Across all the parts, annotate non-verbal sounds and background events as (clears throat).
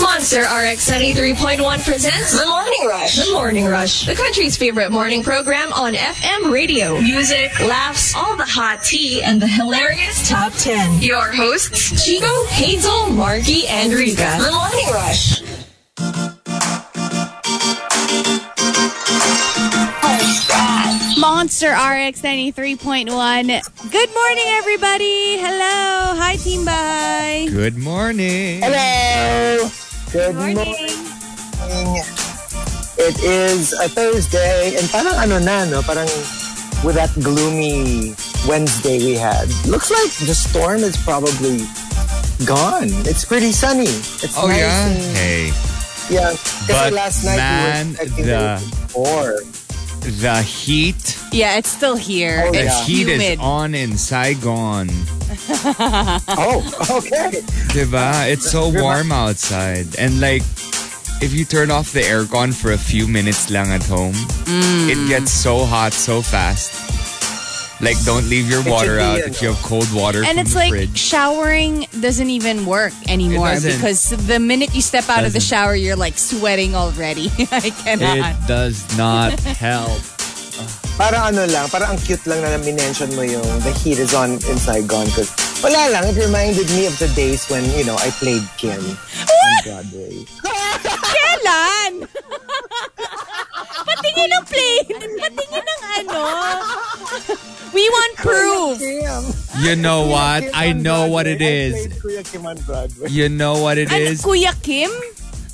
Monster RX 93.1 presents The Morning Rush. The Morning Rush, the country's favorite morning program on FM radio. Music, laughs, all the hot tea, and the hilarious top 10. Your hosts, Chico, Hazel, Markki, and Rica. The Morning Rush. Monster RX 93.1. Good morning, everybody. Hello. Hi, Team Bahay. Good morning. Hello. Good morning. morning. It is a Thursday and parang ano na no, parang with that gloomy Wednesday we had. Looks like the storm is probably gone. It's pretty sunny. It's Oh nice yeah. and- Hey, yeah. Kasi But last night man, we were expecting the- four. The heat. Yeah, it's still here. Oh, The it's yeah. heat humid. is on in Saigon. (laughs) Oh, okay. Diba? It's so warm outside. And like, if you turn off the aircon for a few minutes lang at home, Mm. it gets so hot so fast. Like, don't leave your water out if you have cold water and from it's the like fridge. showering doesn't even work anymore doesn't. because the minute you step out of the shower, you're like sweating already. (laughs) I cannot. It does not (laughs) help. Para ano lang, parang ang cute lang na minention mo yung the heat is on in Saigon because wala lang, it reminded me of the days when, you know, I played Kim on oh Broadway. Kailan? (laughs) Patingin ng plane. Patingin ng ano. We want proof. You know what? I know what it Broadway. I is. played Kuya Kim on Broadway. You know what it is? Ano. Kuya Kim?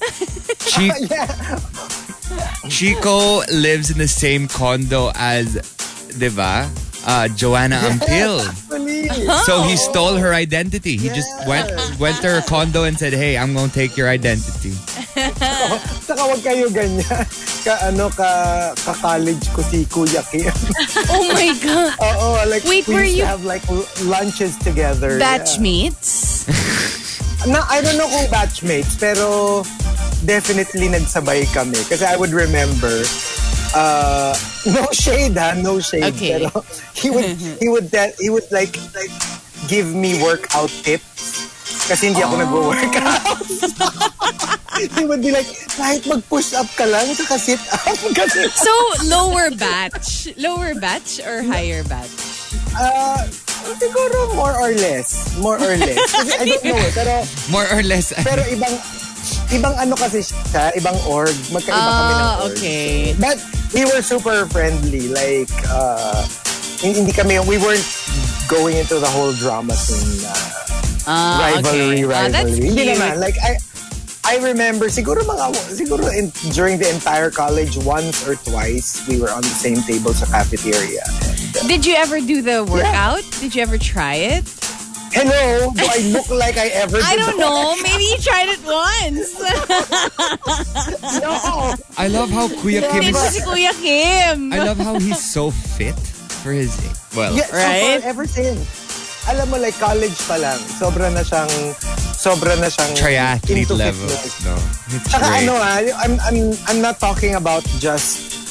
(laughs) Chico lives in the same condo as, diba? Uh, Joanna Ampil. Actually. So he stole her identity. He just went went to her condo and said, "Hey, I'm gonna take your identity." (laughs) Saka wag kayo ganyan. Ka, ano, ka, ka-college ko si Kuya Kim. (laughs) Oh my God. Oo, like, Wait, we were used you- to have like lunches together. Batchmates? (laughs) Na, I don't know kung batchmates, pero definitely nagsabay kami. Kasi I would remember, uh, (laughs) no shade ha, no shade. Okay. Pero he would, he would, tell, he would like, like, give me workout tips. Kasi hindi ako nagwo-workout. (laughs) he would be like, kahit mag-push up ka lang, saka sit up. (laughs) Kasi, So, lower batch. Lower batch or higher batch? uh, siguro more or less. More or less. Kasi I don't know eh, pero More or less. Pero ibang ibang ano kasi siya, ibang org. Magkaiba kami ng Ah, org. okay. But we were super friendly. Like, uh, hindi kami, we weren't going into the whole drama thing na Ah, rivalry, okay. Ah, that's rivalry. Hindi cute. naman. Like, I, I remember, siguro mga, siguro in, during the entire college, once or twice, we were on the same table sa cafeteria. And, uh, Did you ever do the workout? Did you ever try it? Hello, do I look like I ever I did don't know. Maybe you tried it once. No. I love how Kuya Kim is. si Kuya Kim. I love how he's so fit for his well. Yeah, Right? so ever since. Alam mo, like, college pa lang, sobra na siyang, sobra na siyang Triathlete into level. fitness. No, Tsaka ano ah, I'm, I'm, I'm not talking about just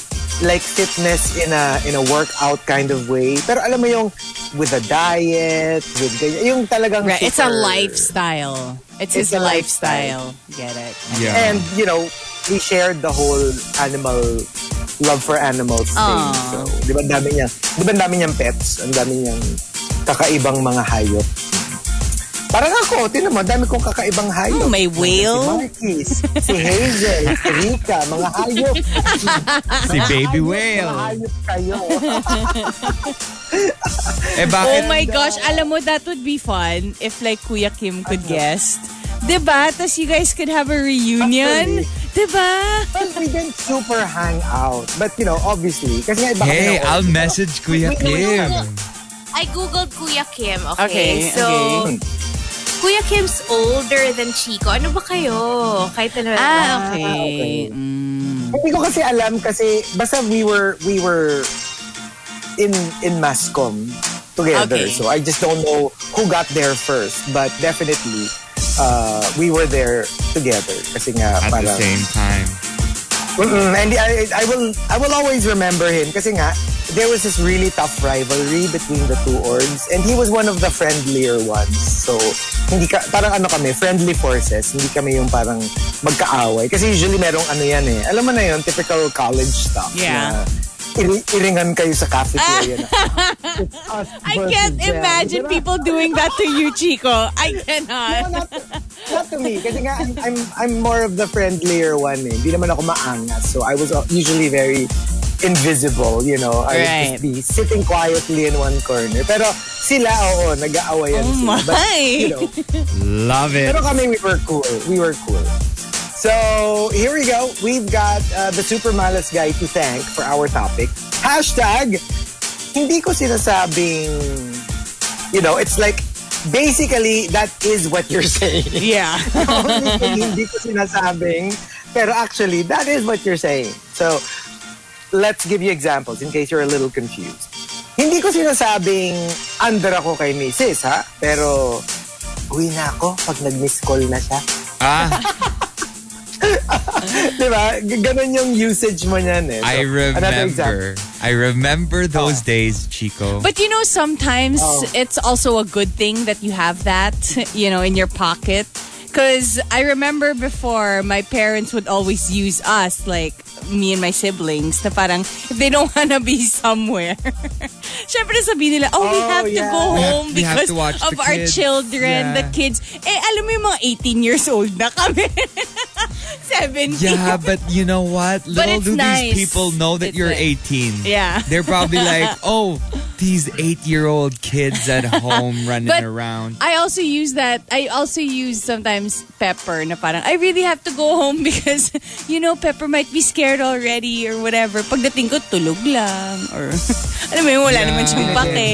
like fitness in a in a workout kind of way. Pero alam mo yung with a diet, with ganyan, yung talagang Right. It's a super- lifestyle. It's, It's his a lifestyle. Get it? Yeah. And, you know, we shared the whole animal love for animals thing. Aw. So, di ba dami niya, di ba dami niyang pets? Ang dami niyang kakaibang mga hayop. Parang ako, tinan mo, dami kong kakaibang hayop. Oh, may whale. Si Marquis, si Hazel, si Rika, mga hayop. si baby Hayop, whale. Mga hayop kayo. (laughs) Eh Oh bakit? my gosh, alam mo, that would be fun if like Kuya Kim could guest. Diba? Tapos you guys could have a reunion. Diba? But we didn't super hang out. But, you know, obviously, kasi nga iba kami Hey, ng I'll message Kuya Kim. I googled Kuya Kim, Okay, okay? so, okay. Kuya Kim's older than Chico. Ano ba kayo? Kahit ano Ah, okay. okay. Mm. Hindi ko kasi alam kasi basta we were we were in in Mascom together. Okay. So I just don't know who got there first, but definitely uh, we were there together kasi nga At the parang- same time. Mm-mm. And I, I will I will always remember him kasi nga there was this really tough rivalry between the two orgs and he was one of the friendlier ones. So hindi ka, parang ano kami, friendly forces. Hindi kami yung parang magkaaway. Kasi usually merong ano yan eh. Alam mo na yun, typical college stuff. Yeah. Na, iri- iringan kayo sa cafeteria. na, (laughs) "It's us I can't them." imagine Diba? people doing that to you, Chico. I No, cannot. not, not to me. Kasi nga, I'm, I'm, I'm more of the friendlier one eh. Hindi naman ako maangas. So I was usually very invisible, you know. I would just be sitting quietly in one corner. Pero sila, oo, nag-aawayan Oh sila. But, my. you know, Love it. pero kami, we were cool. We were cool. So, here we go. We've got uh, the super malas guy to thank for our topic. Hashtag, hindi ko sinasabing, you know, it's like, basically, that is what you're (laughs) saying. Yeah. (laughs) Hindi ko sinasabing, pero actually, that is what you're saying. So, let's give you examples in case you're a little confused. Hindi ko sinasabing under ako kay Mrs. ha? Pero, uwi na ako pag nag-miss call na siya. Ah, (laughs) Di ba? G- Ganon yung usage mo niyan eh. So, I remember. I remember those days, Chico. But you know, sometimes Oh. it's also a good thing that you have that, you know, in your pocket. Because I remember before, my parents would always use us, like me and my siblings, na parang if they don't wanna be somewhere. (laughs) Syempre sabihin nila, oh, we Oh, have to yeah. go We home have because to of our kids." children, the kids. Eh, alam mo yung mga 18 years old na kami. (laughs) 17. yeah, but you know what? Little do nice. these people know that It's you're like- 18. Yeah. They're probably (laughs) like, oh, these eight-year-old kids at home running But around. I also use that. I also use sometimes Pepper na parang, I really have to go home because, you know, Pepper might be scared already or whatever. Pagdating ko, tulog lang. Or, (laughs) alam mo yun, wala Yeah. naman siyang (laughs) Dead pake.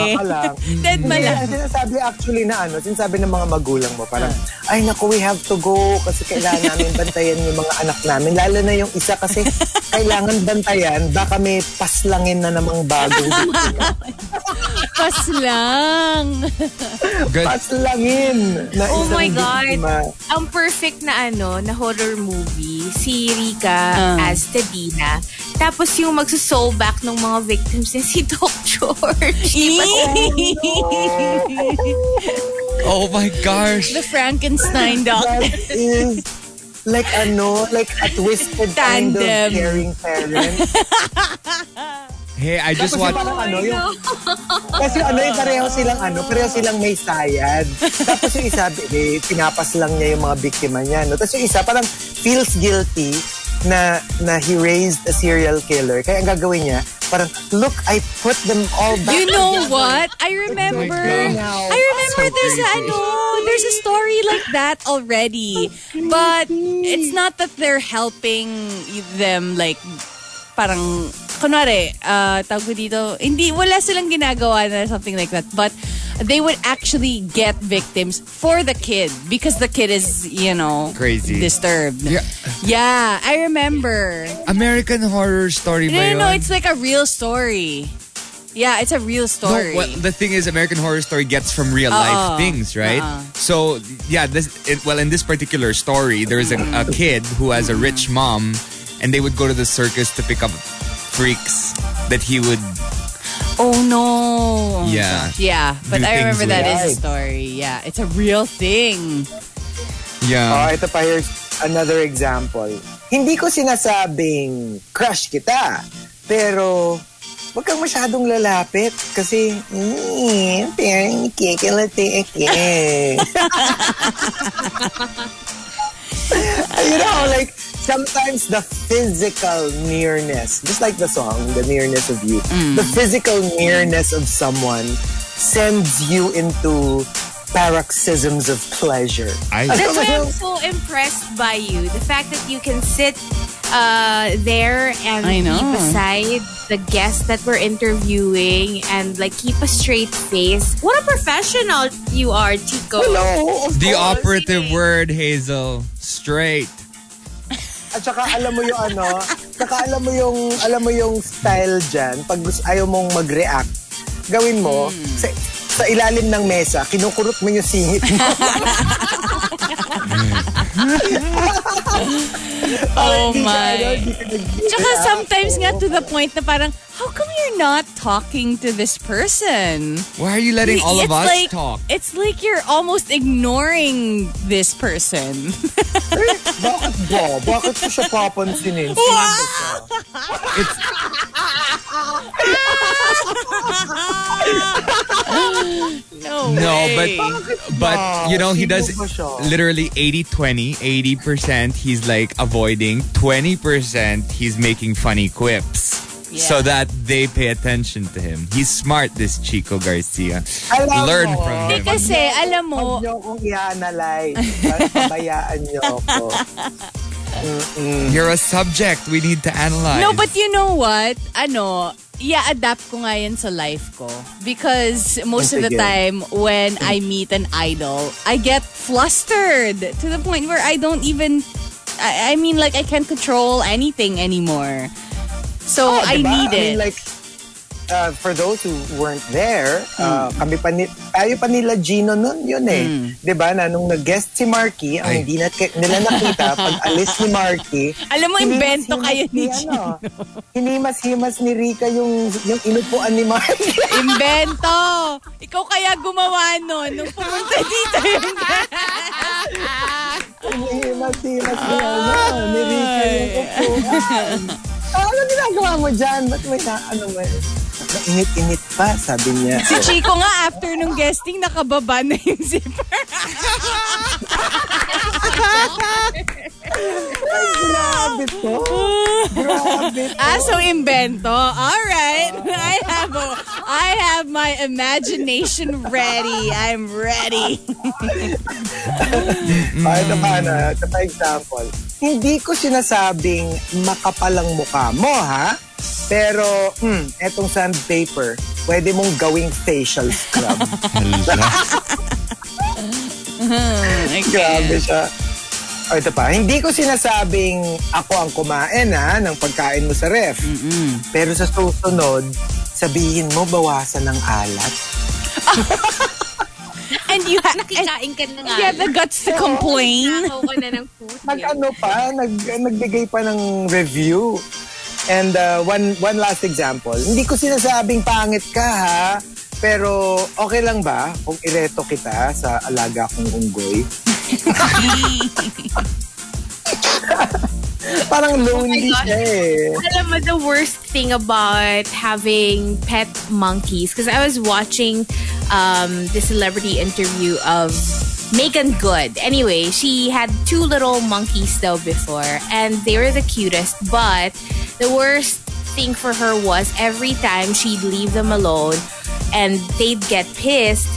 Dead ma Hindi, lang. ang sinasabi actually na ano, sinasabi ng mga magulang mo, parang, ay naku, we have to go kasi kailangan namin bantayan yung mga anak namin. Lalo na yung isa kasi kailangan bantayan, baka may paslangin na namang bagong (laughs) biktima. Pas lang. Good. paslangin na Oh my God. biktima. Ang perfect na ano, na horror movie, si Rika Ah. as Tadina. Tapos yung magsusoul back ng mga victims niya, (laughs) si Doc George. (laughs) Oh my gosh. the Frankenstein dog. That is like ano, like a twisted kind of Tandem. caring parent. (laughs) Hey, I just Tapos yung watched. parang ano, yung, kasi ano yung pareho silang ano, pareho silang may sayad. Tapos yung isa, eh, pinapas lang niya yung mga biktima niya. No? Tapos yung isa parang feels guilty na na he raised a serial killer. Kaya ang gagawin niya, parang, look, I put them all back You know together. what? I remember. God. I remember So there's a, crazy. ano, there's a story like that already. But it's not that they're helping them like parang kunwari, uh, tawag ko dito, hindi, wala silang ginagawa na something like that. But they would actually get victims for the kid because the kid is, you know, Crazy. disturbed. Yeah. Yeah, I remember. American Horror Story No, no, no, it's like a real story. Yeah, it's a real story. No, well, the thing is, American Horror Story gets from real life things, right? Oo. So, yeah, this it, well, in this particular story, there's a, a kid who has a rich mom, and they would go to the circus to pick up freaks that he would. Oh no. Yeah. Yeah, but I remember that with- is a story. Yeah, it's a real thing. Oh, Yeah. ito pa, here's another example. Hindi ko sinasabing crush kita, pero wag kang masyadong lalapit kasi mm, parang kikalate eh. (laughs) you know, like sometimes the physical nearness, just like the song, the nearness of you, the physical nearness of someone sends you into paroxysms of pleasure. I, That's why I'm so impressed by you. The fact that you can sit uh, there and I know. be beside the guests that we're interviewing and like keep a straight face. What a professional you are, Chico. Hello, the operative word, Hazel. Straight. At saka alam mo yung ano, saka alam mo yung alam mo yung style diyan pag gusto, ayaw mong mag-react. Gawin mo sa, sa ilalim ng mesa, kinukurot mo yung singit mo. (laughs) Oh my. ano, nag- Tsaka sometimes nga to the point na parang, how come you're you're not talking to this person. Why are you letting all of it's us like, talk? It's like you're almost ignoring this person. (laughs) Bakit ba? Bakit ko siya papansinin? Sino (laughs) no, No, way. but but you know he Sino does ba literally 80-20. 80% he's like avoiding, 20% he's making funny quips. So that they pay attention to him. He's smart, this Chico Garcia. Alam Learn mo, from Hindi him. Eh, kasi, alam mo, Huwag niyo akong i-analyze. Pabayaan niyo ako. (laughs) You're a subject we need to analyze. No, but you know what? Ano, yeah, adapt ko nga yan sa life ko. Because most of the time, when I meet an idol, I get flustered to the point where I don't even, I, I mean, like, I can't control anything anymore. So, Oh, I diba? need I it. mean, like, uh, for those who weren't there, uh, Hmm. kami pa ni, tayo pa nila Gino nun yun eh. 'Di ba Na nung nag-guest si Marky, ang hindi na, nila nakita, (laughs) pag alis ni Marky, Alam mo, invento kayo ni ano, Hinimas-himas ni Rika yung, yung inupuan ni Marky. (laughs) Invento! Ikaw kaya gumawa nun nung pumunta dito yung Hinimas-himas (laughs) ni, ano, ni Rika yung upuan. Ah, ano ginagawa mo dyan? Ba't may na, ano mo Mainit-init pa, sabi niya. Si Chico nga, after nung guesting, nakababa na yung zipper. Grabe to. Grabe to. Ah, so invento. All right. I have a, I have my imagination ready. I'm ready. Ah, ito pa, ano, ito pa example. Hindi ko sinasabing makapalang mukha mo, ha? Pero, hmm, etong sandpaper, pwede mong gawing facial scrub. (laughs) Grabe siya. O, ito pa. Hindi ko sinasabing ako ang kumain, ha, ng pagkain mo sa ref. Pero sa susunod, sabihin mo bawasan ng alat. (laughs) And you ha- Nakikain ka na nga. have the guts to complain. Nakaw ka na ng food. Nag-ano pa, nag, nagbigay pa ng review. And uh, one one last example, hindi ko sinasabing pangit ka ha, pero okay lang ba kung ireto kita sa alaga kong unggoy? (laughs) Parang lonely siya eh. Alam mo, the worst thing about having pet monkeys, because I was watching um, the celebrity interview of Megan Good. Anyway, she had two little monkeys though before, and they were the cutest. But the worst thing for her was every time she'd leave them alone and they'd get pissed,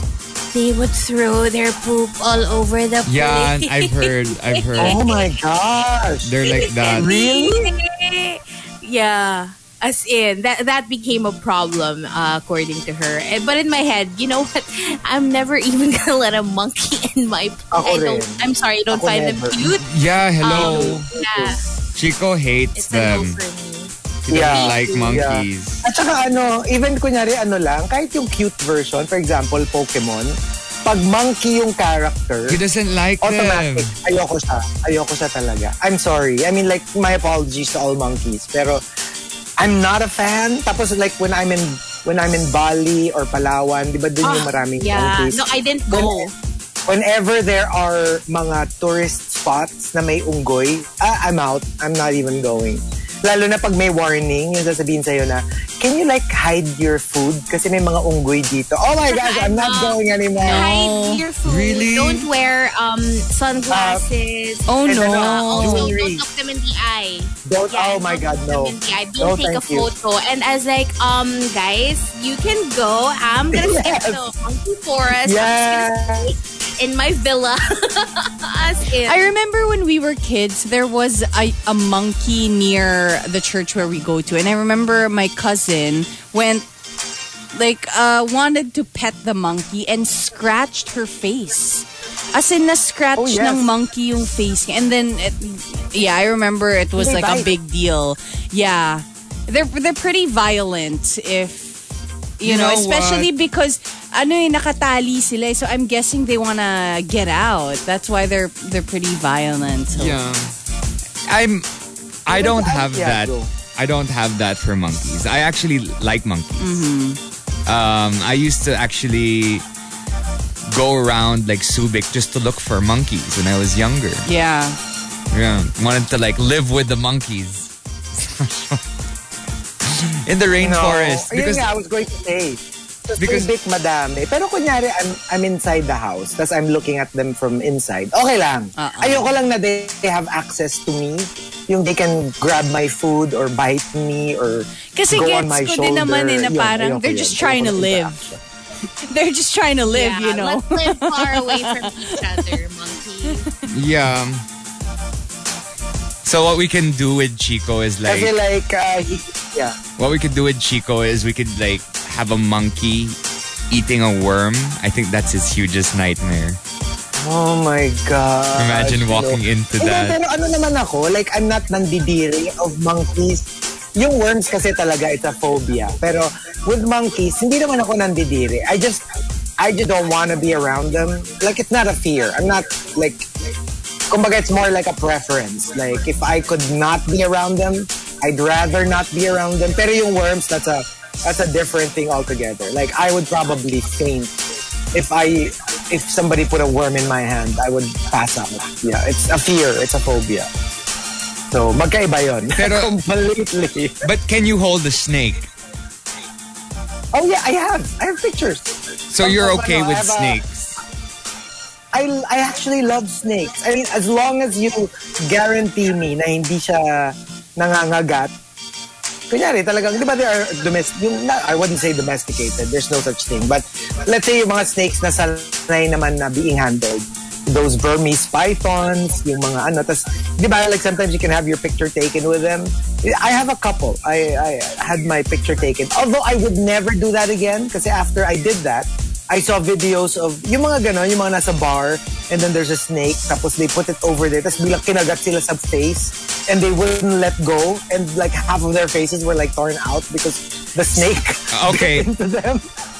they would throw their poop all over the place. Yeah. I've heard. I've heard. (laughs) Oh my gosh. They're like that. (laughs) Really? yeah. As in, that that became a problem, uh, according to her. Eh, But in my head, you know what? I'm never even (laughs) gonna let a monkey in my. Ako I don't, rin. I'm sorry, I don't Ako find never. them cute. Yeah, hello. Yeah, Chico hates it's a no them. He doesn't Yeah. like monkeys. At saka ano, even kunyari ano lang, kahit yung cute version, for example, Pokemon, pag monkey yung character, He doesn't like automatic. them. Ayoko siya. Ayoko siya talaga. I'm sorry. I mean, like, my apologies to all monkeys. Pero, I'm not a fan. Tapos, like, when I'm in when I'm in Bali or Palawan, di ba dun yung maraming Ah, Yeah, monkeys? no, I didn't go. Whenever there are mga tourist spots na may unggoy, ah, I'm out. I'm not even going. Lalo na pag may warning, yung sasabihin sa'yo na, can you like hide your food? Kasi may mga unggoy dito. Oh my gosh, I'm not No. going anymore. Hide your food. Really? Don't wear um sunglasses. Oh And no. ano, also, don't look them in the eye. Don't, Yeah, oh my don't God, look no. them in the eye. No, Don't take a thank you. photo. And I was like, um, guys, you can go. I'm gonna (laughs) Yes. skip the monkey forest. I'm just Yes. gonna in my villa. (laughs) As in, I remember when we were kids, there was a, a monkey near the church where we go to. And I remember my cousin went, like, uh, wanted to pet the monkey and scratched her face. As in, na-scratch Oh, yes. ng monkey yung face. And then, it, yeah, I remember it was They like a big deal. Yeah. They're, they're pretty violent if, you, You know, know especially because ano eh, nakatali sila. eh. So I'm guessing they wanna get out. That's why they're they're pretty violent. So. Yeah. I'm. I don't have that. I don't have that for monkeys. I actually like monkeys. Um, I used to actually go around like Subic just to look for monkeys when I was younger. Yeah. Yeah, wanted to like live with the monkeys (laughs) in the rainforest No. because Yun nga, I was going to say. Sa Because- Subic, madami. Pero kunyari, I'm, I'm inside the house, tapos I'm looking at them from inside. Okay lang. Uh-uh. Ayoko lang na they have access to me. Yung they can grab my food or bite me or Kasi go on my ko shoulder. din naman eh na parang ayoko they're yun. just trying to Ayoko ng live. (laughs) They're just trying to live, yeah, you know. let's live (laughs) far away from each other, monkey. yeah. So what we can do with Chico is like Kasi like, uh, he, yeah. what we could do with Chico is we could like have a monkey eating a worm. I think that's his hugest nightmare. Oh my God. Imagine walking into that. pero ano naman ako, like I'm not nandidiri of monkeys. Yung worms kasi talaga it's a phobia. Pero with monkeys, hindi naman ako nandidiri. I just, I just don't want to be around them. Like it's not a fear. I'm not like, kumbaga it's more like a preference. Like if I could not be around them, I'd rather not be around them. Pero yung worms, that's a, that's a different thing altogether. Like I would probably faint if I if somebody put a worm in my hand, I would pass out. Yeah, it's a fear, it's a phobia. So, magkaiba yun. (laughs) Pero- Completely. But can you hold the snake? Oh yeah, I have. I have pictures. So you're okay with snakes? I, I actually love snakes. I mean, as long as you guarantee me na hindi siya nangangagat, kunyari talagang, di ba they are domestic, yung, na- I wouldn't say domesticated, there's no such thing. But let's say yung mga snakes na sanay naman na being handled. Those Burmese pythons, yung mga ano, tas, di ba, like sometimes you can have your picture taken with them. I have a couple. I, I had my picture taken. Although I would never do that again kasi after I did that, I saw videos of yung mga ganon, yung mga nasa bar and then there's a snake tapos they put it over there tapos bilang kinagat sila sa face and they wouldn't let go and like half of their faces were like torn out because the snake uh, Okay. (laughs) into them.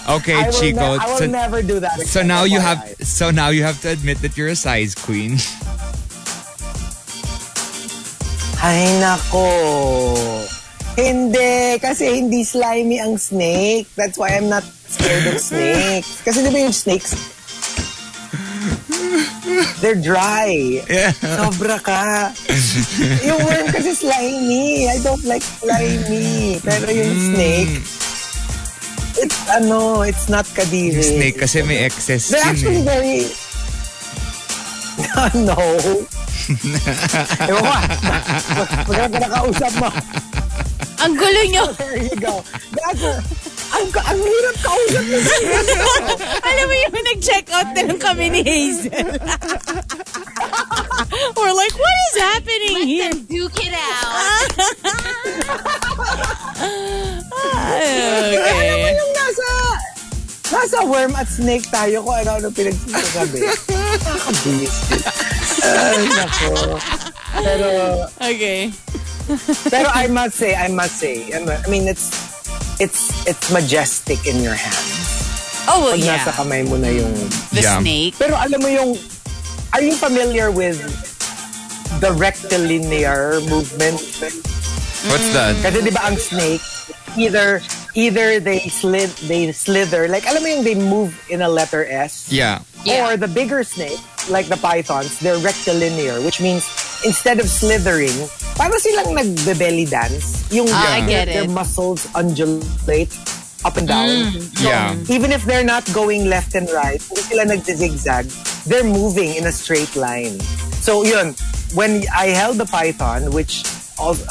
Okay, Chico. ne- I will so, never do that. so now you have FYI. so now you have to admit that you're a size queen. Ay nako. Hindi, kasi hindi slimy ang snake. That's why I'm not scared of (laughs) snakes. Kasi di ba yung snakes, they're dry. Yeah. Sobra ka. (laughs) yung worm kasi slimy. I don't like slimy. Pero yung snake, it's ano, it's not kadiri. Snake kasi may excess They're actually eh. very... (laughs) no. (laughs) Ewan ko. ah. Maganda ka nakausap mo. Ang gulo nyo. There you go. That's a, ang, ang hirap kausap mo. Alam mo yung nag-check out na lang kami ni Hazel. We're like, what is happening here? Let's duke it out. (laughs) Okay. Yung nasa, nasa worm at snake tayo kung ano-ano pinagsasabi. (laughs) Nakakabisi. Ay, nako. Pero, Okay. (laughs) pero I must say, I must say, I mean, it's, it's, it's majestic in your hands. Oh, well, Pag yeah. nasa kamay mo na yung The Yeah. snake. Pero alam mo yung, are you familiar with the rectilinear movement? What's that? Kasi di ba ang snake, either either they slid they slither, like alam mo yung they move in a letter S? Yeah. Yeah. Or the bigger snake, like the pythons, they're rectilinear, which means instead of slithering, para silang nagbe-belly dance. Yung Ah, I their, get their it. muscles undulate up and down. So, Yeah. even if they're not going left and right, hindi sila nagzigzag, they're moving in a straight line. So yun, when I held the python, which al-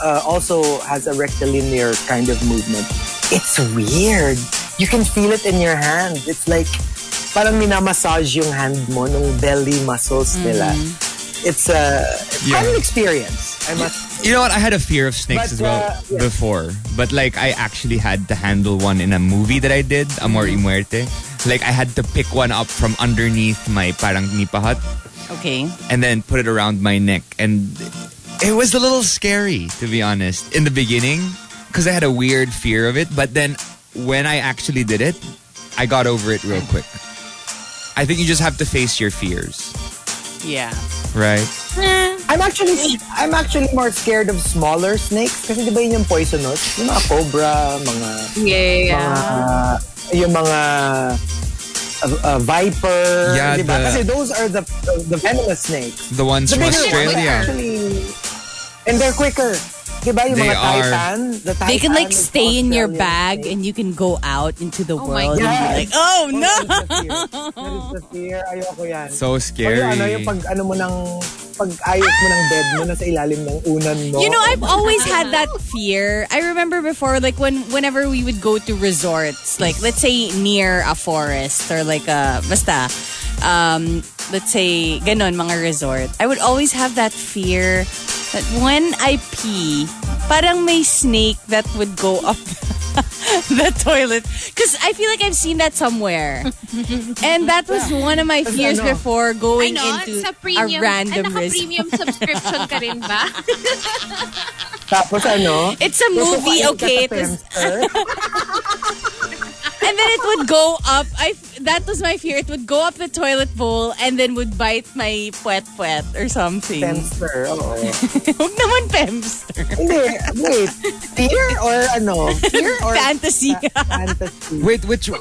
uh, also has a rectilinear kind of movement, it's weird. You can feel it in your hand. It's like parang minamassage yung hand mo nung belly muscles nila. It's a Yeah. quite an experience. I must You know what? I had a fear of snakes But, as well uh, yeah. before. But like I actually had to handle one in a movie that I did, Amor y Muerte. Like I had to pick one up from underneath my parang nipahat Okay. and then put it around my neck. And it was a little scary, to be honest, in the beginning. Because I had a weird fear of it. But then when I actually did it, I got over it real quick. I think you just have to face your fears, Yeah. right? I'm actually I'm actually more scared of smaller snakes kasi di ba yun yung poisonous? Yung mga cobra, mga Yeah. mga yung mga uh, uh, viper, Yeah, di ba? the- Kasi those are the the venomous snakes. The ones The from bigger ones Australia. actually and they're quicker. Di ba yung They mga are. titan? The They can like titan stay in your bag and you can go out into the Oh world and be like, oh no! That is the fear. That is the fear. Ayoko yan. So Pag scary. ano, yung pag ano mo ng pag ayos mo ng bed mo nasa ilalim ng unan mo. You know, I've always had that fear. I remember before, like when whenever we would go to resorts, like let's say near a forest or like a basta, um, let's say ganon mga resort. I would always have that fear that when I pee, parang may snake that would go up (laughs) the toilet because I feel like I've seen that somewhere, (laughs) and that was one of my fears ano? before going Ano? into Sa a premium, random ay, resort. naka-premium subscription ka rin ba? (laughs) Tapos ano? It's a movie, okay? It was-. And then it would go up. I that was my fear. It would go up the toilet bowl and then would bite my puwet puwet or something. Femster, oo. (laughs) Huwag naman Pemster. Hindi, wait. Fear or ano? Fear or Fantasy. fantasy? Wait, which (laughs) one?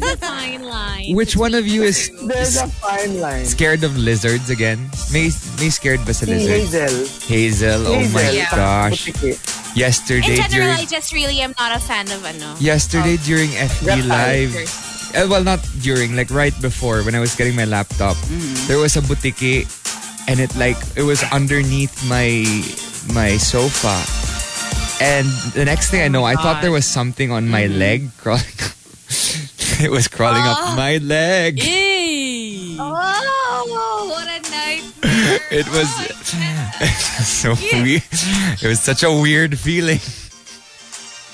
There's a fine line. which one of you is There's a fine line. scared of lizards again? May may scared ba sa Si lizard? Hazel. Hazel. Oh my Yeah. gosh. Putiki. Yesterday In general, during I just really am not a fan of ano. yesterday during FB Live. Uh, well, not during, like right before when I was getting my laptop, there was a butiki, and it like it was underneath my my sofa, and the next thing I know, I thought there was something on my leg crawling. (laughs) it was crawling up my leg. Yay! Oh, what a night. (laughs) It was, it (laughs) so weird. It was such a weird feeling.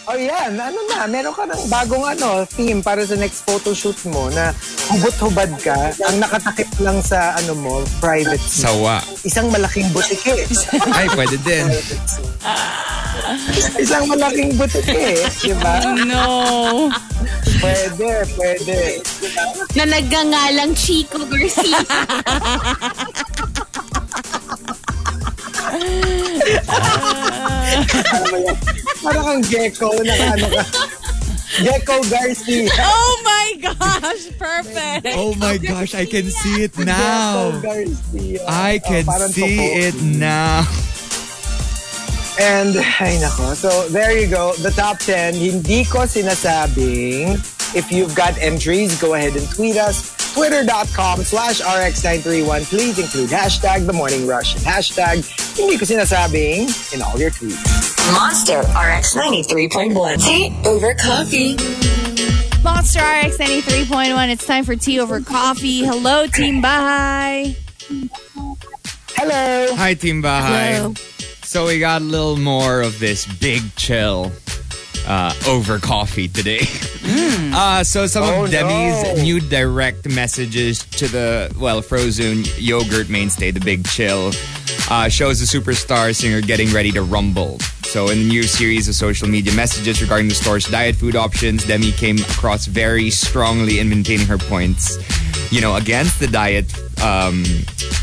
Oh yan, ano na, meron ka ng bagong ano, theme para sa next photo shoot mo na hubot-hubad ka, ang nakatakip lang sa ano mo, private scene. Sawa. Isang malaking butiki. (laughs) Ay, pwede din. (laughs) Isang malaking butiki, di ba? No. Pwede, pwede. Na nagngangalang Chico Garcia. Yan? Parang kang gecko, naka ano ka. Gecko Garcia. Oh my gosh! Perfect. Oh my gosh, I can see it Gecko now. Garcia. I Oh, can parang see toko. it now. And, ay nako. So, there you go. The top 10. Hindi ko sinasabing if you've got entries, go ahead and tweet us. Twitter.com slash RX931. Please include hashtag The Morning Rush and hashtag Hindi ko sinasabing in all your tweets. Monster RX 93.1. Tea over coffee. Monster RX 93.1. It's time for tea over coffee. Hello, Team Bahay. Hello! Hi, Team Bahay. So we got a little more of this big chill uh, over coffee today. Uh, so some Oh, of Demi's no. new direct messages to the, well, frozen yogurt mainstay, the big chill, uh, shows the superstar singer getting ready to rumble. So in the new series of social media messages regarding the store's diet food options, Demi came across very strongly in maintaining her points, you know, against the diet um,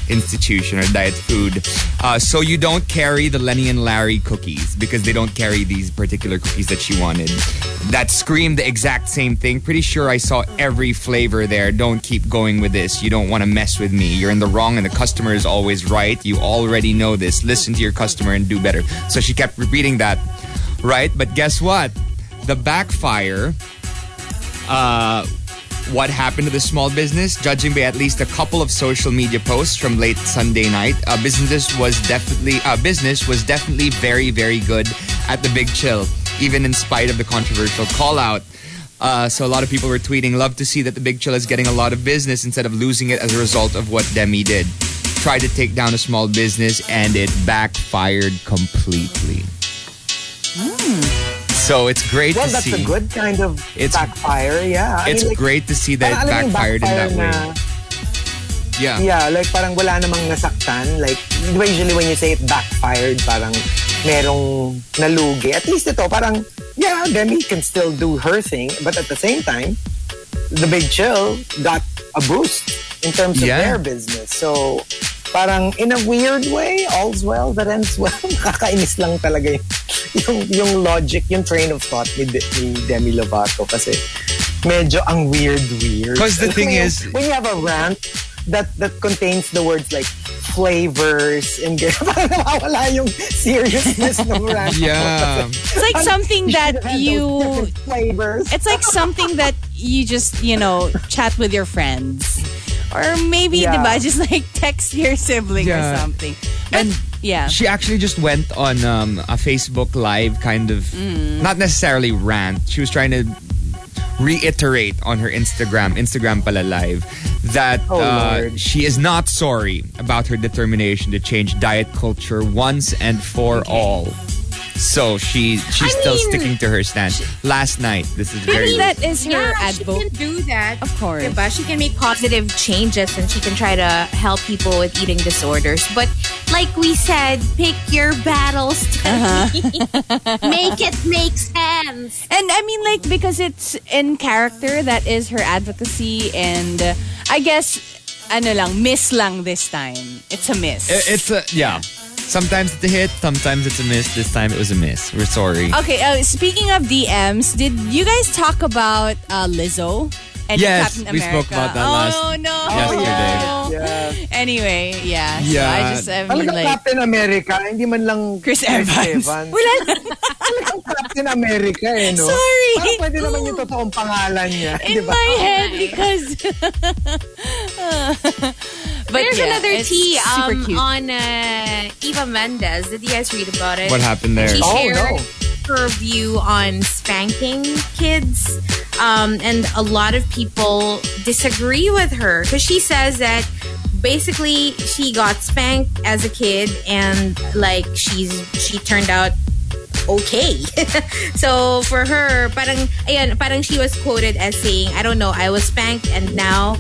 institution or diet food. Uh, so you don't carry the Lenny and Larry cookies because they don't carry these particular cookies that she wanted. That screamed the exact same thing. Pretty sure I saw every flavor there. Don't keep going with this. You don't want to mess with me. You're in the wrong and the customer is always right. You already know this. Listen to your customer and do better. So she kept repeating that, right? But guess what? The backfire uh, what happened to the small business, judging by at least a couple of social media posts from late Sunday night, uh, business was definitely uh, business was definitely very very good at the Big Chill, even in spite of the controversial call out. Uh, so a lot of people were tweeting, "Love to see that the Big Chill is getting a lot of business instead of losing it as a result of what Demi did. Tried to take down a small business and it backfired completely." So it's great Well, to that's see. a good kind of It's- backfire, yeah. I it's mean, like, great to see that it backfired in that way. na- Yeah. Yeah, like parang wala namang nasaktan. Like, usually when you say it backfired, parang merong nalugi. At least ito, parang, yeah, Demi can still do her thing, but at the same time, the Big Chill got a boost in terms of Yeah. their business. So, parang in a weird way, all's well that ends well. (laughs) Nakakainis lang talaga yung, yung, yung logic, yung train of thought ni, De- ni Demi Lovato kasi medyo ang weird-weird. 'Cause the thing When you- is- when you have a rant that that contains the words like flavors and (laughs) parang nawawala yung seriousness (laughs) ng rant. Yeah. It's like something that you flavors. It's like something that you just, you know, chat with your friends. Or maybe, Yeah. diba, just like text your sibling or something. But, And yeah. She actually just went on um, a Facebook Live kind of, Mm. not necessarily rant. She was trying to reiterate on her Instagram, Instagram pala live, that Oh, uh, she is not sorry about her determination to change diet culture once and for all. So she she's I still mean, sticking to her stand. Last night, this is very that is her yeah, she can do that. Of course. Diba? She can make positive changes and she can try to help people with eating disorders. But like we said, pick your battles. (laughs) (laughs) make it make sense. And I mean, like, because it's in character, that is her advocacy. And uh, I guess, ano lang, miss lang this time. It's a miss. I- It's a yeah. Sometimes it's a hit, sometimes it's a miss. This time it was a miss. We're sorry. Okay, uh, speaking of DMs, did you guys talk about uh, Lizzo? And Yes, Captain we spoke about that last oh, last- no. yesterday. Yeah. Anyway, yeah. So Yeah. I just, I mean, Talagang like, Captain America, hindi man lang Chris Evans. (laughs) Wala lang. Talagang Captain America eh, no? Sorry. Parang pwede naman yung totoong pangalan niya. in di ba? my head because. (laughs) but There's yeah, another it's tea super um, cute. on uh, Eva Mendes. Did you guys read about it? What happened there? She Oh, shared no. Her view on spanking kids. Um, and a lot of people disagree with her because she says that basically she got spanked as a kid and like she's she turned out okay. (laughs) so for her, parang ayan, parang she was quoted as saying, I don't know, I was spanked and now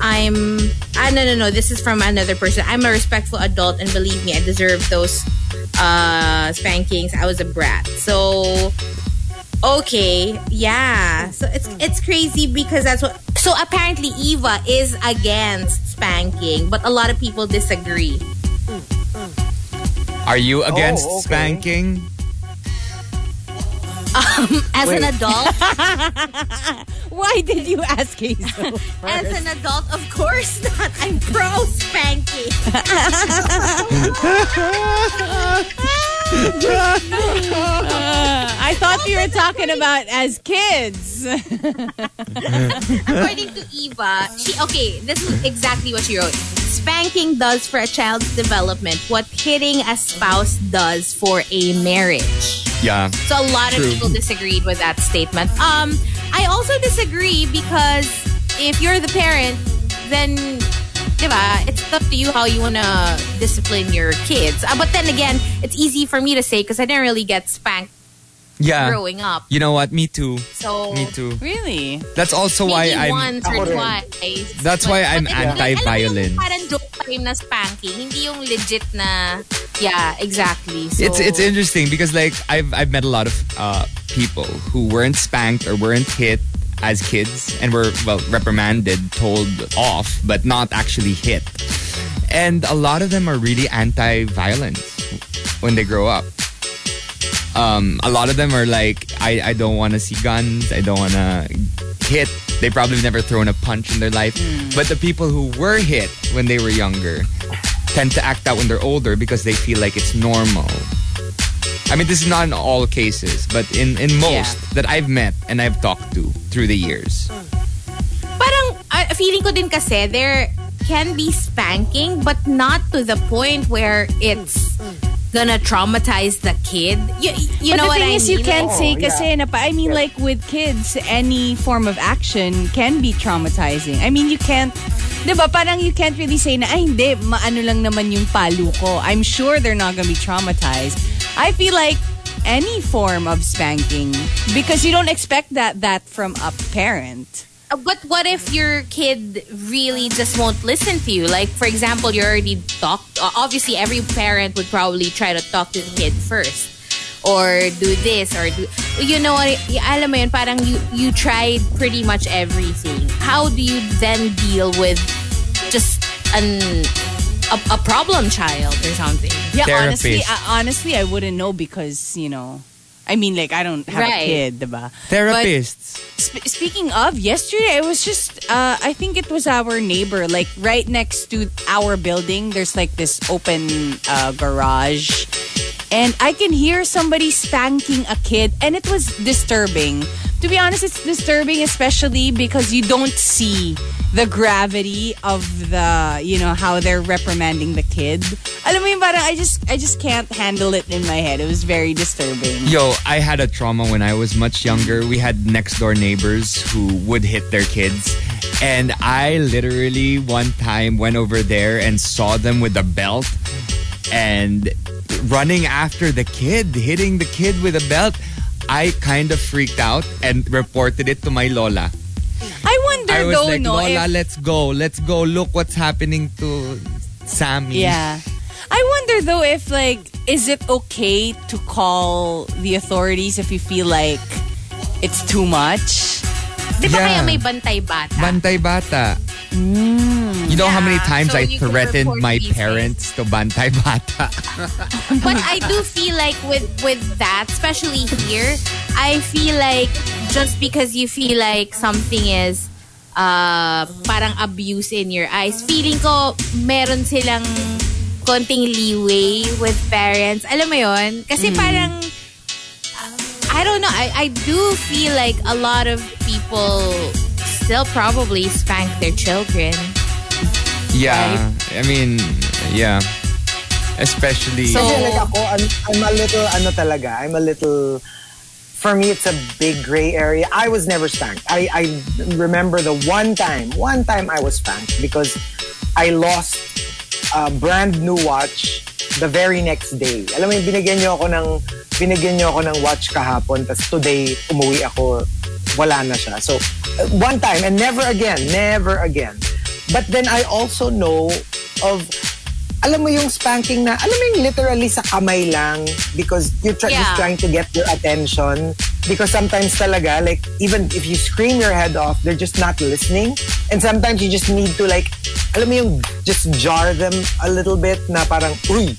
I'm ah no no no, this is from another person. I'm a respectful adult and believe me, I deserve those uh spankings. I was a brat. So okay, yeah. So it's it's crazy because that's what so apparently Eva is against spanking, but a lot of people disagree. Are you against Oh, okay. spanking? As an adult, (laughs) Why did you ask Hazel? (laughs) As an adult, of course not. I'm pro spanking. Uh, I thought you were talking about as kids. According to Eva, she okay, this is exactly what she wrote. Spanking does for a child's development what hitting a spouse does for a marriage. Yeah. So a lot of True. people disagreed with that statement. Um, I also disagree because if you're the parent, then diba, it's up to you how you wanna discipline your kids. Uh, but then again, it's easy for me to say because I didn't really get spanked Yeah. growing up. You know what? Me too. So Me too. really? That's also why maybe I'm once or twice. That's why I'm anti-violent. Alam mo yung parang joke time na spanking, hindi yung legit na, yeah, exactly. So, It's it's interesting because like I've I've met a lot of uh, people who weren't spanked or weren't hit as kids and were well reprimanded, told off, but not actually hit. And a lot of them are really anti-violence when they grow up. Um, a lot of them are like, I, I don't want to see guns. I don't want to hit. They probably never thrown a punch in their life. But the people who were hit when they were younger tend to act out when they're older because they feel like it's normal. I mean, this is not in all cases, but in, in most that I've met and I've talked to through the years. parang, uh, feeling ko din kasi, there can be spanking, but not to the point where it's gonna traumatize the kid. You, you but know the what thing I is, mean? you can't Oh, say yeah. kasi na pa. I mean, like with kids, any form of action can be traumatizing. I mean, you can't, di ba, parang you can't really say na, ay hindi, maano lang naman yung palo ko. I'm sure they're not gonna be traumatized. I feel like any form of spanking, because you don't expect that that from a parent. But what if your kid really just won't listen to you? Like, for example, you already talked. Obviously, every parent would probably try to talk to the kid first. Or do this, or do... You know what? y- Alam mo yun, parang you, you tried pretty much everything. How do you then deal with just an a, a problem child or something. Yeah, honestly, I, honestly, I wouldn't know because you know, I mean, like I don't have Right. a kid, diba? Therapists. Sp- speaking of, yesterday I was just, uh, I think it was our neighbor, like right next to our building. There's like this open uh, garage, and I can hear somebody spanking a kid, and it was disturbing. To be honest, it's disturbing, especially because you don't see the gravity of the, you know, how they're reprimanding the kid. Alam mo yung parang I just, I just can't handle it in my head. It was very disturbing. Yo, I had a trauma when I was much younger. We had next door neighbors who would hit their kids. And I literally one time went over there and saw them with a belt and running after the kid, hitting the kid with a belt. I kind of freaked out and reported it to my Lola. I wonder I was though, like, no, Lola, if- let's go. Let's go. Look what's happening to Sammy. Yeah. I wonder though if like is it okay to call the authorities if you feel like it's too much? Di ba Yeah. kaya may bantay bata? Bantay bata. You know how many Yeah, times so I threatened my these parents to bantay bata. (laughs) but I do feel like with with that, especially here, I feel like just because you feel like something is uh, parang abuse in your eyes, feeling ko meron silang konting leeway with parents. Alam mo yon? Kasi parang I don't know. I, I do feel like a lot of people still probably spank their children. Yeah. I mean, yeah. Especially So- Kasi like ako, I'm, I'm a little, ano talaga, I'm a little, for me, it's a big gray area. I was never spanked. I, I remember the one time, one time I was spanked because I lost a brand new watch the very next day. Alam mo yung binigyan niyo ako ng, binigyan niyo ako ng watch kahapon, tapos today, umuwi ako, wala na siya. So, uh, one time, and never again, never again. But then I also know of alam mo yung spanking na, alam mo yung literally sa kamay lang because you're try- Yeah. just trying to get their attention. Because sometimes talaga, like, even if you scream your head off, they're just not listening. And sometimes you just need to like, alam mo yung just jar them a little bit na parang, uy,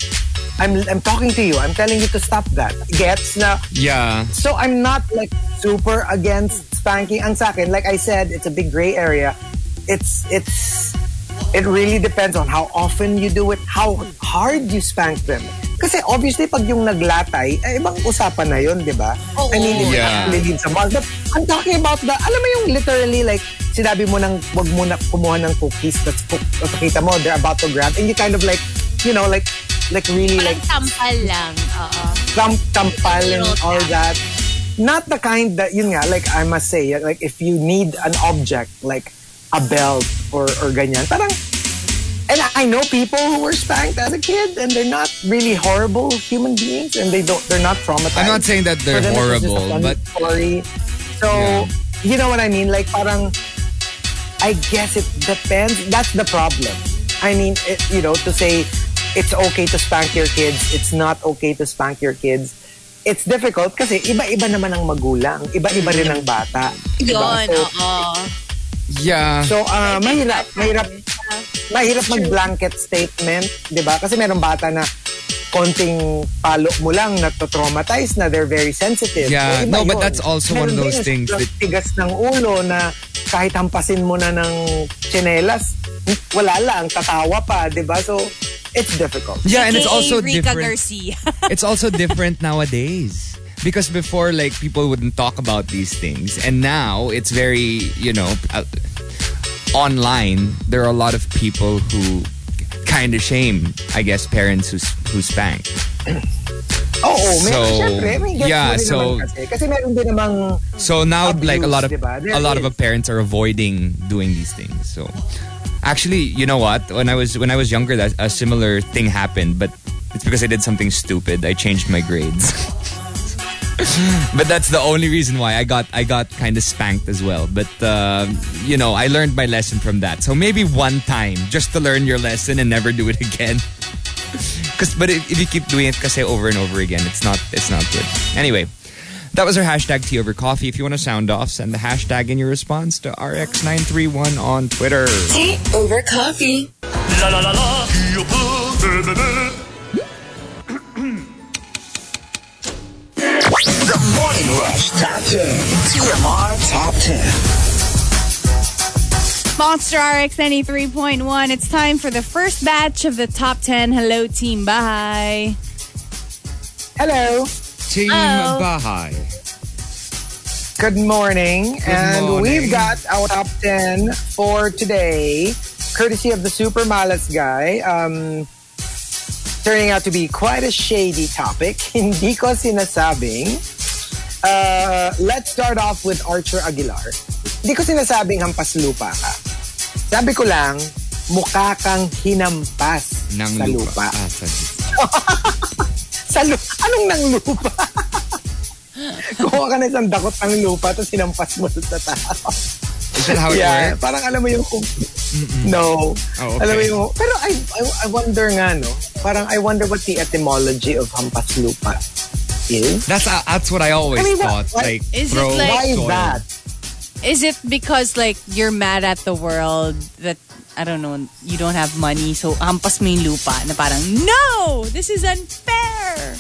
I'm, I'm talking to you. I'm telling you to stop that. Gets na, yeah. so I'm not like super against spanking. Ang sa akin, like I said, it's a big gray area. It's it's it really depends on how often you do it, how hard you spank them. Kasi obviously pag yung naglatay, eh, ibang usapan na yun, di ba? I mean, Yeah. it actually leaves a mark. But I'm talking about the, alam mo yung literally like, sinabi mo nang wag mo na kumuha ng cookies, tapos pu- tapos kita mo, they're about to grab, and you kind of like, you know, like, like really like Parang tampal lang. Oo. Trump tampal and all that. Not the kind that, yun nga, like I must say, like if you need an object, like a belt or, or ganyan, parang, and I know people who were spanked as a kid and they're not really horrible human beings and they don't, they're not traumatized. I'm not saying that they're them, it's just a horrible, funny but story. So, Yeah. you know what I mean? Like parang, I guess it depends. That's the problem. I mean, it, you know, to say it's okay to spank your kids, it's not okay to spank your kids. It's difficult kasi iba-iba naman ang magulang, iba-iba rin ang bata. diba? Yun, So, oo. yeah. so ah, mahirap, mahirap, mahirap mag-blanket statement, di ba? Kasi merong bata na konting palo mo lang na-traumatize na they're very sensitive. Yeah, So, iba no, but yun. that's also one of Meron those things that- tigas ng ulo na kahit hampasin mo na ng tsinelas, wala lang, tatawa pa, di ba? So, it's difficult. Yeah, and it's also Rica different. Garcia. (laughs) it's also different nowadays because before like people wouldn't talk about these things and now it's very you know uh, online there are a lot of people who kind of shame i guess parents who who spank (clears throat) Oo, may, So, syempre, may yeah, so- naman kasi. Kasi meron din so now like a lot of diba? A lot of parents are avoiding doing these things so actually you know what when i was when i was younger that a similar thing happened but it's because i did something stupid i changed my grades (laughs) but that's the only reason why I got I got kind of spanked as well. But uh, you know, I learned my lesson from that. So maybe one time, just to learn your lesson and never do it again. (laughs) Cause, but if, if you keep doing it kasi over and over again, it's not it's not good. Anyway, that was our hashtag tea over coffee. If you want to sound off, send the hashtag in your response to RX931 on Twitter. Tea over coffee. La la la la. The Morning Rush Top 10. TMR Top 10. Monster RX 93.1. It's time for the first batch of the top 10. Hello, Team Bahay. Hello. Team Oh. Bahay. Good morning. and morning. we've got our top 10 for today, courtesy of the Super Malas guy. Um, turning out to be quite a shady topic. (laughs) Hindi ko sinasabing. Uh, let's start off with Archer Aguilar. Hindi ko sinasabing hampas lupa ka. Sabi ko lang, mukha kang hinampas Nang sa lupa. lupa. Ah, (laughs) sa Sa lu- Anong nang lupa? Kuha ka na isang dakot ng lupa tapos hinampas mo sa tao. Is that how it yeah, works? parang alam mo yung No. Oh, okay. Alam mo yung pero I, I I wonder nga no. Parang I wonder what the etymology of hampas lupa is. That's uh, that's what I always I mean, what- thought. what- like Is it throw like- Why is that? Is it because like you're mad at the world that I don't know, you don't have money so hampas mo yung lupa na parang no, this is unfair.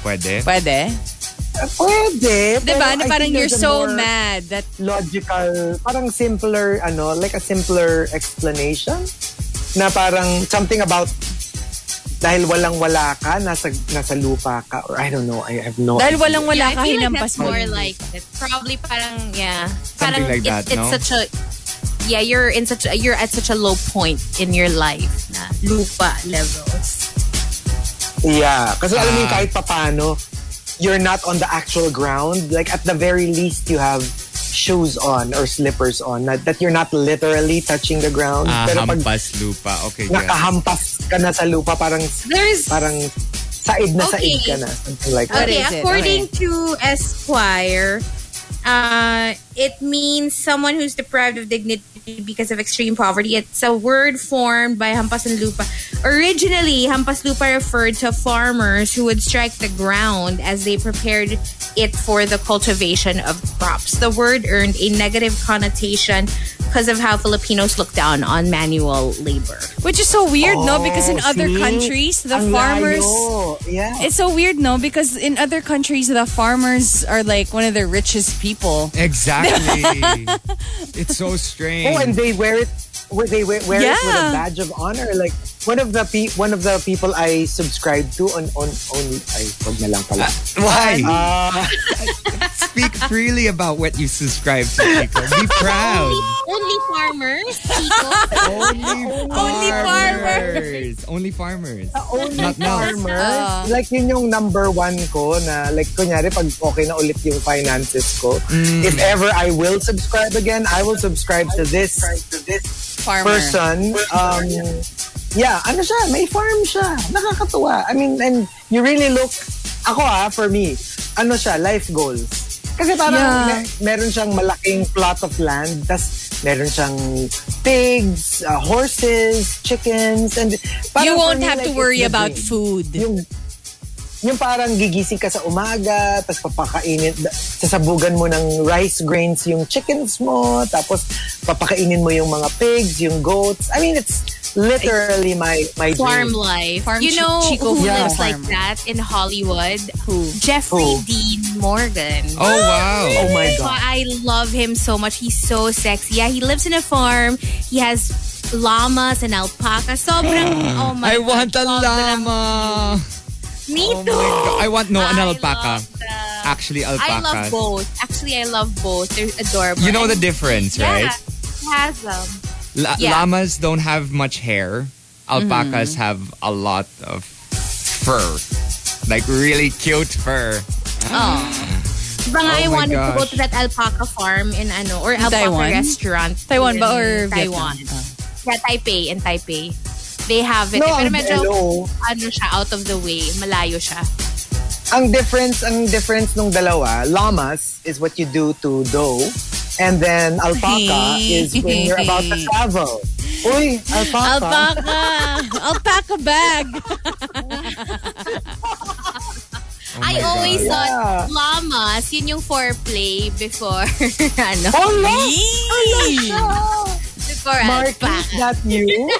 Pwede. Pwede. Uh, Pwede. pero Diba? Na parang you're so mad that logical, parang simpler, ano, like a simpler explanation na parang something about dahil walang-wala ka, nasa, nasa lupa ka, or I don't know, I have no dahil idea. walang wala Yeah, ka I feel like hinampas that's mo. more like lupa. it. Probably parang yeah. Something parang like that, it's, it's no? such a yeah, you're in such a, you're at such a low point in your life na lupa levels. Yeah. Kasi alam mo yung Ah. kahit papano, you're not on the actual ground. Like at the very least, you have shoes on or slippers on. That, that you're not literally touching the ground. Ah, Pero pag hampas lupa. Okay, yes. nakahampas ka na sa lupa, parang There's parang said na said Okay. ka na. Something like What that. okay, is it? according to Esquire, uh, it means someone who's deprived of dignity because of extreme poverty. It's a word formed by Hampas and Lupa. Originally, Hampas Lupa referred to farmers who would strike the ground as they prepared it for the cultivation of crops. The word earned a negative connotation because of how Filipinos look down on manual labor. Which is so weird, no? Oh, because in Oh, other countries, the Ang farmers layo. Yeah. It's so weird, no? Because in other countries, the farmers are like one of the richest people. Exactly. (laughs) it's so strange. Oh, and they wear it. where They wear, wear it with a badge of honor. Like one of the pe- one of the people I subscribe to on on only ay wag na lang pala. (laughs) Why? Uh, (laughs) Speak freely about what you subscribe to, Chico. Be (laughs) proud. Only farmers, Chico. Only, Only farmers. Only farmers. only Not farmers. Ah. like yun yung number one ko na like kunyari pag okay na ulit yung finances ko. Mm. If ever I will subscribe again, I will subscribe to this to this Farmer. person. Um, yeah, ano siya, may farm siya. Nakakatuwa. I mean, and you really look, ako ah, for me, ano siya, life goals. Kasi parang Yeah. me- meron siyang malaking plot of land, tas meron siyang pigs, uh, horses, chickens, and parang You won't me, have like, to worry about dream. food. Yung yung parang gigising ka sa umaga, tapos papakainin, sasabugan mo ng rice grains yung chickens mo, tapos papakainin mo yung mga pigs, yung goats. I mean, it's literally my my farm dream. life. Farm you know Chico who Yeah. lives like that in Hollywood? Who? Jeffrey Who? Dean Morgan. Oh, wow. Oh my God. I love him so much. He's so sexy. Yeah, he lives in a farm. He has llamas and alpacas. Sobrang, (gasps) oh my I God, want a sobrang- llama. Me Oh too. I want no an I alpaca. love the- Actually, I love both. Actually, I love both. They're adorable. You know the difference, yeah, right? he has them. La- Yeah. Llamas don't have much hair. Alpacas have a lot of fur. Like really cute fur. Diba nga, I Oh my wanted to go gosh. to that alpaca farm in ano, or alpaca Taiwan? restaurant. Taiwan ba or Taiwan? Vietnam? Yeah, Taipei, in Taipei. They have it. No, eh, pero medyo, hello. ano siya, out of the way. Malayo siya. Ang difference, ang difference nung dalawa, llamas is what you do to dough, and then alpaca is when you're about to travel. Uy, alpaca. Alpaca! Alpaca bag! (laughs) I oh always God. thought Yeah. llamas, yun yung foreplay before, (laughs) ano, Oh no! Yee! Oh, before Mark, is alpaca. that you? (laughs)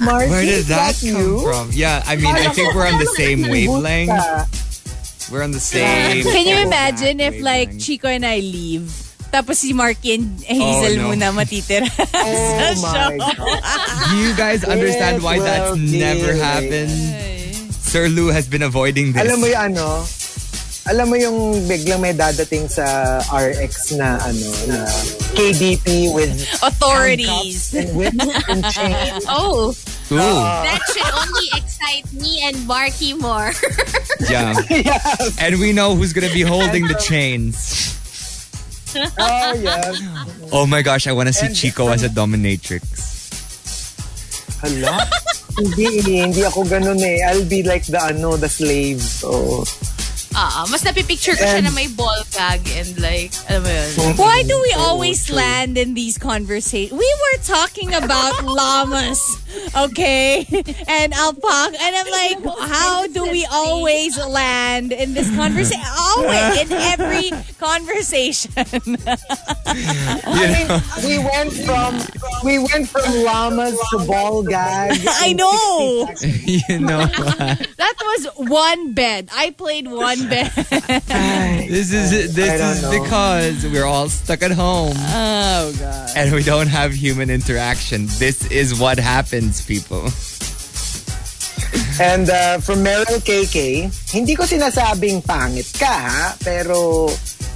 Markki, Where did is that come you? from? Yeah, I mean, I think we're on the same wavelength. We're on the same. Can you imagine if like. Chico and I leave? Tapos si Marky and Hazel Oh, no. muna matitira (laughs) sa Oh show. my God. Do you guys understand It why that's will never happened? Sir Lou has been avoiding this. Alam mo yung ano, alam mo yung biglang may dadating sa RX na ano, na KDP with Authorities. and whips and chains. (laughs) Oh, Ooh, that should only excite me and Markki more. (laughs) yeah. yes. And we know who's gonna be holding the chains. Oh, yes. Oh my gosh, I want to see And- Chico as a dominatrix. Hala? hindi, hindi ako ganun eh. I'll be like the ano, the slave. So, Ah, mas napipicture ko siya And- na may ball gag and like, alam mo yun. Why do we always true. land in these conversations? We were talking about (laughs) llamas, okay, and alpaca, and I'm like, (laughs) how do we always land in this conversation? Always (laughs) in every conversation. You know? we went from we went from llamas to ball gag. I know. you know what? That was one bed. I played one bed. This is this I don't is know. because we're all stuck at home oh god. and we don't have human interaction. This is what happens, people. And uh, from Meryl KK, hindi ko sinasabing pangit ka ha, pero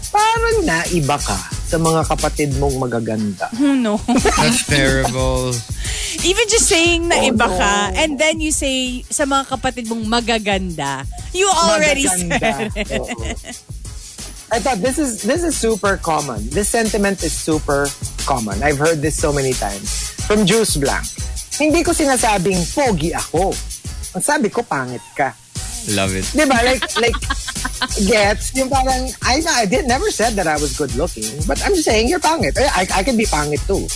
parang naiba ka sa mga kapatid mong magaganda. (laughs) Oh no. That's terrible. Even just saying na Oh, iba ka, no. and then you say sa mga kapatid mong magaganda, you already said Magaganda. Oo. I thought this is this is super common. This sentiment is super common. I've heard this so many times. From Juice Blank. Hindi ko sinasabing pogi ako. Ang sabi ko, pangit ka. Love it. Di ba? Like, like, (laughs) gets, yung parang, I, I did, never said that I was good looking, but I'm just saying you're pangit. I, I, I can be pangit too.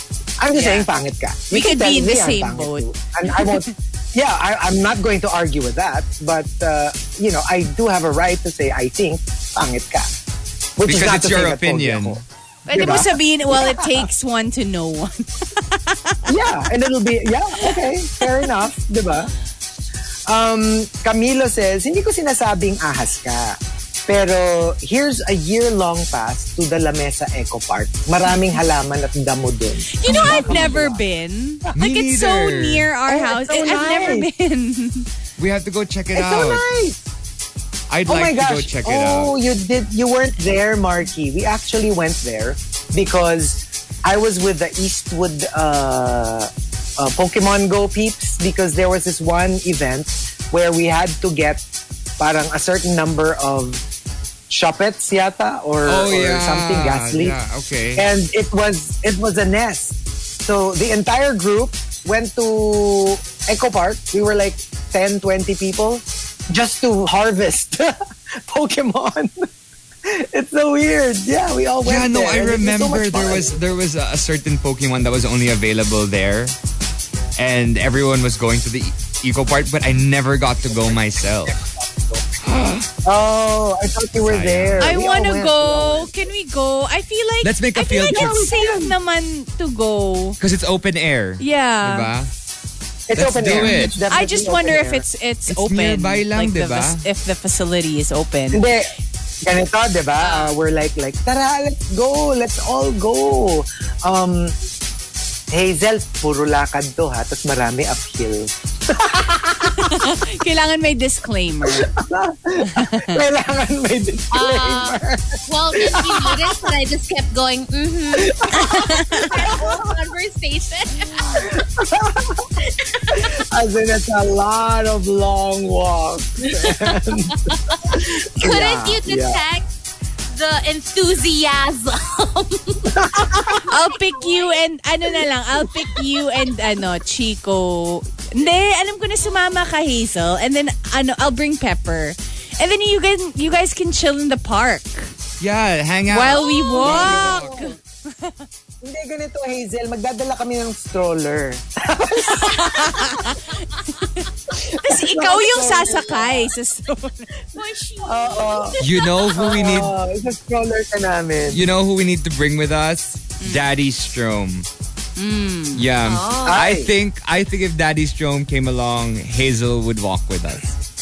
I'm just Yeah. saying pangit ka. We You can could be in the me I'm same pangit boat. too. And I won't, (laughs) yeah, I, I'm not going to argue with that, but, uh, you know, I do have a right to say I think pangit ka. Which is Because not it's to your say that pogi opinion. ako. Pwede mo Diba? sabihin, well, it takes one to know one. (laughs) Yeah, and it'll be, yeah, okay, fair enough, di ba? Um, Camilo says, hindi ko sinasabing ahas ka. Pero here's a year-long pass to the Lamesa Eco Park. Maraming halaman at damo dun. You know, I've never been. Me Like, it's so neither. near our Oh, house. it's so I've never nice. been. We have to go check it It's so out. nice. I'd Oh my like to go gosh. check it oh, out. you did. You weren't there, Marky. We actually went there because I was with the Eastwood uh, uh, Pokemon Go peeps because there was this one event where we had to get parang a certain number of Shuppets yata or, Oh or yeah, something ghastly. Yeah, okay. and it was it was a nest. So the entire group went to Eco Park. We were like 10, 20 people just to harvest (laughs) Pokemon. (laughs) it's so weird. Yeah, we all went yeah, no, there, I was so remember there was there was a certain Pokemon that was only available there, and everyone was going to the e- eco park, but I never got to go myself. (gasps) Oh, I thought you were there. I We want to go. Can we go? I feel like Let's make a I feel field like trip. it's safe naman to go. Because it's open air. Yeah. Diba? It's Let's open do air. it. It's I just open wonder if it's it's, It's open. nearby lang, like the if the facility is open. Hindi. Ganito, di ba? Uh, we're like, like, tara, let's go. Let's all go. Um, Hazel, puro lakad to ha. Tapos marami uphill. (laughs) Kailangan may disclaimer. (laughs) Kailangan may disclaimer. Well, if you noticed that I just kept going, mm-hmm. (laughs) Conversation. As in, it's a lot of long walks. Couldn't Yeah, you detect the enthusiasm? (laughs) I'll pick you and ano na lang, I'll pick you and ano, Chico. Hindi, alam ko na sumama ka Hazel and then ano, I'll bring Pepper. And then you guys you guys can chill in the park Yeah, hang out. while we walk. (laughs) Hindi, ganito, Hazel. Magdadala kami ng stroller. (laughs) Tapos ikaw yung sasakay sa stroller. Oo. you know who we need. Oh, isa stroller ka namin. You know who we need to bring with us? Daddy Strom. Yeah. Oh. I Ay. think I think if Daddy Strom came along, Hazel would walk with us.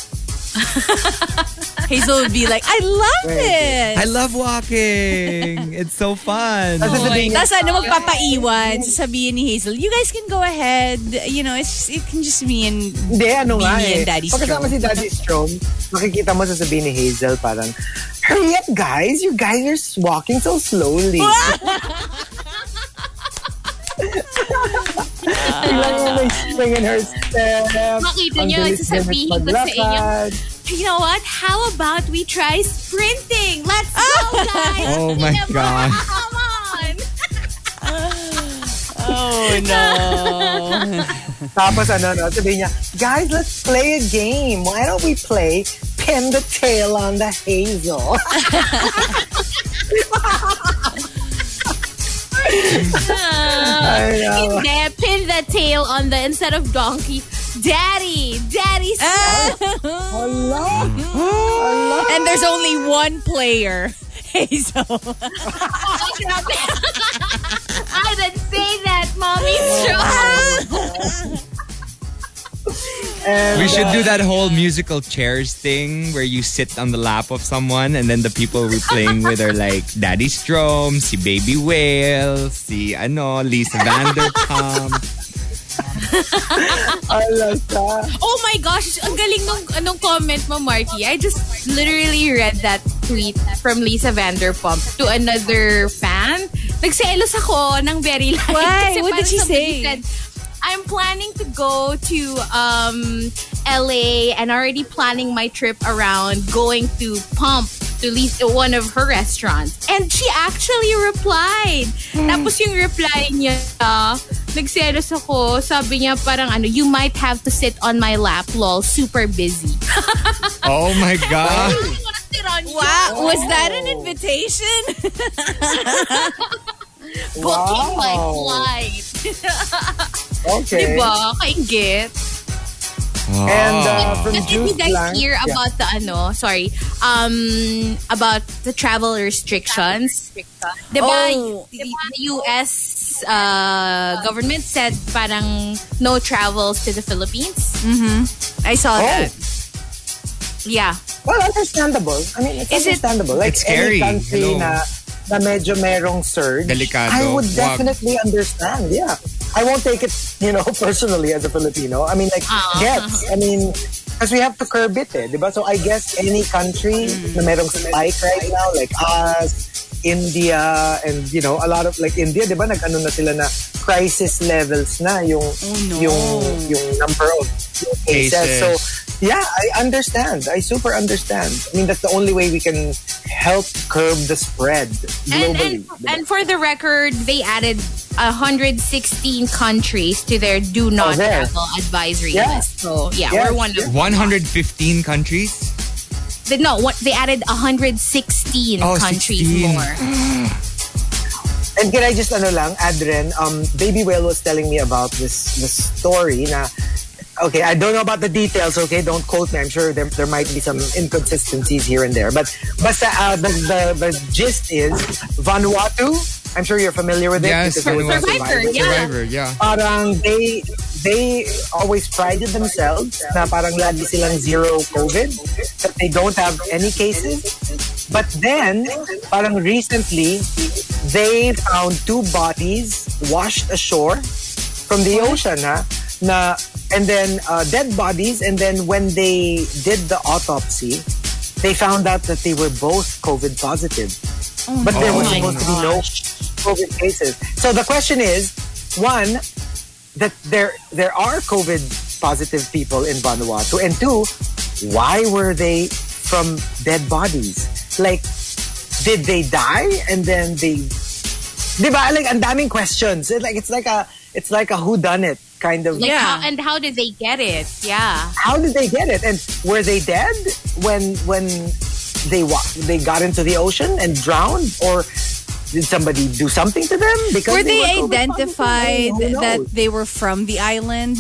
(laughs) Hazel would be like, I love it. I love walking. it's so fun. Tapos sasabihin niya, Tapos ano, magpapaiwan. Sasabihin ni Hazel, you guys can go ahead. You know, it's, it can just me and... Hindi, ano nga Me eh. and Daddy Pagkasama Strom. si Daddy Strom, makikita mo sasabihin ni Hazel parang, Hurry up guys, you guys are walking so slowly. (laughs) (laughs) Biglang yung ah. may spring in her step. Makita Ang sasabihin ko sa inyo. You know what? How about we try sprinting? Let's go, (laughs) oh guys! Oh my Diba? God. (laughs) Come on! (laughs) Oh, no. Tapos ano, no, sabihin niya, guys, let's play a game. Why don't we play pin the tail on the hazel? Ay, nawa. Hindi, pin the tail on the, instead of donkey, daddy! Daddy! Hala. and there's only one player. (laughs) Hazel. (laughs) I didn't say that, mommy. Strong. (laughs) And, We should uh, do that whole musical chairs thing where you sit on the lap of someone and then the people we're playing with are like Daddy Strom, si Baby Whale, si ano, Lisa Vanderpump. (laughs) Oh my gosh, ang galing nung, nung comment mo, Marky. I just literally read that tweet from Lisa Vanderpump to another fan. Nagselos ako ng very light. Why? Kasi What did she say? Said, I'm planning to go to um, LA and already planning my trip around going to Pump to at least one of her restaurants. And she actually replied. Tapos yung reply niya, nagselos ako. Sabi niya parang ano, you might have to sit on my lap, lol, super busy. (laughs) Oh my God. I wanna sit on you. Wow. Was that an invitation? (laughs) Booking my Wow. flight. (laughs) Okay. Diba? Kaingit. And uh, from But did you guys Blank, hear yeah. about the ano, sorry, um, about the travel restrictions? Diba, Oh. the, the US uh, government said parang no travels to the Philippines? Mm-hmm. I saw Oh. that. Yeah. Well, understandable. I mean, it's Is it- understandable. like It's scary. any country Hello. na, na medyo merong surge, Delikado. I would Wag. definitely understand. Yeah. I won't take it, you know, (laughs) personally as a Filipino. I mean, like, Ah. gets. I mean, because we have to curb it, eh, diba? So I guess any country na merong spike right now, like us, India, and, you know, a lot of, like, India, diba, nag-ano na sila na crisis levels na yung, no. yung, yung number of cases. Cases. So, yeah, I understand. I super understand. I mean, that's the only way we can help curb the spread And, globally. and, and for the record, they added 116 countries to their do not Oh, there. travel advisory Yeah. list. So, yeah, Yes, we're one of 115 countries? They, no, what they added 116 Oh, countries 16. more. (sighs) And can I just ano lang, Adren, um, Baby Whale was telling me about this this story na okay, I don't know about the details, okay? Don't quote me. I'm sure there, there might be some inconsistencies here and there. But basta, uh, the, the, the gist is Vanuatu, I'm sure you're familiar with it. Yes, because it was a Survivor, yeah. Survivor, yeah. Parang they they always prided themselves na parang lagi silang zero COVID, that they don't have any cases. But then, parang recently, they found two bodies washed ashore from the ocean, ha? Na, and then uh, dead bodies, and then when they did the autopsy, they found out that they were both COVID positive. But there was Oh supposed to be no COVID cases. So the question is, one, that there there are COVID positive people in Vanuatu, and two, why were they from dead bodies? Like, did they die and then they? Diba? Like, ang daming questions. It's like it's like a it's like a who done it kind of. Like Yeah. how, and how did they get it? Yeah. How did they get it? And were they dead when when they wa- they got into the ocean and drowned, or did somebody do something to them? Because Were they COVID identified that they were from the island?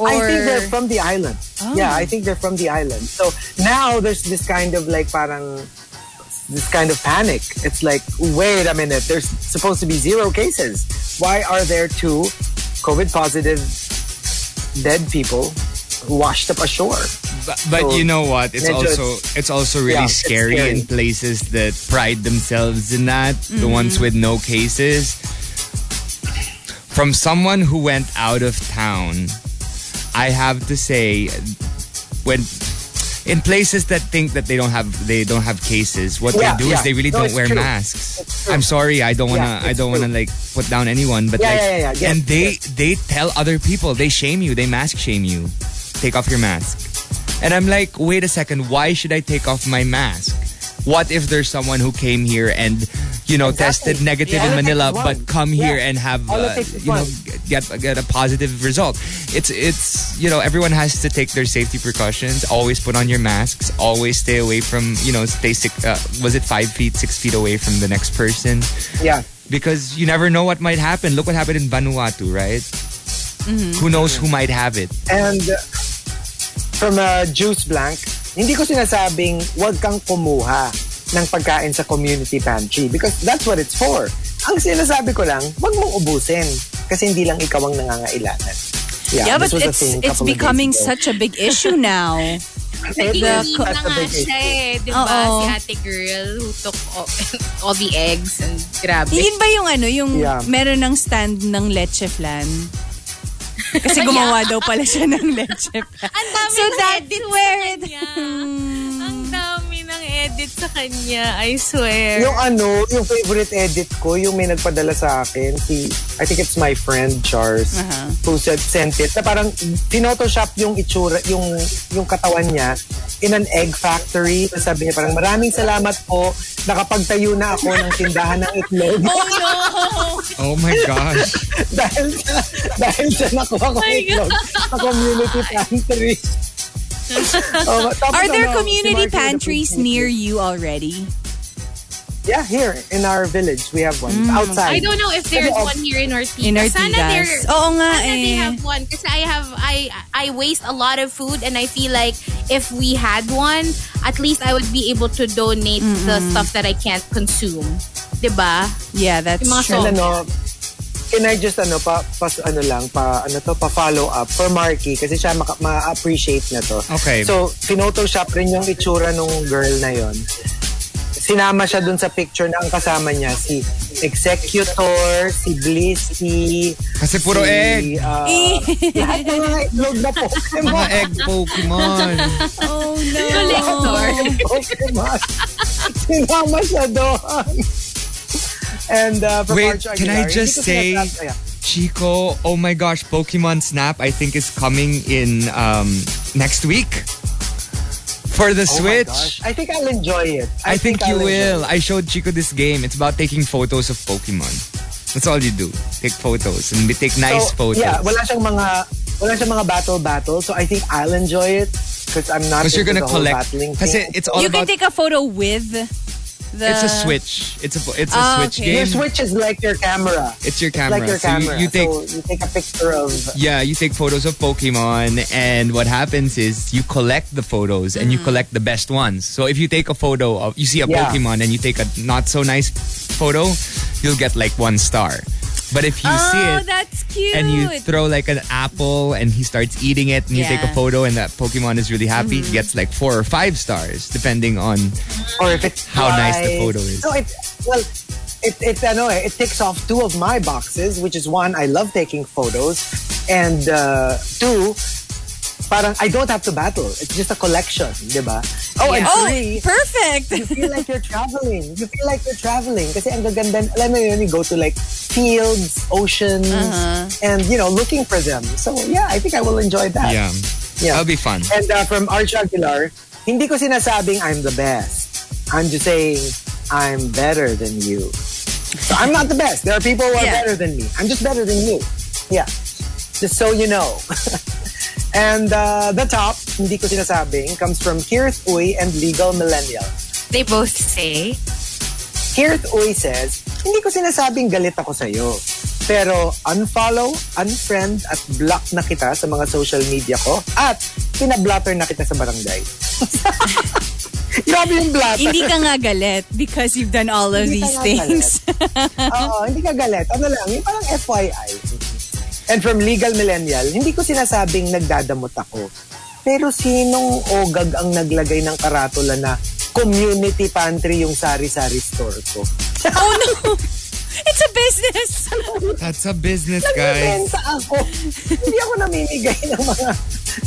Or I think they're from the island. Oh. Yeah, I think they're from the island. So now there's this kind of like parang this kind of panic. It's like, wait a minute, there's supposed to be zero cases. Why are there two COVID positive dead people washed up ashore? But, but So, you know what? It's medyo- also it's also really Yeah, scary, scary. in places that pride themselves in that. The Mm-hmm. ones with no cases. From someone who went out of town, I have to say, when in places that think that they don't have they don't have cases, what Yeah, they do yeah. is they really No, don't wear true. masks. I'm sorry, I don't wanna Yeah, I don't wanna like put down anyone, but Yeah, like yeah, yeah, yeah. and they yes. they tell other people, they shame you, they mask shame you. Take off your mask. And I'm like, wait a second, why should I take off my mask? What if there's someone who came here and, you know, Exactly. tested negative Yeah. in Manila, but come Yeah. here and have, uh, you know, get get a positive result? It's it's you know, everyone has to take their safety precautions. Always put on your masks. Always stay away from, you know, stay six. Uh, was it five feet, six feet away from the next person? Yeah. because you never know what might happen. Look what happened in Vanuatu, right? Who knows who might have it? And uh, from a juice blank, hindi ko sinasabing wag kang kumuha ng pagkain sa community pantry because that's what it's for. Ang sinasabi ko lang, wag mong ubusin kasi hindi lang ikaw ang nangangailangan. Yeah, Yeah, this but was a it's thing it's becoming such a big issue now. Naging The meme na nga siya eh. Di ba? Si ate girl who took all, (laughs) all the eggs and grabe. Yun ba yung ano, yung Yeah. meron ng stand ng leche flan? Kasi gumawa daw pala siya ng leche. (laughs) Ang dami So ng that's where it- edit sa kanya. I swear. Yung ano, yung favorite edit ko, yung may nagpadala sa akin, si, I think it's my friend Charles, Uh-huh. who said, sent it, na parang pinotoshop yung itsura, yung, yung katawan niya in an egg factory. Sabi niya parang, maraming salamat po, nakapagtayo na ako ng tindahan ng itlog. (laughs) Oh no! Oh my gosh. (laughs) dahil dahil sa nakuha ko ng itlog sa community pantry. (laughs) Oh, Are there ano, community si pantries near you already? Yeah, here in our village we have one. Mm. Outside. I don't know if there's Kasi, one here in Ortigas. In Sana there, Ortigas. Oo nga sana they eh. have one. Kasi I have, I, I waste a lot of food and I feel like if we had one, at least I would be able to donate the stuff that I can't consume. Diba? Yeah, that's Yung mga true. Ano, can I just ano pa, pa ano lang pa ano to pa follow up for Marky kasi siya maka, ma-appreciate na to. Okay. So, pinotoshop rin yung itsura nung girl na yon. Sinama siya dun sa picture na ang kasama niya si Executor, si Blissy, Kasi puro si, egg. uh, (laughs) lahat ng mga itlog na Pokemon. Mga egg Pokemon. Oh no! Collector. Pokemon. (laughs) Sinama siya doon. And uh, from Wait, Arch can I just hindi say, sinasabi- Ayan. Chico, oh my gosh, Pokemon Snap I think is coming in um, next week for the Oh Switch. I think I'll enjoy it. I, think, you I'll will. it. I showed Chico this game. It's about taking photos of Pokemon. That's all you do. Take photos and we take nice so, photos. Yeah, wala siyang mga wala siyang mga battle battle. So I think I'll enjoy it because I'm not Because you're gonna collect. battling Kasi it's all You can take a photo with the. It's a Switch. It's a it's a Ah, Switch okay. your. Switch is like your camera. It's your It's camera. like your So you- camera. you take so you take a picture of Yeah, you take photos of Pokemon, and what happens is you collect the photos and you collect the best ones. So if you take a photo of, you see a Yeah. Pokemon and you take a not so nice photo, you'll get like one star. But if you see oh, it that's cute. and you throw like an apple and he starts eating it and you take a photo and that Pokemon is really happy, it gets like four or five stars depending on or if it's How nice the photo is. No, it well, it it ano, eh, it takes off two of my boxes, which is one, I love taking photos, and uh, two, parang I don't have to battle. It's just a collection, diba? Oh, and Oh, three, perfect. you feel like you're (laughs) traveling. You feel like you're traveling. Kasi ang gaganda, alam mo yun, you go to like fields, oceans, Uh-huh. and you know, looking for them. So yeah, I think I will enjoy that. yeah, Yeah. that'll be fun. And uh, from Arch Aguilar, hindi ko sinasabing I'm the best. I'm just saying I'm better than you. So I'm not the best. There are people who are Yeah. better than me. I'm just better than you. Yeah. Just so you know. (laughs) and uh, the top, hindi ko sinasabing, comes from Kirth Uy and Legal Millennial. They both say, Kirth Uy says, hindi ko sinasabing galit ako sa'yo. Pero unfollow, unfriend at block na kita sa mga social media ko at pinablotter na kita sa barangay. (laughs) Grabe yung blatter. Hindi ka nga galit because you've done all of Hindi these things. Oo, hindi ka galit. Ano lang, yung parang FYI. And from Legal Millennial, hindi ko sinasabing nagdadamot ako. Pero sinong ogag ang naglagay ng karatula na community pantry yung sari-sari store ko? (laughs) oh no! It's a business! That's a business, guys. Nagbebenta ako. hindi ako namimigay ng mga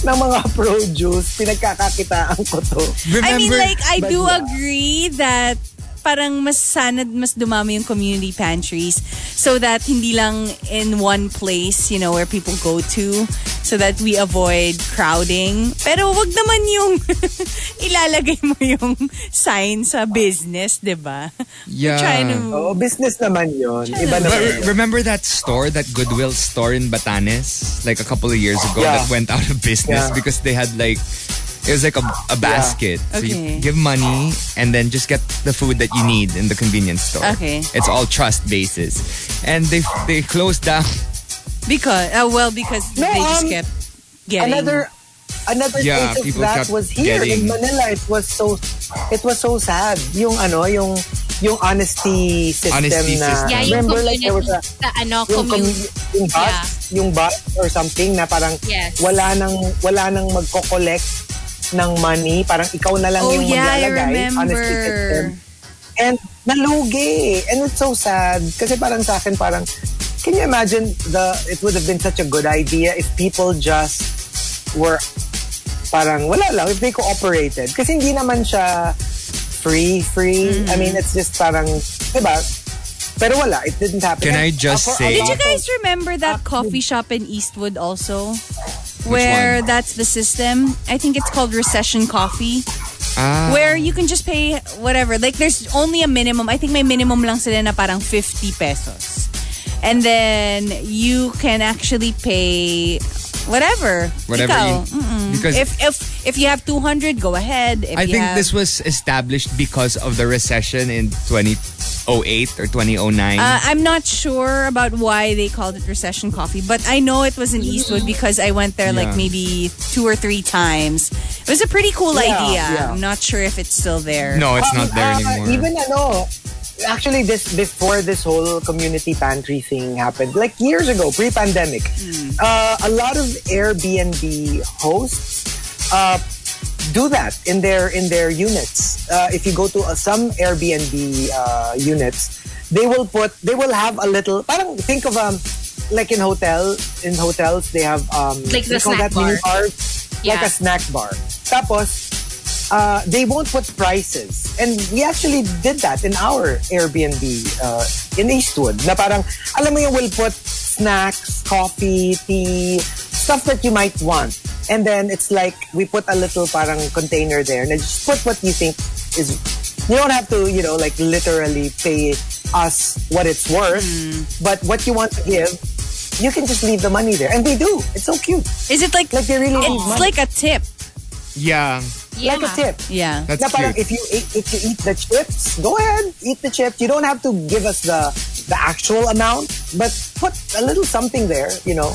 ng mga produce. Pinagkakakitaan ko to. I mean, Remember, like, I do yeah. agree that parang mas sana mas dumami yung community pantries so that hindi lang in one place, you know, where people go to so that we avoid crowding. Pero wag naman yung (laughs) ilalagay mo yung sign sa business, di ba? Yeah. Trying to... Oo, business naman yon. Iba But naman. yun. remember that store, that Goodwill store in Batanes, like a couple of years ago, Yeah. that went out of business Yeah. because they had like it was like a, a basket. So Okay. you give money and then just get the food that you need in the convenience store. Okay. It's all trust basis, and they they closed down. Because, uh, well, because No, they just um, kept getting... another another Yeah, case of people that kept was here getting- in Manila. It was so it was so sad. Yung ano, yung yung honesty system Honesty na system. Yeah, yung remember like there was a sa ano, yung, com- community. yung bus, Yeah. yung bus or something na parang Yes. wala nang wala nang magko-collect ng money, parang ikaw na lang Oh, yung yeah, I maglalagay. System. remember. And nalugi. And it's so sad. Kasi parang sa akin, parang, can you imagine the, it would have been such a good idea if people just were, parang wala lang, if they cooperated. Kasi hindi naman siya free, free. I mean, it's just parang, diba? Pero wala, it didn't happen. Can I just uh, say- Did you guys remember that coffee shop in Eastwood also? Where one? that's the system. I think it's called Recession Coffee. Ah, Where you can just pay whatever. Like there's only a minimum. I think my minimum lang sila na parang 50 pesos. And then you can actually pay whatever. whatever Ikaw. you because if if if you have 200, go ahead. If I you think have, this was established because of the recession in 2008 or 2009. Uh, I'm not sure about why they called it Recession Coffee, but I know it was in Eastwood because I went there like maybe two or three times. It was a pretty cool Yeah, idea. yeah. I'm not sure if it's still there. no, it's not there Uh, anymore. Even ano, actually this before this whole community pantry thing happened, like years ago, pre-pandemic, uh, a lot of Airbnb hosts uh, do that in their in their units. Uh, if you go to uh, some Airbnb uh, units, they will put they will have a little. Parang think of um like in hotel in hotels they have um Like they the call snack bar. bar, like a snack bar. Tapos uh, they won't put prices. And we actually did that in our Airbnb uh, in Eastwood. Na parang, alam mo yung we'll put snacks, coffee, tea, stuff that you might want. And then it's like, we put a little parang container there and then just put what you think is, you don't have to, you know, like literally pay us what it's worth. Mm-hmm. But what you want to give, you can just leave the money there. And they do. It's so cute. Is it like, Like they really it's like a tip? yeah, Yeah. like a tip. Yeah. that's na parang cute. if you eat, if you eat the chips, go ahead, eat the chips. You don't have to give us the the actual amount, but put a little something there, you know.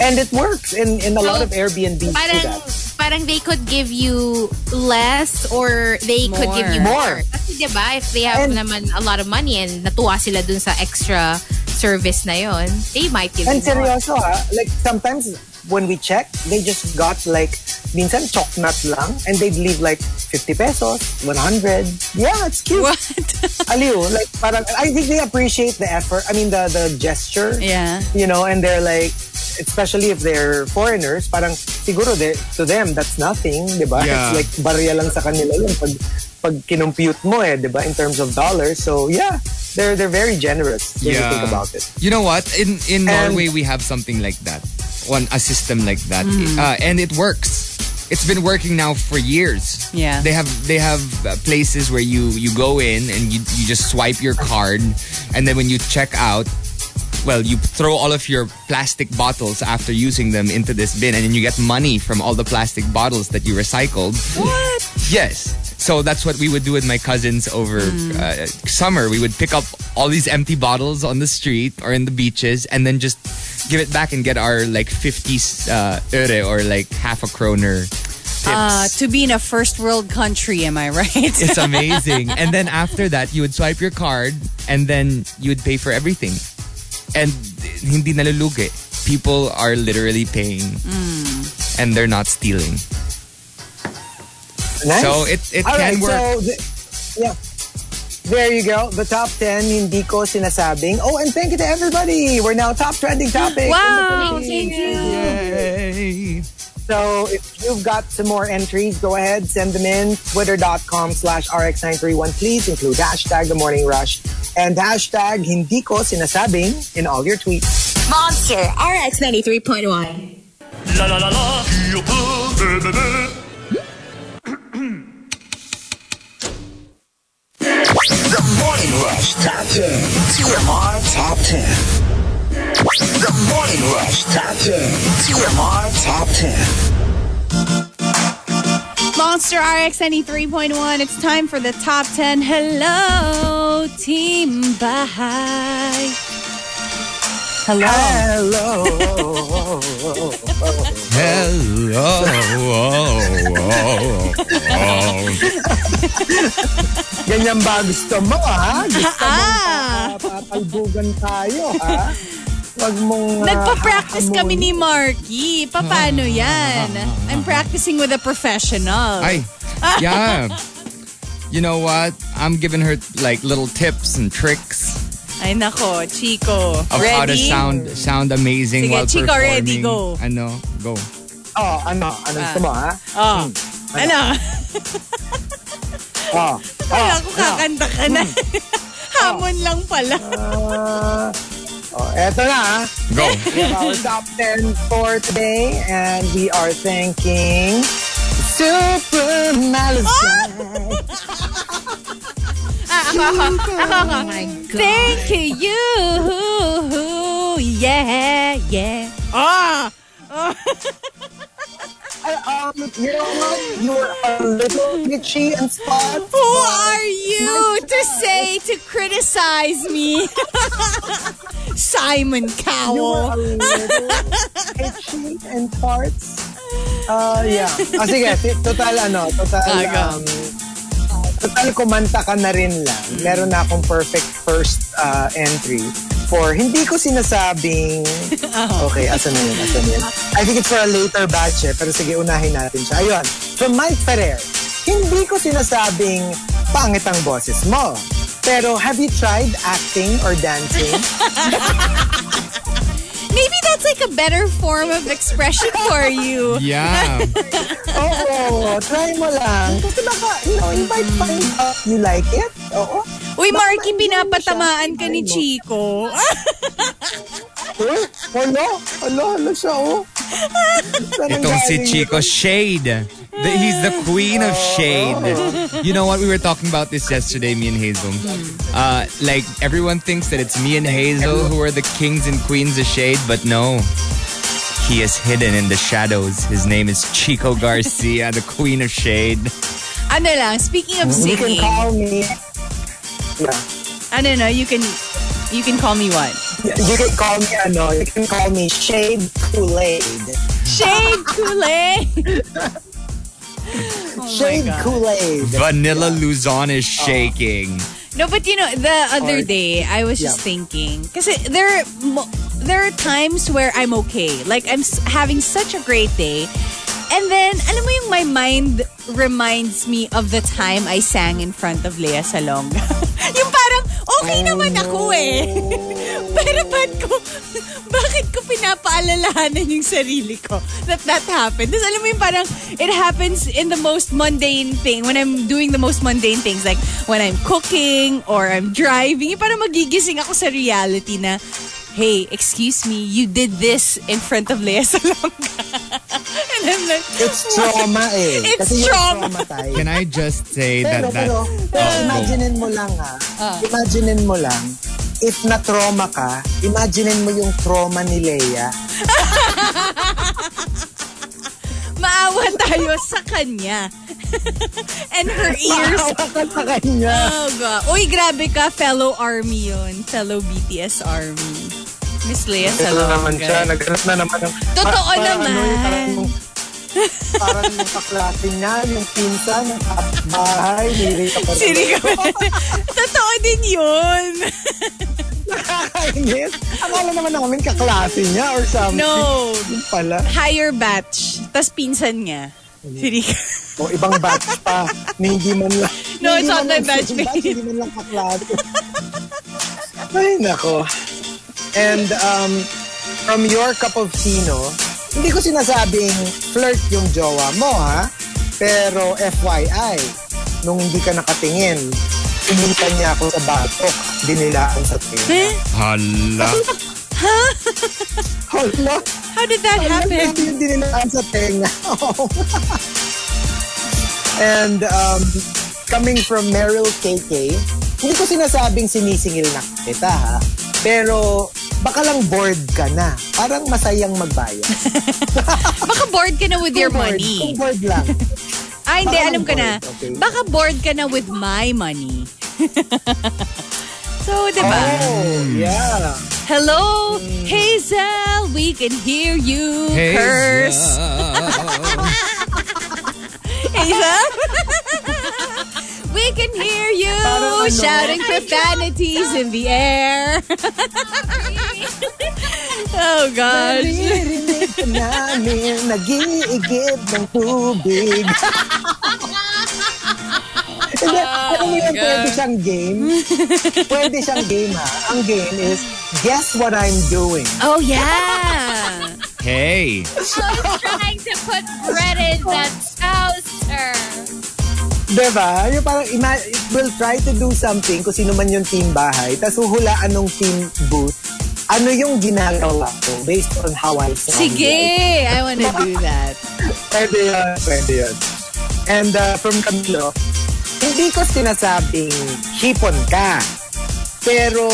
And it works in in a lot So, of Airbnb do Parang, parang they could give you less or they could give you More. more. Kasi diba, if they have And- naman a lot of money and natuwa sila dun sa extra service na yon, they might give And you more. seryoso ha, like sometimes when we check, they just got like minsan Choc Nut lang and they'd leave like 50 pesos, 100. Yeah, it's cute. What? (laughs) Aliw, like parang I think they appreciate the effort. I mean the the gesture. yeah. you know, and they're like, especially if they're foreigners, parang siguro de, to them that's nothing, di ba? Yeah. It's like barya lang sa kanila yun pag pag kinompute mo eh, di ba, in terms of dollars. So yeah, they're they're very generous when you think about it. You know what? In in And- Norway we have something like that. One a system like that. Uh, and it works. It's been working now for years. Yeah. They have they have uh, places where you you go in and you you just swipe your card and then when you check out well, you throw all of your plastic bottles after using them into this bin, and then you get money from all the plastic bottles that you recycled. What? Yes. So that's what we would do with my cousins over uh, summer. We would pick up all these empty bottles on the street or in the beaches and then just give it back and get our like 50 uh, öre or like half a kroner tips. Uh, to be in a first world country, am I right? It's (laughs) amazing. and then after that, you would swipe your card and then you would pay for everything. And hindi nalulugi. People are literally paying and they're not stealing. Nice. So it, it All can right, work. So, th- yeah. There you go. The top 10 hindi ko sinasabing. Oh, and thank you to everybody. We're now top trending topic. Wow, thank you. Yay. So if you've got some more entries, go ahead, send them in. Twitter.com slash RX931. Please include hashtag The Morning Rush and hashtag hindi ko sinasabing in all your tweets. Monster RX 93.1. La la la la. Oh, The Morning Rush Top 10. TMR Top 10. The Morning Rush Top 10. TMR Top 10. Monster RX 93.1. It's time for the top 10. Hello, Team Bahay. Hello. Hello. Hello. Ganyan ba gusto mo, ha? Gusto Ah. mong papalbugan tayo, ha? Wag mong... ah, Nagpa-practice kami ni Markki. Paano yan? I'm practicing with a professional. Ay, yeah. You know what? I'm giving her like little tips and tricks Ay nako, Chico. of how to Ready? sound sound amazing Sige, while Chico, performing. ready, go. Ano, go. Oh, ano? Ano gusto mo, ha? Oh. Ano? Oh. Kala ko kakanta ka na. (laughs) Hamon lang pala. Uh, oh, eto na, ha? Go. We have our top 10 for today, and we are thanking Super Malazan. Oh (laughs) (laughs) my God. Thank you. Yeah, yeah. Ah! um, you know what? You're a little itchy and spot. Who are you to say to criticize me? (laughs) Simon Cowell. You're a Cowell. little itchy and parts. Uh, yeah. Ah, sige. Total, ano, total, Aga. um, total kumanta ka na rin lang. Meron na akong perfect first uh, entry for hindi ko sinasabing (laughs) okay, asan na yun, asan na yun. I think it's for a later batch eh, pero sige, unahin natin siya. Ayun, from Mike Ferrer, hindi ko sinasabing pangit ang boses mo. Pero have you tried acting or dancing? (laughs) Maybe that's like a better form of expression (laughs) for you. Yeah. (laughs) Oo, try mo lang. Kasi baka, you know, you might find out you like it. Oo. Uy, Marky, pinapatamaan ka ni. Chico. Eh, Hala, hala, hala siya, oh. Itong si Chico Shade. The- he's the queen of shade. You know what? We were talking about this yesterday, me and Hazel. Uh, like, everyone thinks that it's me and Hazel who are the kings and queens of shade, but no. He is hidden in the shadows. His name is Chico Garcia, the queen of shade. ano lang, speaking of You can singing, call me... Yeah. ano no, you can, you can call me what? You can call me, ano, you can call me Shade Kool-Aid. Shade Kool-Aid. (laughs) Oh Shade God. Kool-Aid. Manila Luzon is shaking. No, but you know, the other Or- day, I was just thinking, because there, are there are times where I'm okay. Like, I'm having such a great day. And then, alam mo yung my mind reminds me of the time I sang in front of Lea Salonga. (laughs) yung parang, okay naman ako eh. Pero ba't ko, bakit ko pinapaalalahanan yung sarili ko that that happened? Tapos alam mo yung parang, it happens in the most mundane thing, when I'm doing the most mundane things, like when I'm cooking or I'm driving, yung parang magigising ako sa reality na, hey, excuse me, you did this in front of Lea Salonga. (laughs) And I'm like, It's trauma eh. It's Kasi trauma. traumatized. Can I just say Pero, that that pero, pero Oh, imaginein mo lang ha. Ah. Imaginein mo lang, if na-trauma ka, imaginein mo yung trauma ni Leia. maawa tayo sa kanya. (laughs) And her ears. Maawa ka sa kanya. Oh, God. Uy, grabe ka. Fellow army yun. Fellow BTS army. Miss Lea Ito na naman Salonga. siya. Naghanap na naman. Totoo parang naman. Ano, yung, parang, yung, kaklase niya, yung pinsan, yung kapitbahay, niri ka pa rin. Siri ka. (laughs) Totoo din yun. Nakakainis. Akala naman namin kaklase niya or something. No. Yung pala. Higher batch. Tas pinsan niya. Siri ka. O ibang batch pa. (laughs) hindi man lang. No, it's not my batch, babe. Hindi man lang kaklase. Ay, nako. And um, from your cup of tea, no, hindi ko sinasabing flirt yung jowa mo, ha? Pero FYI, nung hindi ka nakatingin, initan niya ako sa batok, dinilaan sa tenga. Hala. (laughs) Hala, How did that happen? Grabe yung dinilaan sa tenga. (laughs) And um, coming from Meryl KK, hindi ko sinasabing sinisingil na kita ha. Pero baka lang bored ka na. Parang masayang magbayad. (laughs) Baka bored ka na with your Kung bored, money. Kung bored lang. Ay, hindi. Baka Alam ko na. okay. Baka bored ka na with my money. (laughs) so, di ba? Oh, yeah. Hello, Hazel. We can hear you curse. (laughs) Hazel? we can hear you shouting profanities in the air. (laughs) oh, gosh. Naririnig ka namin, nag-iigib ng tubig. Hindi, alam mo yun, pwede siyang game. Pwede siyang game ha. Ang game is, guess what I'm doing. Oh, yeah. Hey. trying to put bread in that toaster. Diba? Yung parang, ima- we'll try to do something kung sino man yung team bahay, tapos huhulaan ng team booth, ano yung ginagawa ko based on how I sound. Sige, I wanna do that. Pwede yun, pwede yun. And uh, from Camilo, hindi ko sinasabing hipon ka. Pero,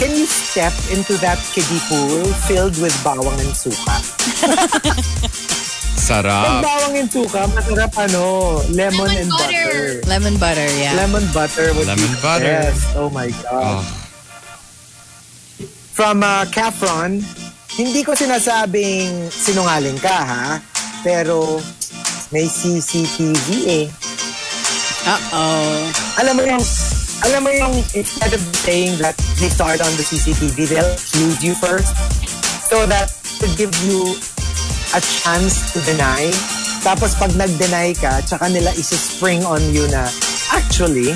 can you step into that kiddie pool filled with bawang and suka? Pag (laughs) Sarap. bawang and suka, masarap ano, lemon, Lemon and butter. butter. Lemon butter, yeah. Lemon butter would Lemon be butter. best. Oh my God. Oh. From uh, Cafron, hindi ko sinasabing sinungaling ka ha, pero may CCTV eh. Uh-oh. alam mo yung, alam mo yung, instead of saying that they start on the CCTV, they'll accuse you first so that to give you a chance to deny. Tapos pag nag-deny ka, tsaka nila isi-spring on you na, actually,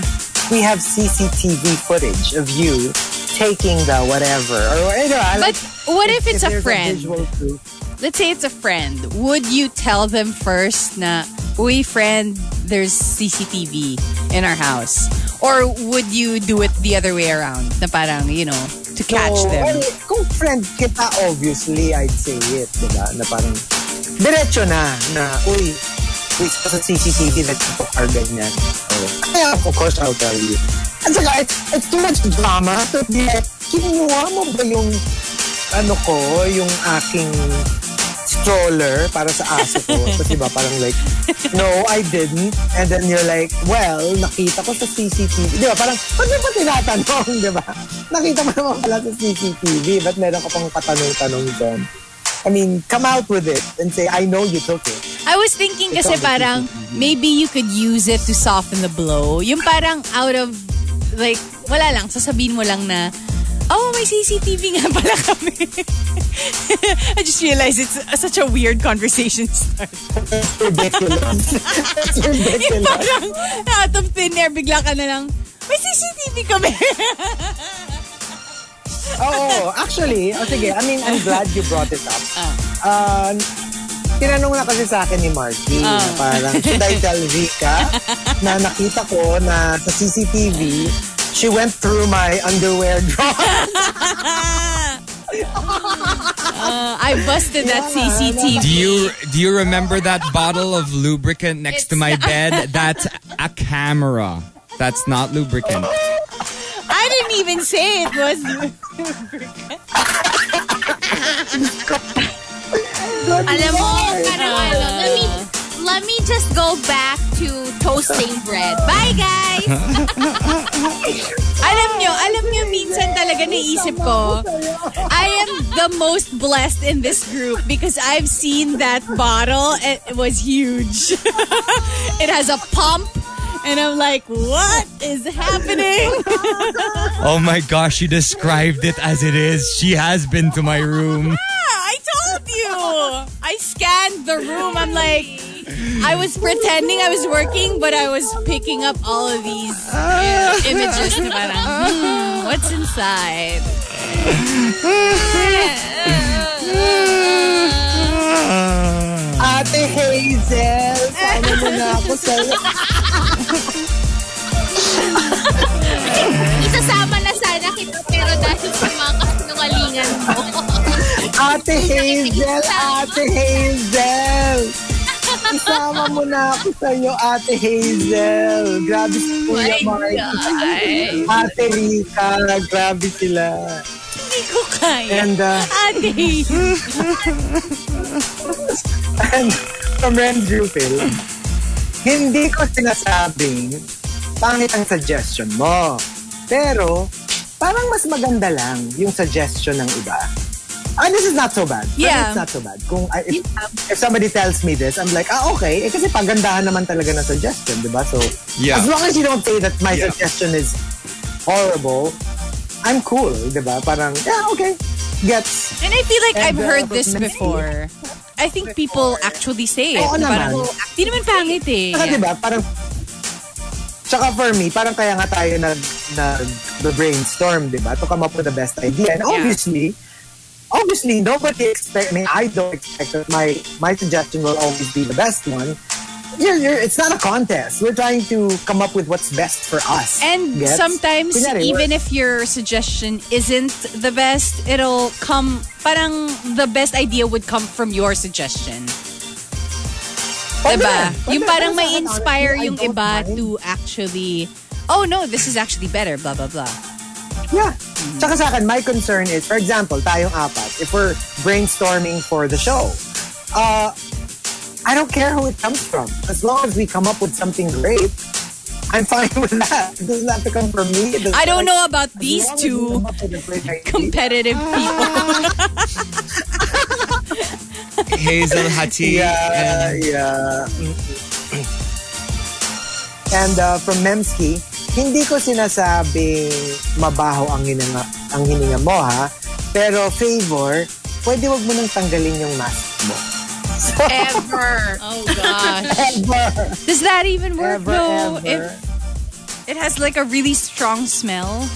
we have CCTV footage of you taking the whatever. Or, you know, But what if it's a friend? proof. Let's say it's a friend. Would you tell them first na, uy, friend, there's CCTV in our house? Or would you do it the other way around? Na parang, you know, to catch So, them. well, kung friend kita, obviously, I'd say it, diba? Na parang, diretso na, na, uy, uy, sa CCTV that you are ganyan. Kaya, of course, I'll tell you. At saka, it's, it's too much drama to be like, kinuha mo ba yung, ano ko, yung aking stroller para sa aso ko. (laughs) so, diba, parang like, no, I didn't. And then you're like, well, nakita ko sa CCTV. Di ba, parang, ba't mo pa tinatanong, (laughs) di ba? Nakita mo naman pala sa CCTV. Ba't meron ka pang katanong-tanong dyan? I mean, come out with it and say, I know you took it. I was thinking kasi parang maybe you could use it to soften the blow. Yung parang out of like wala lang sasabihin mo lang na Oh, may CCTV nga pala kami. (laughs) I just realized it's such a weird conversation start. Ridiculous. Ridiculous. parang out of thin air, bigla ka na lang, may CCTV kami. (laughs) Oo, actually, oh, sige, I mean, I'm glad you brought it up. Uh, tinanong na kasi sa akin ni Marky, na parang, should I tell Rika na nakita ko na sa CCTV, she went through my underwear (laughs) drawer. Uh, I busted that CCTV. Do you do you remember that bottle of lubricant next to my bed? That's a camera. That's not lubricant. I didn't even say it was. (laughs) Alam mo, parang ano, let me let me just go back to toasting bread. Bye, guys! (laughs) Alam nyo, alam nyo, minsan talaga naisip ko, I am the most blessed in this group because I've seen that bottle. It was huge. (laughs) it has a pump. And I'm like, what is happening? (laughs) Oh my gosh, she described it as it is. She has been to my room. (laughs) Yeah, I told you. I scanned the room. I'm like, I was pretending I was working, but I was picking up all of these uh, (laughs) images. na parang, hmm, what's inside? Ate Hazel, sana mo na ako sa'yo. (laughs) Isasama na sana kita pero dahil sa mga kasinungalingan mo. Ate Hazel, Ate Hazel. Isama mo na ako sa'yo, Ate Hazel. Grabe si Kuya Mark. Ate Rika, grabe sila. Hindi ko kaya. And, uh, Ate. (laughs) and from Renz Rufil, hindi ko sinasabing pangit ang suggestion mo. Pero, parang mas maganda lang yung suggestion ng iba. Ah, this is not so bad. Yeah. It's not so bad. Kung, I- if, if somebody tells me this, I'm like, ah, okay. Eh, kasi pagandahan naman talaga ng suggestion, di ba? So, Yeah. as long as you don't say that my Yeah. suggestion is horrible, I'm cool, di ba? Parang, yeah, okay. Gets. And I feel like And, I've uh, heard this maybe- before. (laughs) I think people actually say it. Oo na naman. Parang, di naman pangit eh. Saka diba, parang Tsaka for me, parang kaya nga tayo nag, nag the brainstorm, di ba? To come up with the best idea. And obviously, obviously, nobody expect, mean, I don't expect that my, my suggestion will always be the best one. You're, you're, it's not a contest. We're trying to come up with what's best for us. And Gets? sometimes, Kunyari, even if your suggestion isn't the best, it'll come, parang the best idea would come from your suggestion. Pwede Diba? Pwede Yung parang may Honestly, inspire yung iba mind. to actually, oh no, this is actually better, blah, blah, blah. Yeah. Tsaka sa akin, my concern is, for example, tayong apat, if we're brainstorming for the show, uh, I don't care who it comes from. As long as we come up with something great, I'm fine with that. It doesn't have to come from me. I don't like- know about these two competitive (laughs) people. Hazel Hati. Yeah, yeah. And uh, from Memski, hindi ko sinasabing mabaho ang hininga, ang hininga mo ha, pero favor, pwede wag mo nang tanggalin yung mask mo. Ever. (laughs) oh gosh. ever, Does that even work ever, though? ever. If it has like a really strong smell? (laughs)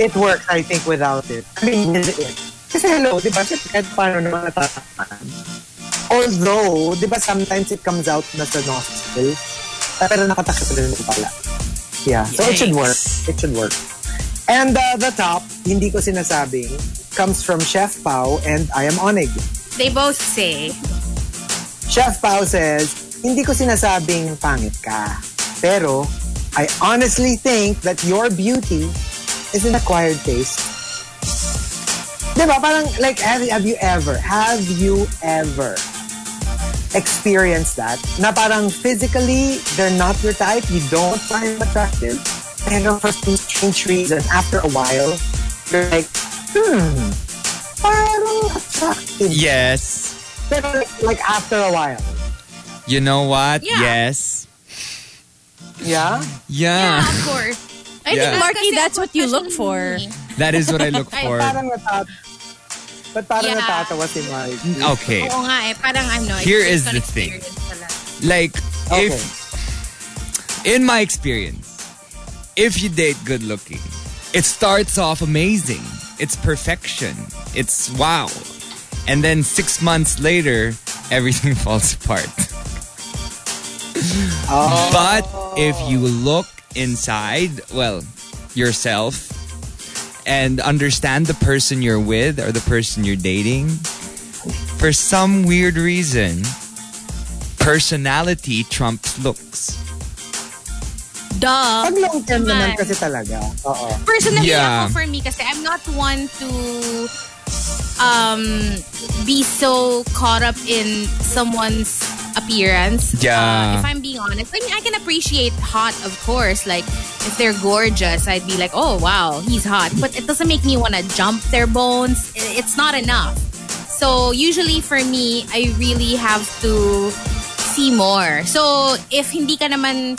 it works, I think, without it. I mean, with it. Kasi hello, di ba? Kahit paano naman natatakpan. Although, di ba, sometimes it comes out na sa nostril. Pero nakatakip rin pala. Yeah, so it should work. It should work. And uh, the top, hindi ko sinasabing, comes from Chef Pau and I am Onig. They both say, Chef Pau says, hindi ko sinasabing pangit ka. Pero, I honestly think that your beauty is an acquired taste. Diba? Parang, like, have, have you ever, have you ever experienced that? Na parang physically, they're not your type, you don't find them attractive, pero for some strange reason, after a while, you're like, hmm, parang attractive. Yes. Pero like, like after a while. You know what? Yeah. Yes. Yeah? Yeah. of course. I Yeah. think, Markki, that's what you look for. That is what I look for. Parang natat... Ba't parang Yeah. natatawa si Mike? Okay. Oo nga eh. Parang ano. it's Here based is on the thing. Like, Okay. if, in my experience, if you date good looking, it starts off amazing. It's perfection. It's wow. And then six months later, everything (laughs) falls apart. Oh. But if you look inside, well, yourself, and understand the person you're with or the person you're dating, for some weird reason, personality trumps looks. Duh. Pag long term naman Naman. kasi talaga. Oo. Personally, Yeah. ako for me kasi I'm not one to um be so caught up in someone's appearance. Yeah. Uh, if I'm being honest, I mean, I can appreciate hot, of course. Like if they're gorgeous, I'd be like, oh wow, he's hot. But it doesn't make me want to jump their bones. It's not enough. So usually for me, I really have to see more. So if hindi ka naman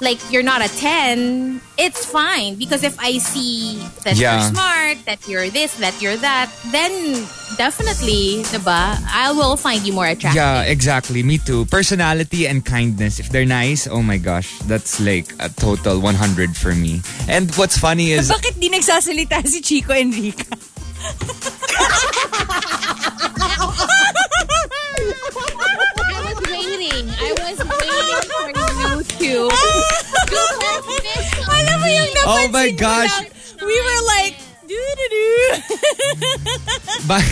like you're not a 10, it's fine because if I see that Yeah. you're smart, that you're this, that you're that, then definitely, diba, I will find you more attractive. Yeah, exactly. Me too. Personality and kindness. If they're nice, oh my gosh, that's like a total 100 for me. And what's funny is (laughs) Bakit di nagsasalita si Chico and Rica? (laughs) I was waiting. I was waiting for you. Alam mo yung napansin Oh my gosh. lang, we were like, doo-doo-doo. But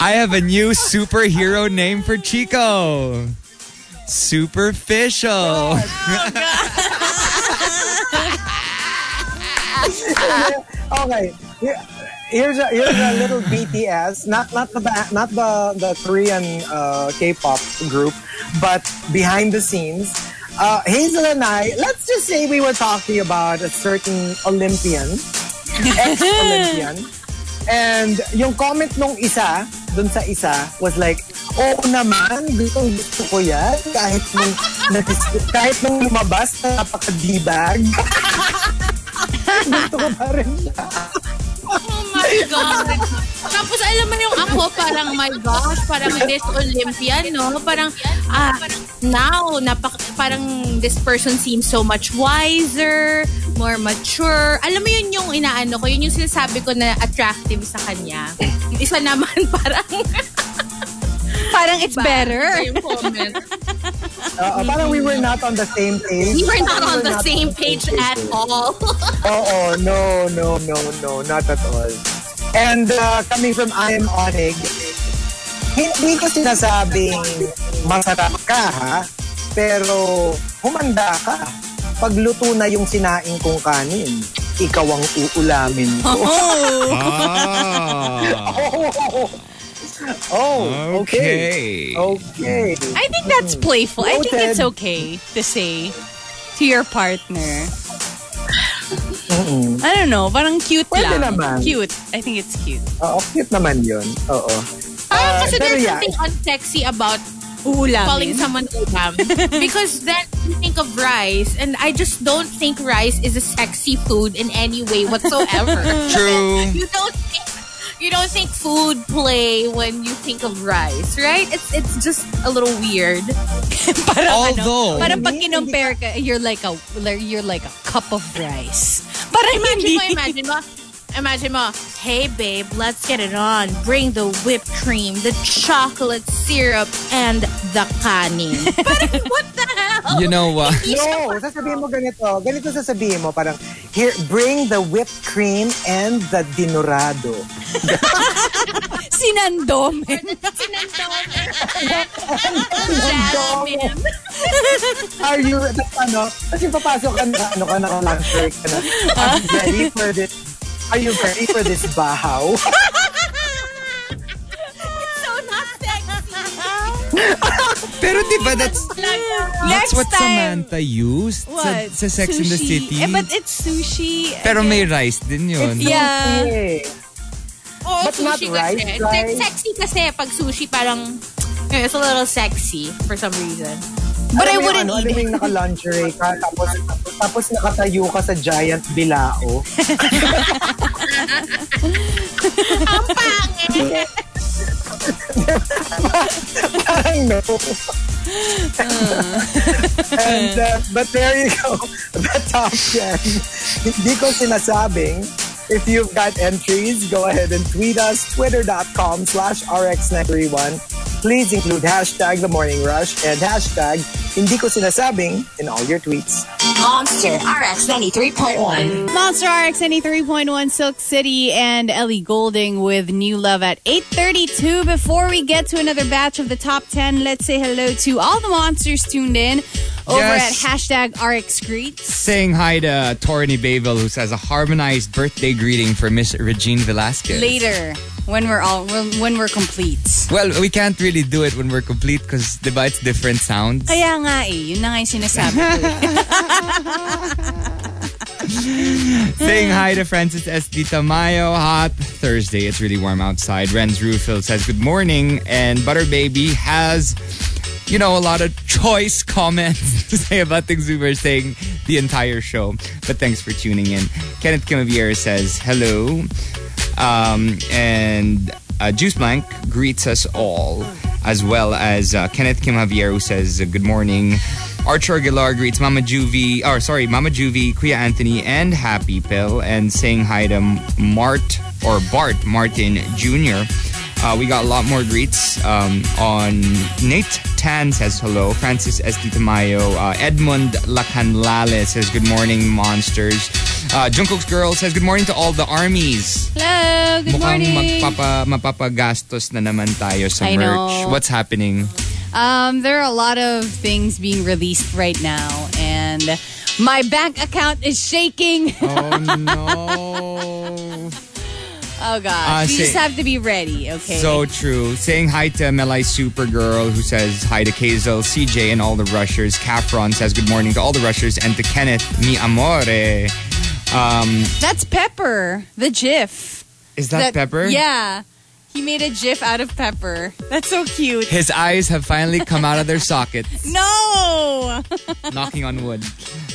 I have a new superhero name for Chico. Superficial. Okay. (laughs) Here's a here's a little BTS, not not the not the the Korean uh, K-pop group, but behind the scenes. Uh, Hazel and I, let's just say we were talking about a certain Olympian, (laughs) ex-Olympian, and yung comment nung isa dun sa isa was like, Oo naman, gustong gusto ko yan. Kahit nung, kahit nung lumabas na napaka-D-bag. (laughs) gusto ko pa rin siya. Oh my God. Tapos alam mo yung ako, parang my gosh, parang this Olympian, no? Parang, ah, now, napak parang this person seems so much wiser, more mature. Alam mo yun yung inaano ko, yun yung sinasabi ko na attractive sa kanya. Isa naman (laughs) parang, Parang it's better. Oo, parang we were not on the same page. We were not We on were the not same page at all. (laughs) Oo, no, no, no, no, not at all. And uh, coming from I am Onig, hindi ko sinasabing masarap ka ha, pero humanda ka. Pagluto na yung sinaing kong kanin, ikaw ang uulamin ko. Ah, (laughs) Oh, (laughs) okay. okay. Okay. I think that's playful. I think it's okay to say to your partner. I don't know, parang cute Pwede lang. naman. Cute. I think it's cute. Oo, cute naman yun. Oo. Parang Uh, kasi there's yeah, something unsexy about Uulamin. calling someone ulam. (laughs) because then you think of rice, and I just don't think rice is a sexy food in any way whatsoever. True. you don't think you don't think food play when you think of rice, right? It's it's just a little weird. (laughs) parang Although- ano, parang pag kinompare ka, you're like a you're like a cup of rice. Parang Imagine mo, imagine mo, imagine mo, hey babe, let's get it on. Bring the whipped cream, the chocolate syrup, and the kanin. (laughs) Parang, what the hell? You know what? No, sasabihin mo ganito. Ganito sasabihin mo, parang, here, bring the whipped cream and the dinorado. (laughs) Sinandomeng. Jalamin. Are you, that's ano, kasi papasok ka na, ano ka, naka-lunch break ka na. (laughs) Are you ready for this? Are you ready for this bahaw? so not sexy. (laughs) Pero di ba that's, Next that's what time. Samantha used sa, What? sa Sex in the Sushi. City. Eh, but it's sushi. Pero may rice din yun. Yeah. Okay. Oh, But not sushi rice, kasi. rice. Sexy kasi pag sushi parang eh, it's a little sexy for some reason. But I Alam yung wouldn't ano, eat alam mo yung naka-lingerie ka, tapos, tapos nakatayo ka sa giant bilao. (laughs) Ang pangit! Parang no. And, uh, but there you go. The top 10. Hindi ko sinasabing. If you've got entries, go ahead and tweet us, twitter.com slash rx931. Please include hashtag the morning rush and hashtag hindi ko sinasabing in all your tweets. Monster RX 93.1. Monster RX 93.1 Silk City and Ellie Goulding with New Love at 8.32. Before we get to another batch of the top 10, let's say hello to all the monsters tuned in over Yes. at hashtag RX Greets. Saying hi to Torny Bayville, who says a harmonized birthday greeting for Miss Regine Velasquez. Later, when we're all when, when we're complete. Well, we can't really do it when we're complete because diba it's different sounds. Kaya nga eh, yun na nga yung sinasabi ko. (laughs) (laughs) Saying hi to Francis S.D. Tamayo. Hot Thursday. It's really warm outside. Renz Rufil says good morning. And Butter Baby has, you know, a lot of choice (laughs) comments to say about things we were saying the entire show. But thanks for tuning in. Kenneth Kimavier says hello. Um, and uh, Juice Blank greets us all, as well as uh, Kenneth Kim who says good morning. Archer Aguilar greets Mama Juvie, or sorry, Mama Juvie, Kuya Anthony, and Happy Pill, and saying hi to Mart or Bart Martin Jr. Uh, we got a lot more greets um, on Nate Tan says hello. Francis S. Tamayo. Uh, Edmund Lacanlale says good morning, monsters. Uh, Jungkook's girl says good morning to all the armies. Hello, good Mukhang morning. magpapa, mapapagastos na naman tayo sa I merch. know. What's happening? Um, there are a lot of things being released right now, and my bank account is shaking. Oh no. (laughs) Oh gosh, Uh, you just have to be ready. Okay. So true. Saying hi to Melai Supergirl, who says hi to Kazel, CJ, and all the rushers. Capron says good morning to all the rushers, and to Kenneth, mi amore. Um, that's Pepper, the GIF. is that, Pepper? Yeah, he made a GIF out of Pepper. That's so cute. His eyes have finally come out of their (laughs) sockets, No. knocking on wood.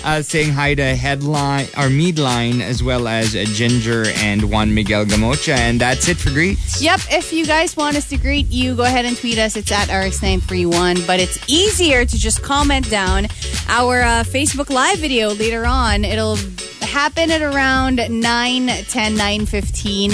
Uh, saying hi to Headline or Meadline, as well as Ginger and Juan Miguel Gamocha, and that's it for greets. Yep, if you guys want us to greet you, go ahead and tweet us. It's at RX931. But it's easier to just comment down our uh, Facebook Live video later on. It'll happen at around 9, 10, 9, 15.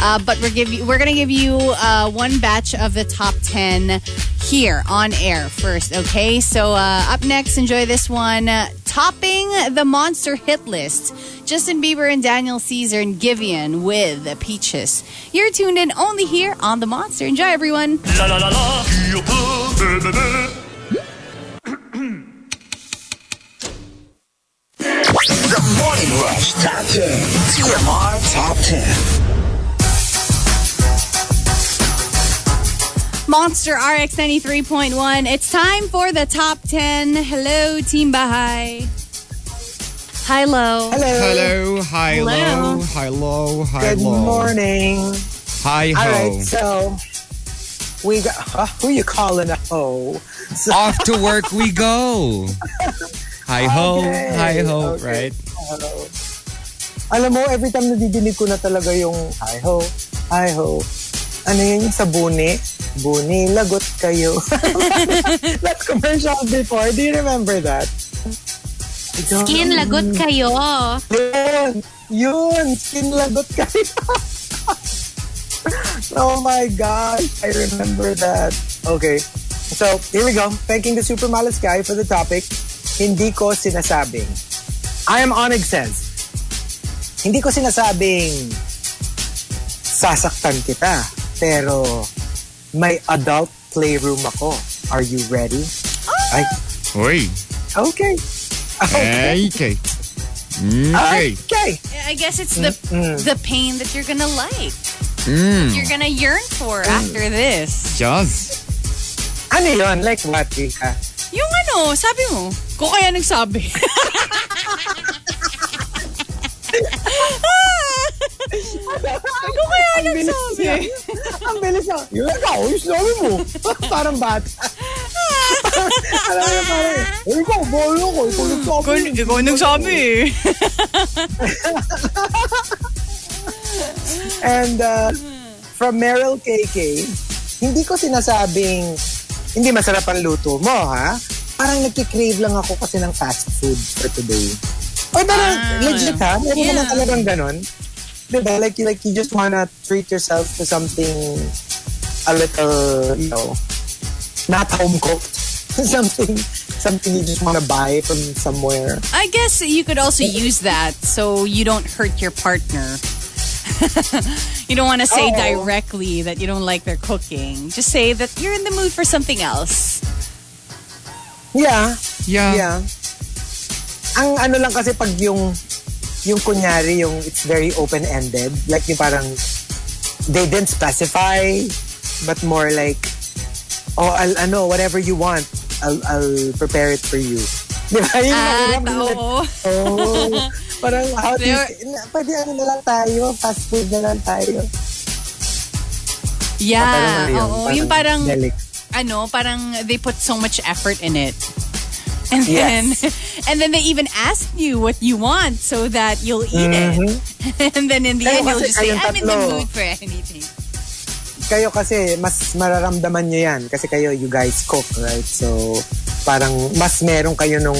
Uh, but we're, give you, we're going to give you uh, one batch of the top 10 here on air first, okay? So uh, up next, enjoy this one. Uh, topping the monster hit list. Justin Bieber and Daniel Caesar and Giveon with Peaches. You're tuned in only here on The Monster. Enjoy, everyone. La la la la. The Morning Rush Top 10. TMR Top 10. Monster RX 93.1. It's time for the top 10. Hello, Team Bahay. Hi, Lo. Hello. Hello, hi, Hello. low, hi, low, hi, Good low. morning. Hi, ho. All right, so we got huh, who you calling a hoe? So, (laughs) Off to work we go. Hi ho, Okay, hi ho, okay. right? uh, alam mo, every time nadidinig ko na talaga yung hi ho, hi ho. Ano yun yung sa buni? Buni, lagot kayo. (laughs) that commercial before. Do you remember that? Skin lagot kayo. Yun, yun, skin lagot kayo. (laughs) oh my gosh, I remember that. Okay, so here we go. Thanking the Super Malas guy for the topic. Hindi ko sinasabing. I am Onyx says, hindi ko sinasabing sasaktan kita, pero may adult playroom ako. Are you ready? Ay, Oi. okay. Okay. Okay. Okay. Okay. I guess it's the the pain that you're gonna like. Mm. You're gonna yearn for after this. Just. Ano yun? Like what, Rika? Yung ano, sabi mo. Ko kaya nagsabi. (laughs) (laughs) Ko kaya Ang nagsabi. niya. Ang bilis niya. Yung ikaw, yung sinabi mo. parang bata. Alam mo, parang, eh, ikaw, bolo ko. Ikaw nagsabi. Ikaw nagsabi eh. And uh, from Meryl KK, hindi ko sinasabing hindi masarap ang luto mo, ha? Parang nagkikrave lang ako kasi ng fast food for today. O parang legit ha? Meron Yeah. naman talagang ganon. Diba? Like, you- like you just wanna treat yourself to something a little, you know, not home cooked. (laughs) something, something you just wanna buy from somewhere. I guess you could also use that so you don't hurt your partner. (laughs) you don't want to say Oh. directly that you don't like their cooking. Just say that you're in the mood for something else. Yeah, Yeah. Yeah. Ang ano lang kasi pag yung yung kunyari yung it's very open-ended like yung parang they didn't specify but more like oh I'll ano whatever you want I'll I'll prepare it for you. (laughs) Di ba? Yun ang Ah, oo. Oh, parang how do you, pwede ano na lang tayo, fast food na lang tayo. Yeah. Parang ano Oo. Yung parang, delic. ano, parang they put so much effort in it. And Yes. then, (laughs) and then they even ask you what you want so that you'll eat it. (laughs) and then in the Kayo end, you'll just say, I'm in the tatlo. mood for anything. Kayo kasi, mas mararamdaman nyo yan. Kasi kayo, you guys cook, right? So, parang mas meron kayo nung...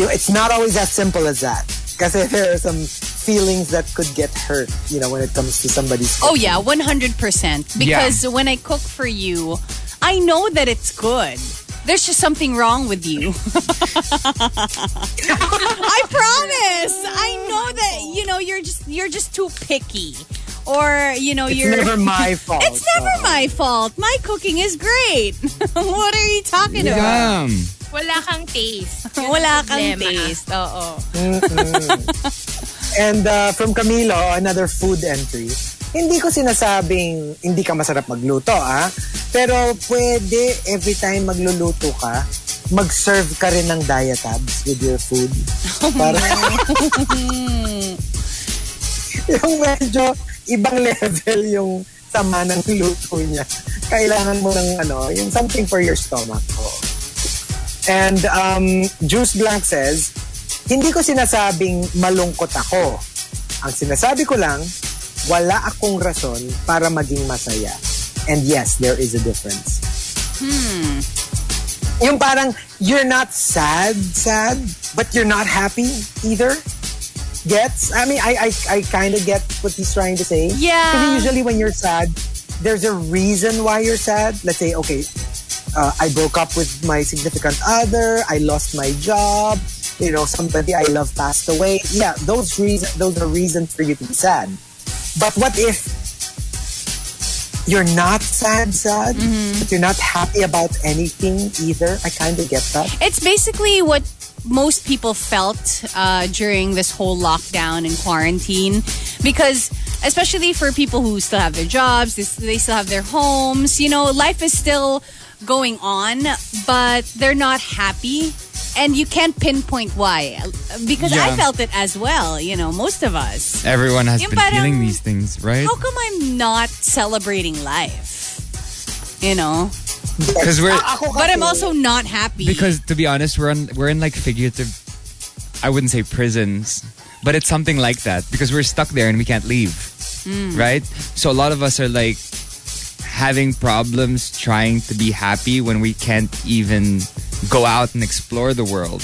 You it's not always as simple as that. Kasi there are some feelings that could get hurt, you know, when it comes to somebody's Oh cooking. yeah, 100%. Because when I cook for you, I know that it's good. There's just something wrong with you. (laughs) I promise. I know that you know you're just you're just too picky. Or, you know, It's you're never my (laughs) fault. It's never my fault. My cooking is great. (laughs) what are you talking about? Yum. Wala kang taste. Wala kang problema. taste. Oo. And uh, from Camilo, another food entry. Hindi ko sinasabing hindi ka masarap magluto, ah. Pero pwede every time magluluto ka, mag-serve ka rin ng diatabs with your food. Para (laughs) yung medyo ibang level yung sama ng luto niya. Kailangan mo ng ano, yung something for your stomach. Oh. And um, Juice Blank says, hindi ko sinasabing malungkot ako. Ang sinasabi ko lang, wala akong rason para maging masaya. And yes, there is a difference. Hmm. Yung parang, you're not sad, sad, but you're not happy either. Gets? I mean, I, I, I kind of get what he's trying to say. Yeah. Kasi usually when you're sad, there's a reason why you're sad. Let's say, okay, uh, I broke up with my significant other, I lost my job, you know, somebody I love passed away. Yeah, those reasons, those are reasons for you to be sad. But what if you're not sad, sad, but you're not happy about anything either? I kind of get that. It's basically what most people felt uh, during this whole lockdown and quarantine because especially for people who still have their jobs they still have their homes you know life is still going on but they're not happy and you can't pinpoint why because i felt it as well you know most of us Everyone has Yung been parang- feeling um, these things, right? how come i'm not celebrating life you know Because we're ah, Ako but i'm also not happy because to be honest, we're on we're in like figurative. I wouldn't say prisons, but it's something like that because we're stuck there and we can't leave, mm. right? So a lot of us are like having problems trying to be happy when we can't even go out and explore the world.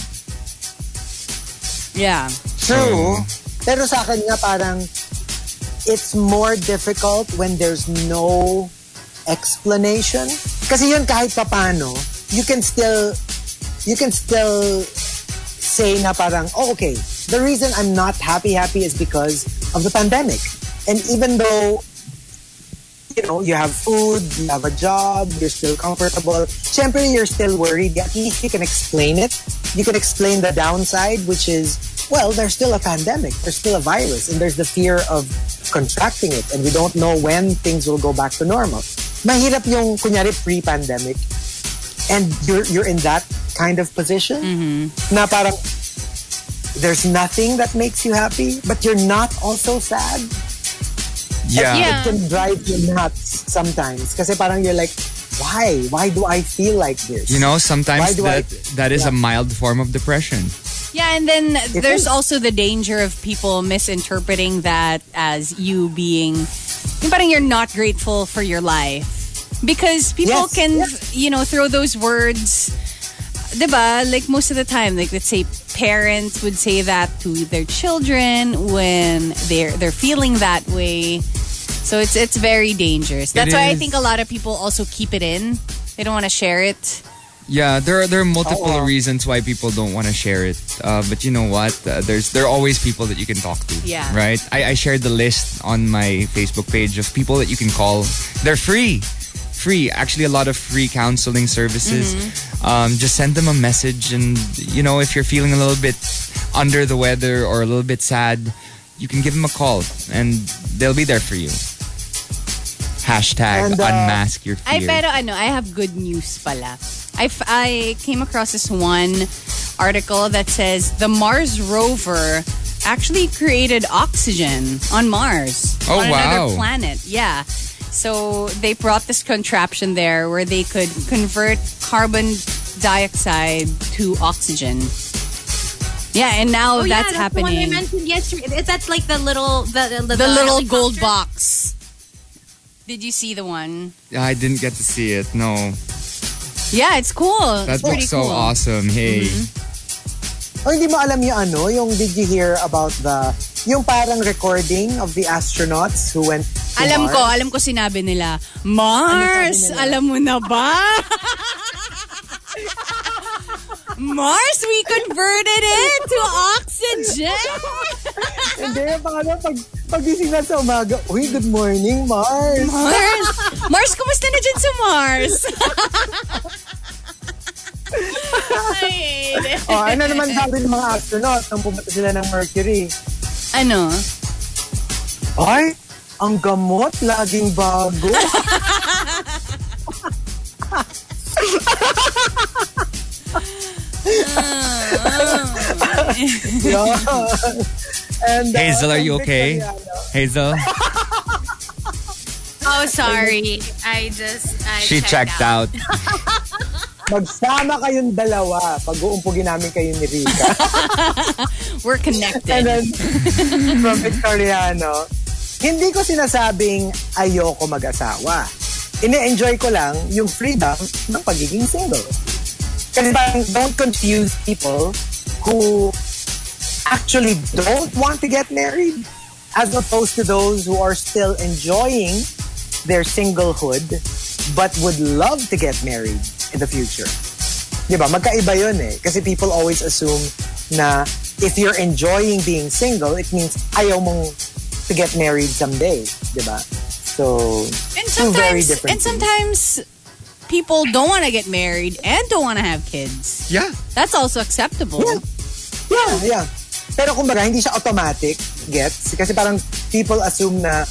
yeah True. Pero sa akin nga parang it's more difficult when there's no explanation. Kasi yun kahit papano, you can still you can still say na parang, oh, okay, the reason I'm not happy happy is because of the pandemic. And even though you know, you have food, you have a job, you're still comfortable. Siyempre, you're still worried. At least you can explain it. You can explain the downside, which is, well, there's still a pandemic. There's still a virus. And there's the fear of contracting it. And we don't know when things will go back to normal. Mahirap yung, kunyari, pre-pandemic. And you're, you're in that kind of position. Mm-hmm. Na parang, there's nothing that makes you happy, but you're not also sad Yeah. Yeah. it can drive you nuts sometimes. Kasi parang you're like, why? Why do I feel like this? You know, sometimes do I- that that is a mild form of depression. Yeah, and then there's is. also the danger of people misinterpreting that as you being, yung parang you're not grateful for your life. Because people Yes, can, yes. you know, throw those words, diba? Like most of the time, like let's say parents would say that to their children when they're they're feeling that way. So it's it's very dangerous. That's why I think a lot of people also keep it in. They don't want to share it. Yeah, there are there are multiple Oo. reasons why people don't want to share it. Uh, but you know what? Uh, there's there are always people that you can talk to. Yeah. Right. I, I shared the list on my Facebook page of people that you can call. They're free. free. Actually, a lot of free counseling services. Um, just send them a message, and you know, if you're feeling a little bit under the weather or a little bit sad, you can give them a call, and they'll be there for you. Hashtag And, uh, unmask your Ay, fear. pero ano, I have good news pala. I, f- I came across this one article that says the Mars rover actually created oxygen on Mars. Oh, on wow. another planet. Yeah. So they brought this contraption there where they could convert carbon dioxide to oxygen. Yeah, and now Oh, yeah, that's, The one I happening. mentioned yesterday. Is that like the little the the, The little helicopter? gold box. Did you see the one? I didn't get to see it. No, Yeah, it's cool. that it's pretty looks so cool. awesome. Hey, O hindi mo alam yung ano, yung did you hear about the, yung parang recording of the astronauts who went to Alam Mars? ko, alam ko sinabi nila, Mars, Ano nila? alam mo na ba? Mars, we converted it to oxygen. Hindi, pang ano, pag, pagising na sa umaga, uy, good morning, Mars. Mars, Mars, kumusta na dyan sa Mars? (laughs) Ay, hate it. O, ano naman sabi ng mga astronaut nung pumunta sila ng Mercury? Ano? Ay, ang gamot, laging bago. (laughs) Yan. (laughs) And, uh, Hazel, are you and okay? Hazel, (laughs) Oh, sorry. I just I she checked out. (laughs) Magsama kayong dalawa pag uumpugin namin kayo ni Rika. (laughs) We're And connected. then, from Victoriano, hindi ko sinasabing ayoko mag-asawa. Ini-enjoy ko lang yung freedom ng pagiging single. Kasi parang don't confuse people who actually don't want to get married as opposed to those who are still enjoying their singlehood but would love to get married in the future. Di ba? Magkaiba yun eh. Kasi people always assume na if you're enjoying being single, it means ayaw mong to get married someday. Di ba? So, And two very sometimes, different and sometimes people don't want to get married and don't want to have kids. Yeah. That's also acceptable. Yeah. Yeah, yeah. Pero kumbaga, hindi siya automatic, gets? Kasi parang people assume na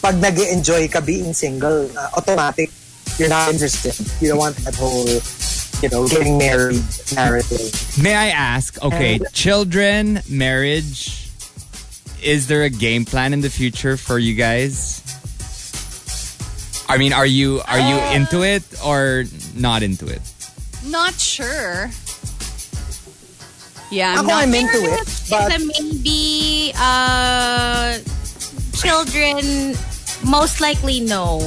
pag nag enjoy ka being single, uh, automatic, you're not interested. You don't want that whole, you know, getting married narrative. May I ask? Okay, And- children, marriage. Is there a game plan in the future for you guys? I mean, are you are you Uh, into it or not into it? Not sure. Yeah, I'm Ako, not I'm into it, It's but a maybe uh children most likely no.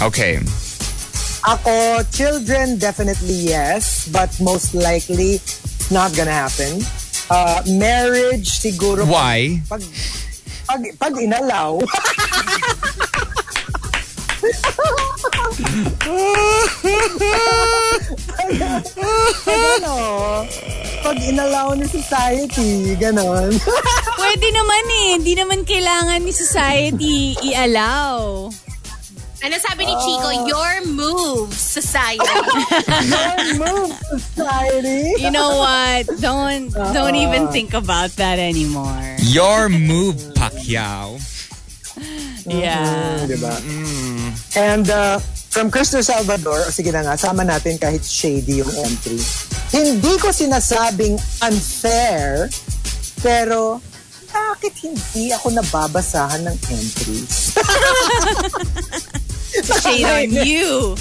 Okay. ako, children, definitely yes, but most likely, not gonna happen. Uh, marriage, siguro. Why? Pag, pag, pag inalaw. (laughs) pag ano, (laughs) pag inalaw ni society, ganon. (laughs) Pwede naman eh. Hindi naman kailangan ni society i-allow. Ano sabi ni Chico? Your move, society. (laughs) Move society. You know what? Don't don't even think about that anymore. Your move, Pacquiao. Yeah. Diba? And uh, from Cristo Salvador, o sige na nga, sama natin kahit shady yung entry. Hindi ko sinasabing unfair, pero bakit hindi ako nababasahan ng entries? (laughs) Shade on you.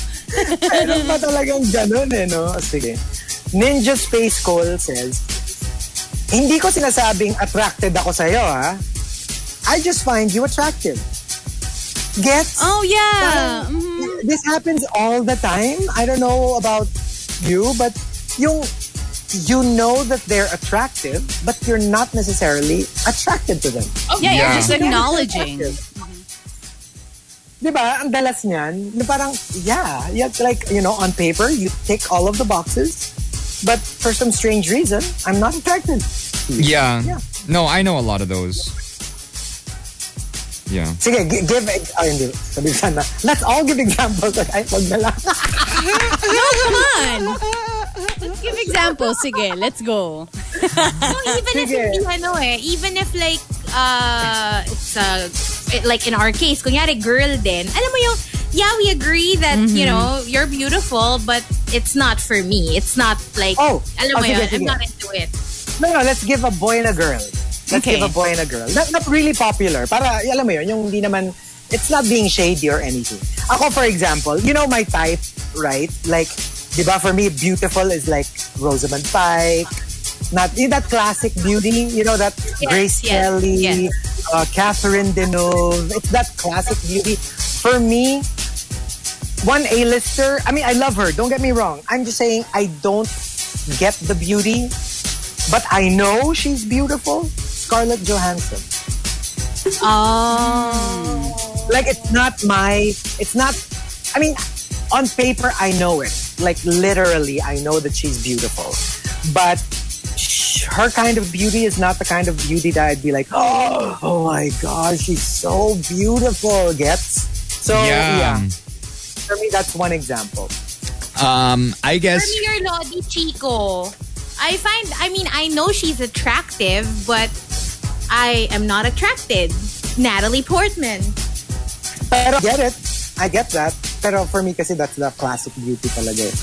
Meron pa talagang ganun eh, no? O, Sige. Ninja Space Call says, Hindi ko sinasabing attracted ako sa'yo, ha? I just find you attractive. Gets? Oh yeah. Mhm. This happens all the time. I don't know about you, but yung you know that they're attractive, but you're not necessarily attracted to them. Yeah, you're just acknowledging. Di ba? Ang dalas niyan, na parang, yeah, yeah, like, you know, on paper, you tick all of the boxes, but for some strange reason, I'm not attracted. Yeah. Yeah. No, I know a lot of those. Yeah. Sige, gi- give, ay hindi, sabi sana, let's all give examples. Ay, wag na lang. (laughs) Come on! Let's give examples. Sige, let's go. No, even if Sige. hindi ano eh, even if like uh it's uh it- like in our case, kunyari girl din. Alam mo yung yeah, we agree that you know, you're beautiful but it's not for me. It's not like Oh, alam oh, mo sige, yun, sige. I'm not into it. No, no, let's give a boy and a girl. Let's Okay. give a boy and a girl. Not, not really popular. Para, alam mo yun, yung hindi naman, it's not being shady or anything. Ako, for example, you know my type, right? Like, di ba, for me, beautiful is like Rosamund Pike, not in that classic beauty, you know, that Grace yes, Kelly, yes. Uh, Catherine Deneuve. It's that classic beauty. For me, one A-lister, I mean, I love her. Don't get me wrong. I'm just saying I don't get the beauty, but I know she's beautiful. Scarlett Johansson. Oh. Like, it's not my, it's not, I mean, on paper, I know it. Like, literally, I know that she's beautiful. But her kind of beauty is not the kind of beauty that I'd be like, oh, oh my gosh, she's so beautiful. Gets? So, Yeah. yeah. For me, that's one example. Um, I guess For guess. me, you're Lodi Chico. I find, I mean, I know she's attractive, but I am not attracted. Natalie Portman. Pero I get it. I get that. Pero for me kasi that's the classic beauty talaga. eh.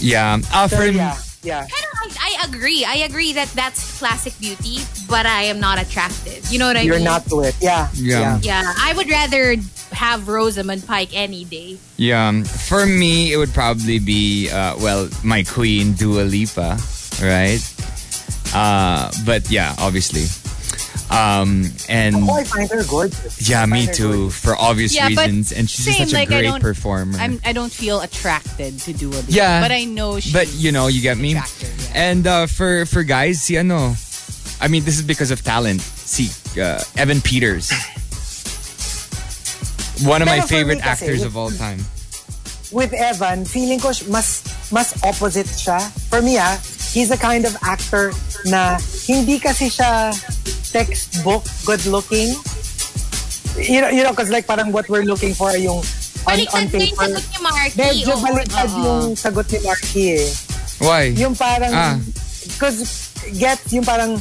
Yeah. Uh, So for yeah, yeah. Pero I, I agree. I agree that that's classic beauty, but I am not attracted. You know what I You're mean? not to it. Yeah. Yeah. Yeah, I would rather have Rosamund Pike any day. Yeah, for me, it would probably be uh, well, my queen Dua Lipa, right? Uh, but yeah, obviously, um, and Oh, I find her gorgeous. yeah, me too, gorgeous. for obvious Yeah, reasons, and she's same, such a like, I great don't- performer. I'm, I don't feel attracted to Dua Lipa. Yeah. But I know she. but you know, you get me. Yeah. And uh, for for guys, si ano, I mean, this is because of talent. See, uh, Evan Peters, one of my Pero for me favorite kasi, actors with- of all time. With Evan, feeling ko sh- mas mas opposite siya. For me ah, he's the kind of actor na hindi kasi siya textbook good looking. You know, you know, cause like parang what we're looking for ay yung on, on Baliktad ko yung paper. sagot ni Marky. Medyo oh. baliktad yung sagot ni Marky eh. Why? Yung parang, Ah. cause get yung parang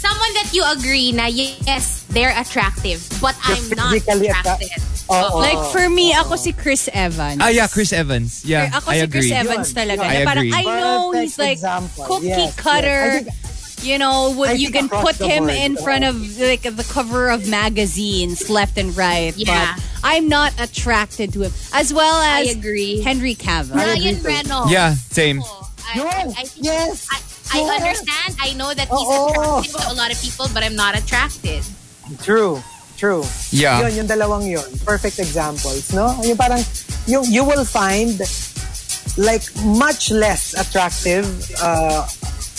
Someone that you agree na yes, they're attractive, but I'm not attracted. Oo. like for me, ako si Chris Evans. Ah, yeah, Chris Evans. Yeah, ako I si agree. Chris Evans Yun, talaga. yun. Na I parang, agree. I know Perfect he's like example. cookie Yes, yes. cutter. I think- you know, would I you can put him board. in front of like the cover of magazines left and right. Yeah. But I'm not attracted to him. As well as I agree. Henry Cavill. Ryan. Reynolds. Yeah, same. Oh, I, Yun. I, I Yes. I, I Yes. understand. I know that he's Oo. attractive to a lot of people, but I'm not attracted. True. True. Yeah. Yun, yung dalawang yun. Perfect examples, no? Yung parang, yung, you will find like much less attractive uh,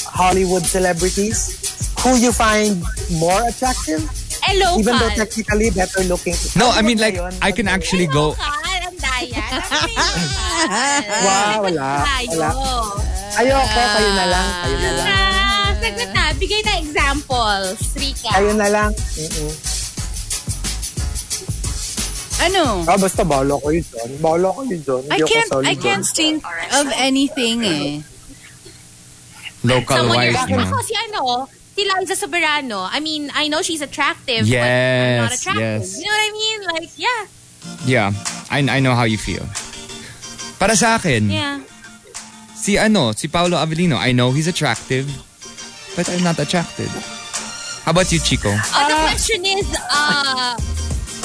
Hollywood celebrities who you find more attractive, Hello, even though Cal. technically better looking. No, Ano I mean ba like yun? I can Ano? actually go. Ang. Wow, wala. Wala. Ayoko, kayo na lang. Kayo na lang. Ah, sagot na. Bigay na examples. Rika. Kayo na lang. Mm-mm. Ano? Ah, basta bala ko yun. Bala ko yun dyan. I Hindi ako can't solid I can't think of anything eh. Local Someone wise, you're, no? ako si ano, si Liza Soberano. I mean, I know she's attractive, but I'm Yes, not attractive. yes. You know what I mean? Like, yeah. Yeah, I I know how you feel. Para sa akin, Yeah. si ano, si Paulo Avelino, I know he's attractive, but I'm not attracted. How about you, Chico? Oh, the question is, uh,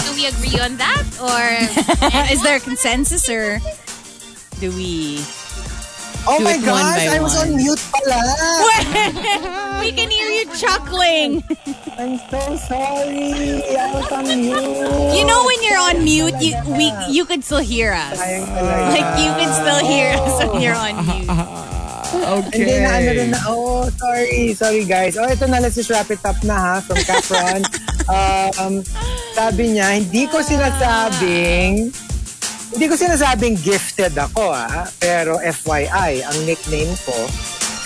do we agree on that? Or (laughs) Is there a (laughs) consensus or do we Oh Do my it one gosh, by I was one. on mute pala. (laughs) We can hear you chuckling. I'm so sorry. I was on mute. You know when you're on mute, you we you could still hear us. Like you can still hear us when you're on mute. (laughs) Hindi na ano rin na. (laughs) Oh, sorry. Sorry guys. Oh, ito na. Let's just wrap it up na ha. From Capron. um, sabi niya, hindi ko sinasabing hindi ko sinasabing gifted ako ah. Pero FYI, ang nickname ko,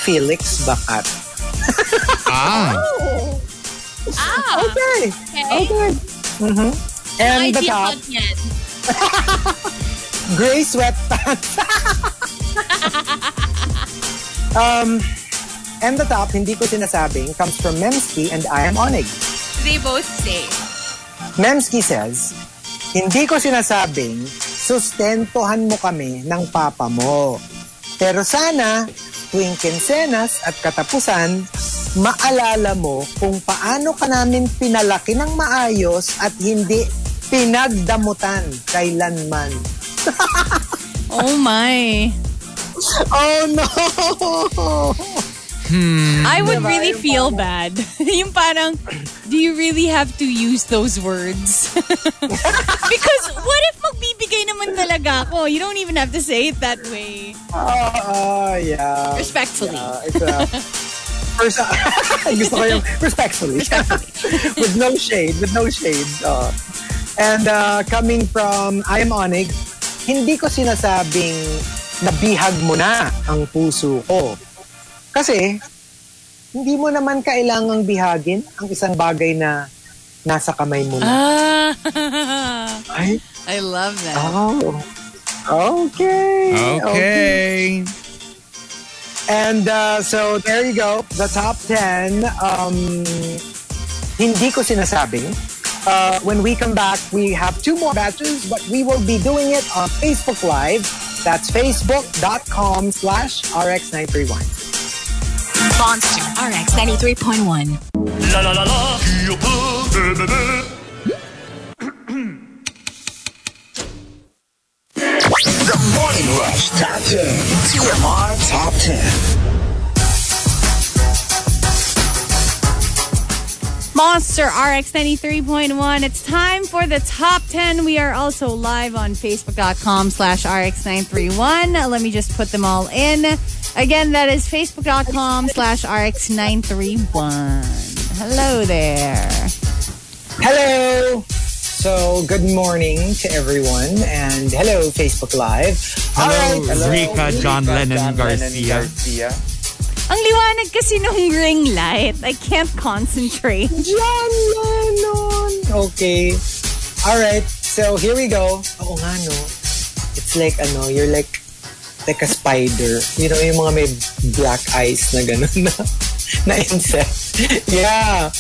Felix Bakat. Ah, ah, Okay. okay. Okay. Mhm. And the top, (laughs) gray sweatpants. (laughs) um, and the top, hindi ko sinasabing, comes from Memski and I am Onig. They both say. Memski says, hindi ko sinasabing sustentuhan mo kami ng papa mo. Pero sana, tuwing kinsenas at katapusan, maalala mo kung paano ka namin pinalaki ng maayos at hindi pinagdamutan kailanman. Oh my. (laughs) Oh no! (laughs) I would Diba? really feel bad. (laughs) yung parang, do you really have to use those words? (laughs) because what if magbibigay naman talaga ako? You don't even have to say it that way. Ah, yeah. Respectfully. Yeah, it's a... (laughs) First, gusto ko yung respectfully. with no shade, with no shade. Uh, and uh, coming from I am Onig, hindi ko sinasabing nabihag mo na ang puso ko. Kasi, hindi mo naman kailangang bihagin ang isang bagay na nasa kamay mo na. Ah, Ay, I love that. oh. Okay. Okay. And uh, so there you go, the top 10. Um, hindi ko sinasabing. Uh, when we come back, we have two more batches, but we will be doing it on Facebook Live. That's facebook.com slash rx931. Monster RX 93.1. La la la la. Yo. The Morning Rush Top 10. TMR Top 10. Monster RX 93.1. It's time for the top 10. We are also live on facebook.com slash RX931. Let me just put them all in. Again, that is facebook.com slash RX931. Hello there. Hello! So, good morning to everyone, and hello, Facebook Live. Hello, Rika John Lennon Garcia. Ang liwanag kasi nung ring light. I can't concentrate. John Lennon! Okay. Alright, so here we go. Oo nga, no? It's like, ano, you're like, like a spider. You know, yung mga may black eyes na gano'n na, (laughs) na insect. yeah.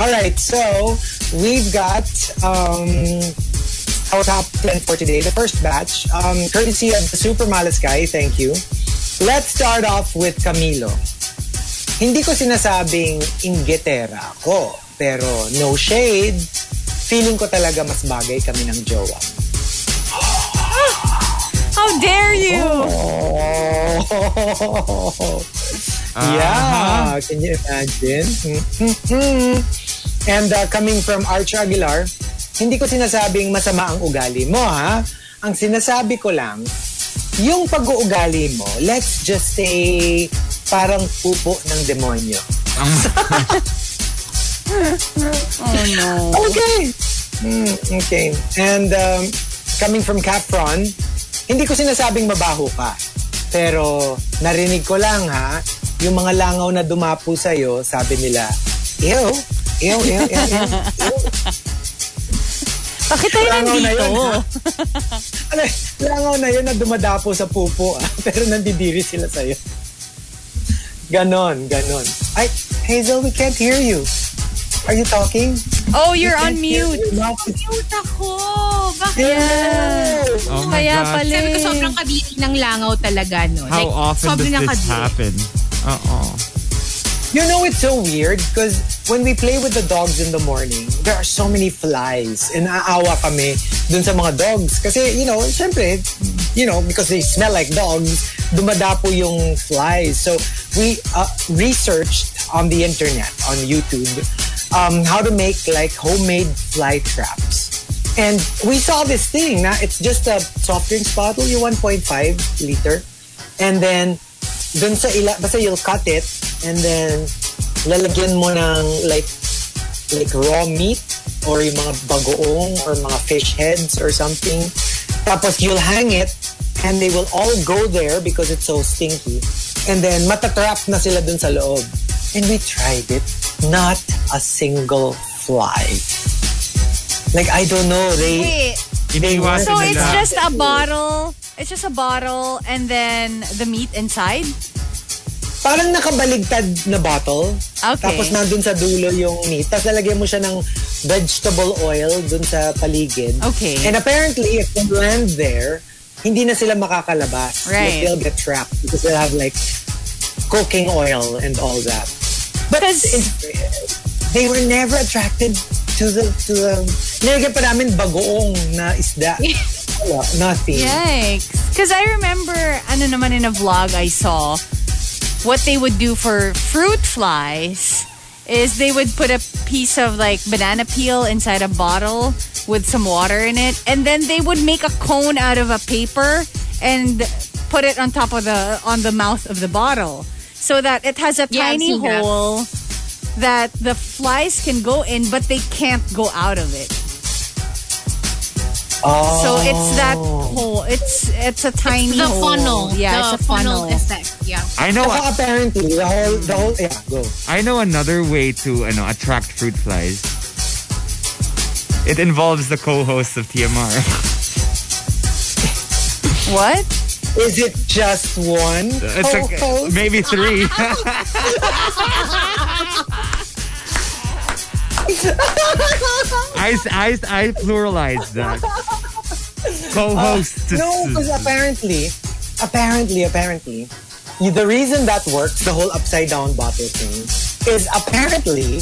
Alright, so, we've got, um, our top 10 for today. The first batch, um, courtesy of the Super Malas guy, thank you. Let's start off with Camilo. Hindi ko sinasabing inggitera ako, pero no shade, feeling ko talaga mas bagay kami ng jowa. How dare you? Oh. (laughs) Yeah, can you imagine? (laughs) And uh, coming from Arch Aguilar, hindi ko sinasabing masama ang ugali mo, ha? Ang sinasabi ko lang, yung pag-uugali mo, let's just say, parang pupo ng demonyo. (laughs) Oh no. Okay. Mm, okay. And um, coming from Capron, hindi ko sinasabing mabaho ka. Pero narinig ko lang ha, yung mga langaw na dumapo sa'yo, sabi nila, ew, ew, ew, ew, ew, ew. Bakit tayo Langaw na nandito? yun, ha? Ano, langaw na yun na dumadapo sa pupo, ah, (laughs) pero nandidiri sila sa'yo. Ganon, ganon. Ay, Hazel, we can't hear you. Are you talking? Oh, you're on mute. you. Not- Mute ako. Bakit? Yeah. Oh my Kaya gosh. pala. Sabi ko sobrang kadiri ng langaw talaga, no? How like, often does this nakadiri. happen? Uh-oh. You know, it's so weird because when we play with the dogs in the morning, there are so many flies. And aawa kami dun sa mga dogs. Kasi, you know, syempre, you know, because they smell like dogs, dumadapo yung flies. So, we uh, researched on the internet, on YouTube, um, how to make like homemade fly traps. And we saw this thing na it's just a soft drinks bottle, yung 1.5 liter. And then, dun sa ila, basta you'll cut it and then lalagyan mo ng like like raw meat or yung mga bagoong or mga fish heads or something. Tapos you'll hang it and they will all go there because it's so stinky. And then matatrap na sila dun sa loob. And we tried it. Not a single fly. Like, I don't know. They, Wait, Iniiwasan so it's nila. just a bottle. It's just a bottle and then the meat inside? parang nakabaligtad na bottle. Okay. Tapos nandun sa dulo yung meat. Tapos lalagyan mo siya ng vegetable oil dun sa paligid. Okay. And apparently, if they land there, hindi na sila makakalabas. Right. Like, they'll get trapped because they'll have like cooking oil and all that. But Because it's, they were never attracted to the to the nilagyan pa namin bagoong na isda. (laughs) Wala, nothing. Yikes. Because I remember, ano naman in a vlog I saw, what they would do for fruit flies is they would put a piece of like banana peel inside a bottle with some water in it, and then they would make a cone out of a paper and put it on top of the on the mouth of the bottle so that it has a Yeah, tiny seen that. hole that the flies can go in, but they can't go out of it. Oh. So it's that oh. hole. It's it's a tiny the hole. funnel. Yeah, the it's a funnel. effect. Yeah. I know Saka apparently, the whole, the whole, yeah, go. I know another way to ano, attract fruit flies. It involves the co-host of TMR. (laughs) What? Is it just one? It's like, co-host? maybe (laughs) three. (laughs) I, I, I pluralized that. Co-hosts. No, because apparently, apparently, apparently, the reason that works, the whole upside down bottle thing, is apparently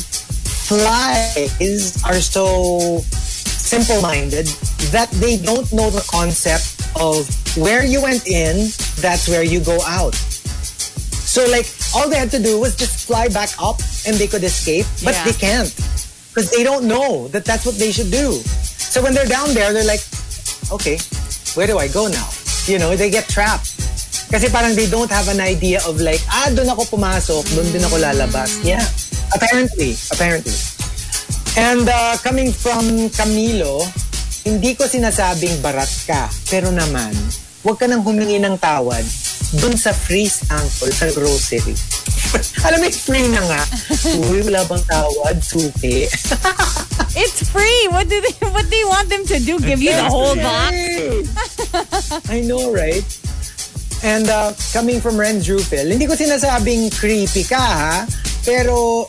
flies are so simple minded that they don't know the concept of where you went in, that's where you go out. So, like, all they had to do was just fly back up and they could escape, but Yeah. they can't because they don't know that that's what they should do. So, when they're down there, they're like, okay, where do I go now? You know, they get trapped. Kasi parang they don't have an idea of like, ah, doon ako pumasok, doon din ako lalabas. Yeah. Apparently. Apparently. And uh, coming from Camilo, hindi ko sinasabing barat ka, pero naman, huwag ka nang humingi ng tawad dun sa free sample sa grocery. (laughs) Alam mo, free na nga. Uy, wala bang tawad? Suki. (laughs) It's free. What do they what do you want them to do? Give you the whole box? (laughs) I know, right? And uh, coming from Renz Rufil, hindi ko sinasabing creepy ka ha, pero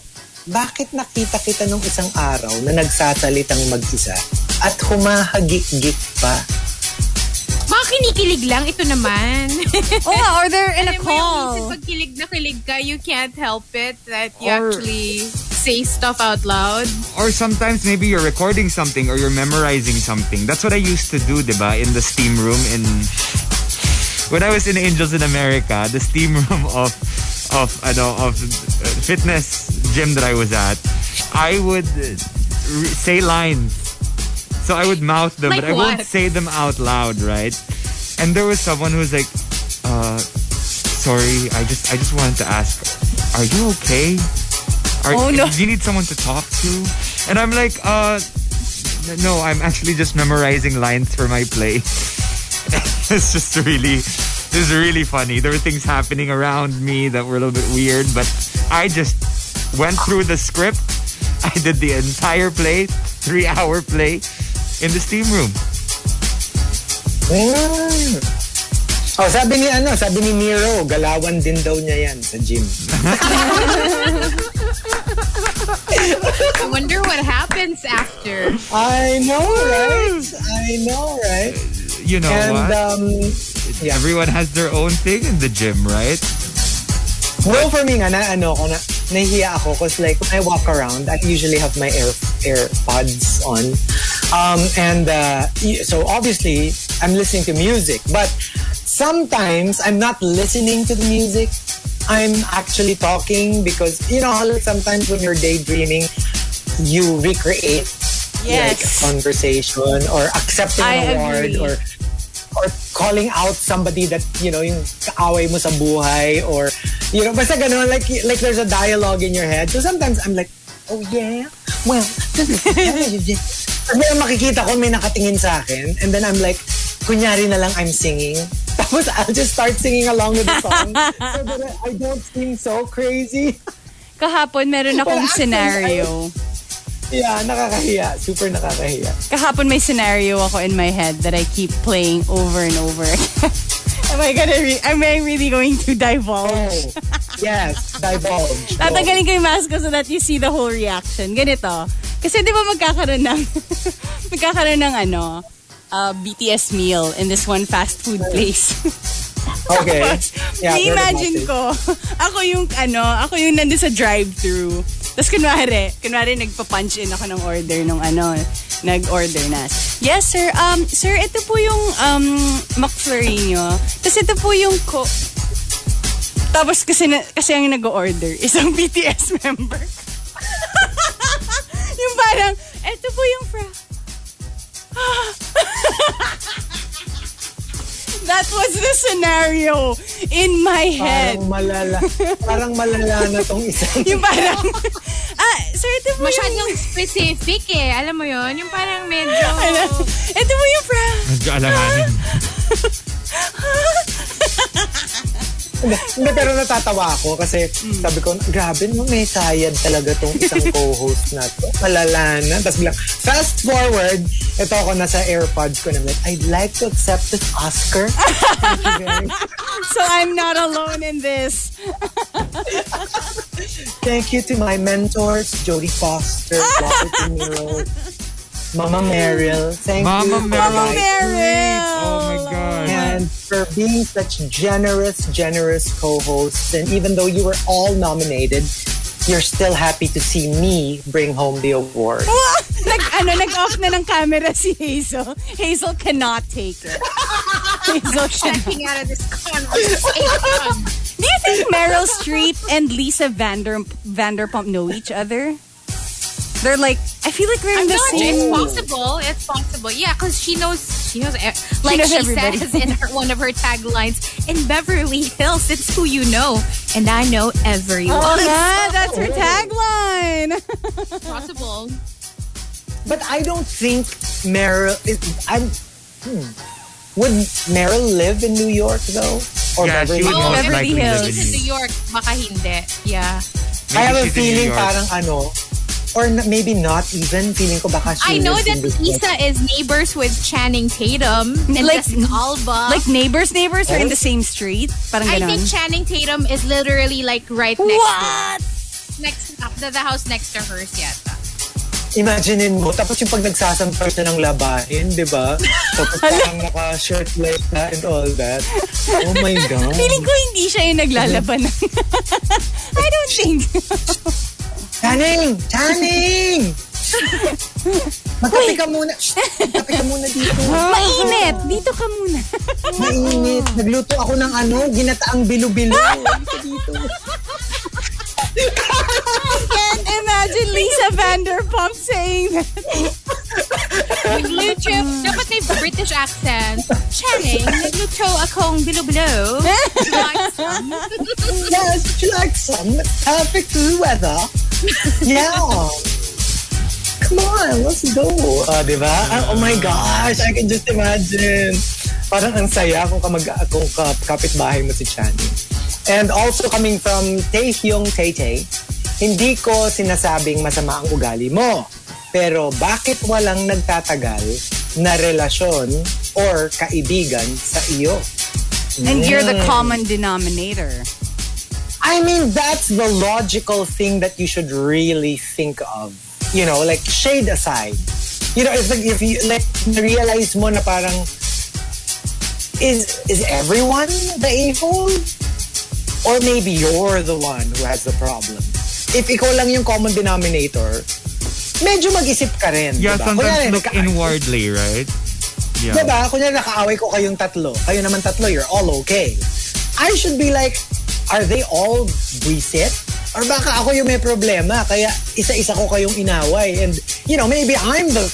bakit nakita kita nung isang araw na nagsasalitang mag-isa at humahagik-gik pa? Baka kinikilig lang. Ito naman. (laughs) Oh, or they're in a Alam mo call. pag kilig na kilig ka, you can't help it that you Or- actually say stuff out loud. or sometimes maybe you're recording something or you're memorizing something. That's what I used to do, diba? In the steam room in when I was in Angels in America, the steam room of of ano of fitness gym that I was at, I would uh, re- say lines. So I would mouth them, Like but I won't say them out loud, right? And there was someone who was like, uh, "Sorry, I just I just wanted to ask, are you okay? Are, Oh, no. Do you need someone to talk to?" And I'm like, "Uh, no, I'm actually just memorizing lines for my play." (laughs) it's just really, it's really funny. There were things happening around me that were a little bit weird, but I just went through the script. (laughs) I did the entire play, three-hour play, in the steam room. Mm. Oh, sabi ni ano, sabi ni Nero, galawan din daw niya yan sa gym. (laughs) I wonder what happens after. I know, right? I know, right? You know And what? um, yeah. Everyone has their own thing in the gym, right? Well, for me nga, na, ano, ko na, nahihiya ako because like, when I walk around, I usually have my air AirPods on. Um, and uh, so obviously, I'm listening to music. But sometimes, I'm not listening to the music. I'm actually talking because, you know, how sometimes when you're daydreaming, you recreate like a conversation or accepting I an award agree. or or calling out somebody that you know yung kaaway mo sa buhay or you know basta ganun like like there's a dialogue in your head so sometimes I'm like oh yeah well (laughs) Tapos may makikita ko may nakatingin sa akin and then I'm like kunyari na lang I'm singing (laughs) tapos I'll just start singing along with the song (laughs) so that I don't seem so crazy Kahapon, meron akong Well, scenario. Yeah, nakakahiya. Super nakakahiya. Kahapon may scenario ako in my head that I keep playing over and over again. (laughs) Am I gonna re- am I really going to divulge? Oh, yes, divulge. (laughs) Tatanggalin ko yung mask ko so that you see the whole reaction. Ganito. Kasi di ba magkakaroon ng, (laughs) magkakaroon ng ano, uh, BTS meal in this one fast food place. (laughs) Okay. Tapos, Yeah, imagine ko, ako yung ano, ako yung nandun sa drive-thru. Tapos kunwari, kunwari nagpa-punch in ako ng order nung ano, nag-order na. Yes, sir. Um, sir, ito po yung um, McFlurry nyo. Tapos ito po yung ko... Tapos kasi, na, kasi ang nag-order, isang (laughs) BTS member. (laughs) yung parang, ito po yung fra... (laughs) That was the scenario in my head. Parang malala. Parang malala na tong isang. Yung parang, (laughs) ah, sir, ito po yung, Masyadong specific eh. Alam mo yon Yung parang medyo... ano, ito po yung fra. Medyo alanganin. Hindi, pero natatawa ako kasi sabi ko, grabe no, may sayad talaga tong isang co-host na to. Malala na. Tapos bilang, fast forward, ito ako nasa AirPods ko na like, I'd like to accept this Oscar. (laughs) So I'm not alone in this. Thank you to my mentors, Jodie Foster, Robert De Niro, (laughs) Mama Meryl. Thank Mama you. for Meryl. Mama. Meryl. Oh my God. And for being such generous, generous co-hosts. And even though you were all nominated, you're still happy to see me bring home the award. (laughs) nag, ano, nag-off na ng camera si Hazel. Hazel cannot take it. Hazel (laughs) cannot. Checking out of this conversation. (laughs) Do you think Meryl Streep and Lisa Vander Vanderpump know each other? They're like, I feel like they're in No, the it's same. possible. It's possible. Yeah, because she knows. She knows. Like knows she everybody. says in her, one of her taglines, "In Beverly Hills, it's who you know, and I know everyone." Oh, yeah, that's her tagline. possible. But I don't think Meryl is. I'm. Hmm. Would Meryl live in New York though? Or Yeah, she would Oh, most Beverly likely live Hills. in in New New York. Baka hindi. Yeah. I have a she's in New feeling York. parang ano, or n- maybe not even. Feeling ko baka she I know that Lisa is neighbors with Channing Tatum and Like- Jessica Alba. like neighbors, neighbors are in the same street. Parang I ganon. think Channing Tatum is literally like right next What? door. Next, the, the house next to hers yata. Imaginein mo, tapos yung pag nagsasampal siya ng labahin, di ba? (laughs) Tapos parang naka-shirt like that and all that. Oh my (laughs) God. Feeling ko hindi siya yung naglalaban ng... (laughs) I don't think. Channing! Channing! (laughs) Magkape ka muna. Magkape ka muna dito. Mainit. Dito ka muna. Mainit. Nagluto ako ng ano, ginataang bilo-bilo. (laughs) Dito, dito. Can't imagine Lisa Vanderpump saying that. Nagluto, dapat may British accent. Channing, nagluto akong bilo-bilo. Like (laughs) some. Yes, would you like some? Perfect weather. Yeah. Come on, let's go. Ah, di ba? Ah, oh my gosh, I can just imagine. Parang ang saya kung, kamag kung ka, kapitbahay mo si Channing. And also coming from Taehyung Tay hindi ko sinasabing masama ang ugali mo. Pero bakit walang nagtatagal na relasyon or kaibigan sa iyo? And you're the Mm. common denominator. I mean, that's the logical thing that you should really think of. You know, like shade aside. You know, it's like if you like realize mo na parang is is everyone the a-hole? Or maybe you're the one who has the problem. If ikaw lang yung common denominator, medyo mag-isip ka rin. Yeah, diba? sometimes Kunyari, look inwardly, right? Yeah. Diba? Kunyari nakaaway ko kayong tatlo. Kayo naman tatlo, you're all okay. I should be like, are they all buisit? Or baka ako yung may problema, kaya isa-isa ko kayong inaway. And, you know, maybe I'm the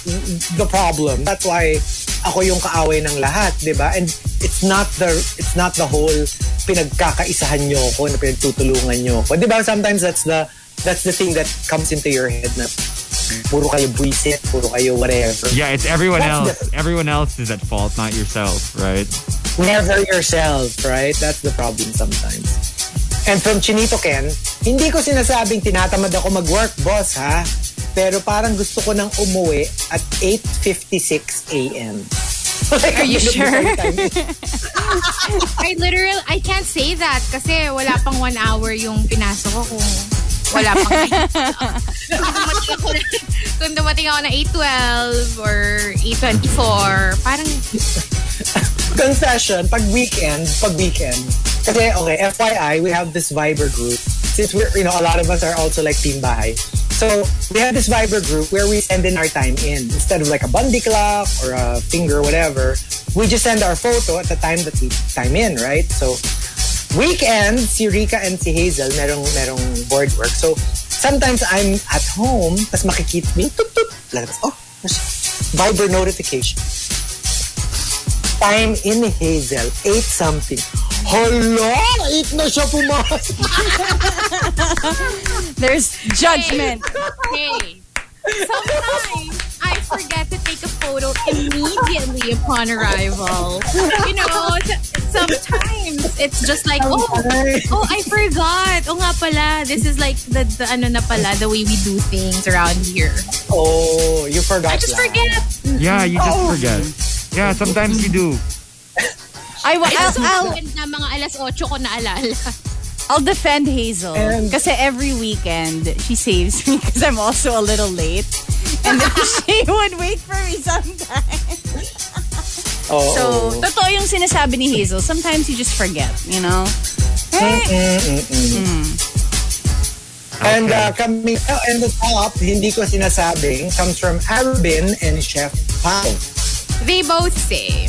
the problem. That's why ako yung kaaway ng lahat, di ba? And it's not the it's not the whole pinagkakaisahan nyo ko, na pinagtutulungan nyo ko. Di ba? Sometimes that's the that's the thing that comes into your head na puro kayo buisit, puro kayo whatever. Yeah, it's everyone That's else. Everyone else is at fault, not yourself, right? never yourself, right? That's the problem sometimes. And from Chinito Ken, hindi ko sinasabing tinatamad ako mag-work, boss, ha? pero parang gusto ko nang umuwi at 8.56 a.m. Like, Are you sure? (laughs) I literal, I can't say that kasi wala pang one hour yung pinasok ko kung wala pang (laughs) kung dumating ako na 8.12 or 8.24, parang Confession, pag weekend, pag weekend, kasi, okay, FYI, we have this Viber group. Since we're, you know, a lot of us are also like Team Bahay. So, we have this Viber group where we send in our time in. Instead of like a bundy clock or a finger, whatever, we just send our photo at the time that we time in, right? So, weekend, si Rica and si Hazel, merong, merong board work. So, sometimes I'm at home, tas makikita me, tup, tup, lalabas, oh, Viber notification. Time in Hazel, 8 something. Hala! 8 na siya pumasok. (laughs) There's judgment. hey, sometimes I forget to take a photo immediately upon arrival. You know, sometimes it's just like, oh, oh, I forgot. Oh nga pala, this is like the, the ano na pala, the way we do things around here. Oh, you forgot I just that. forget. Yeah, you just oh. forget. Yeah, sometimes you do. I, wa- I'll, I'll, na mga alas 8 ko naalala. I'll defend Hazel. And- Kasi every weekend, she saves me because I'm also a little late. And then (laughs) she would wait for me sometimes. Oh, So, totoo yung sinasabi ni Hazel. Sometimes you just forget, you know? Eh, And uh, coming out and the top, hindi ko sinasabing, comes from Arabin and Chef Pao. They both say,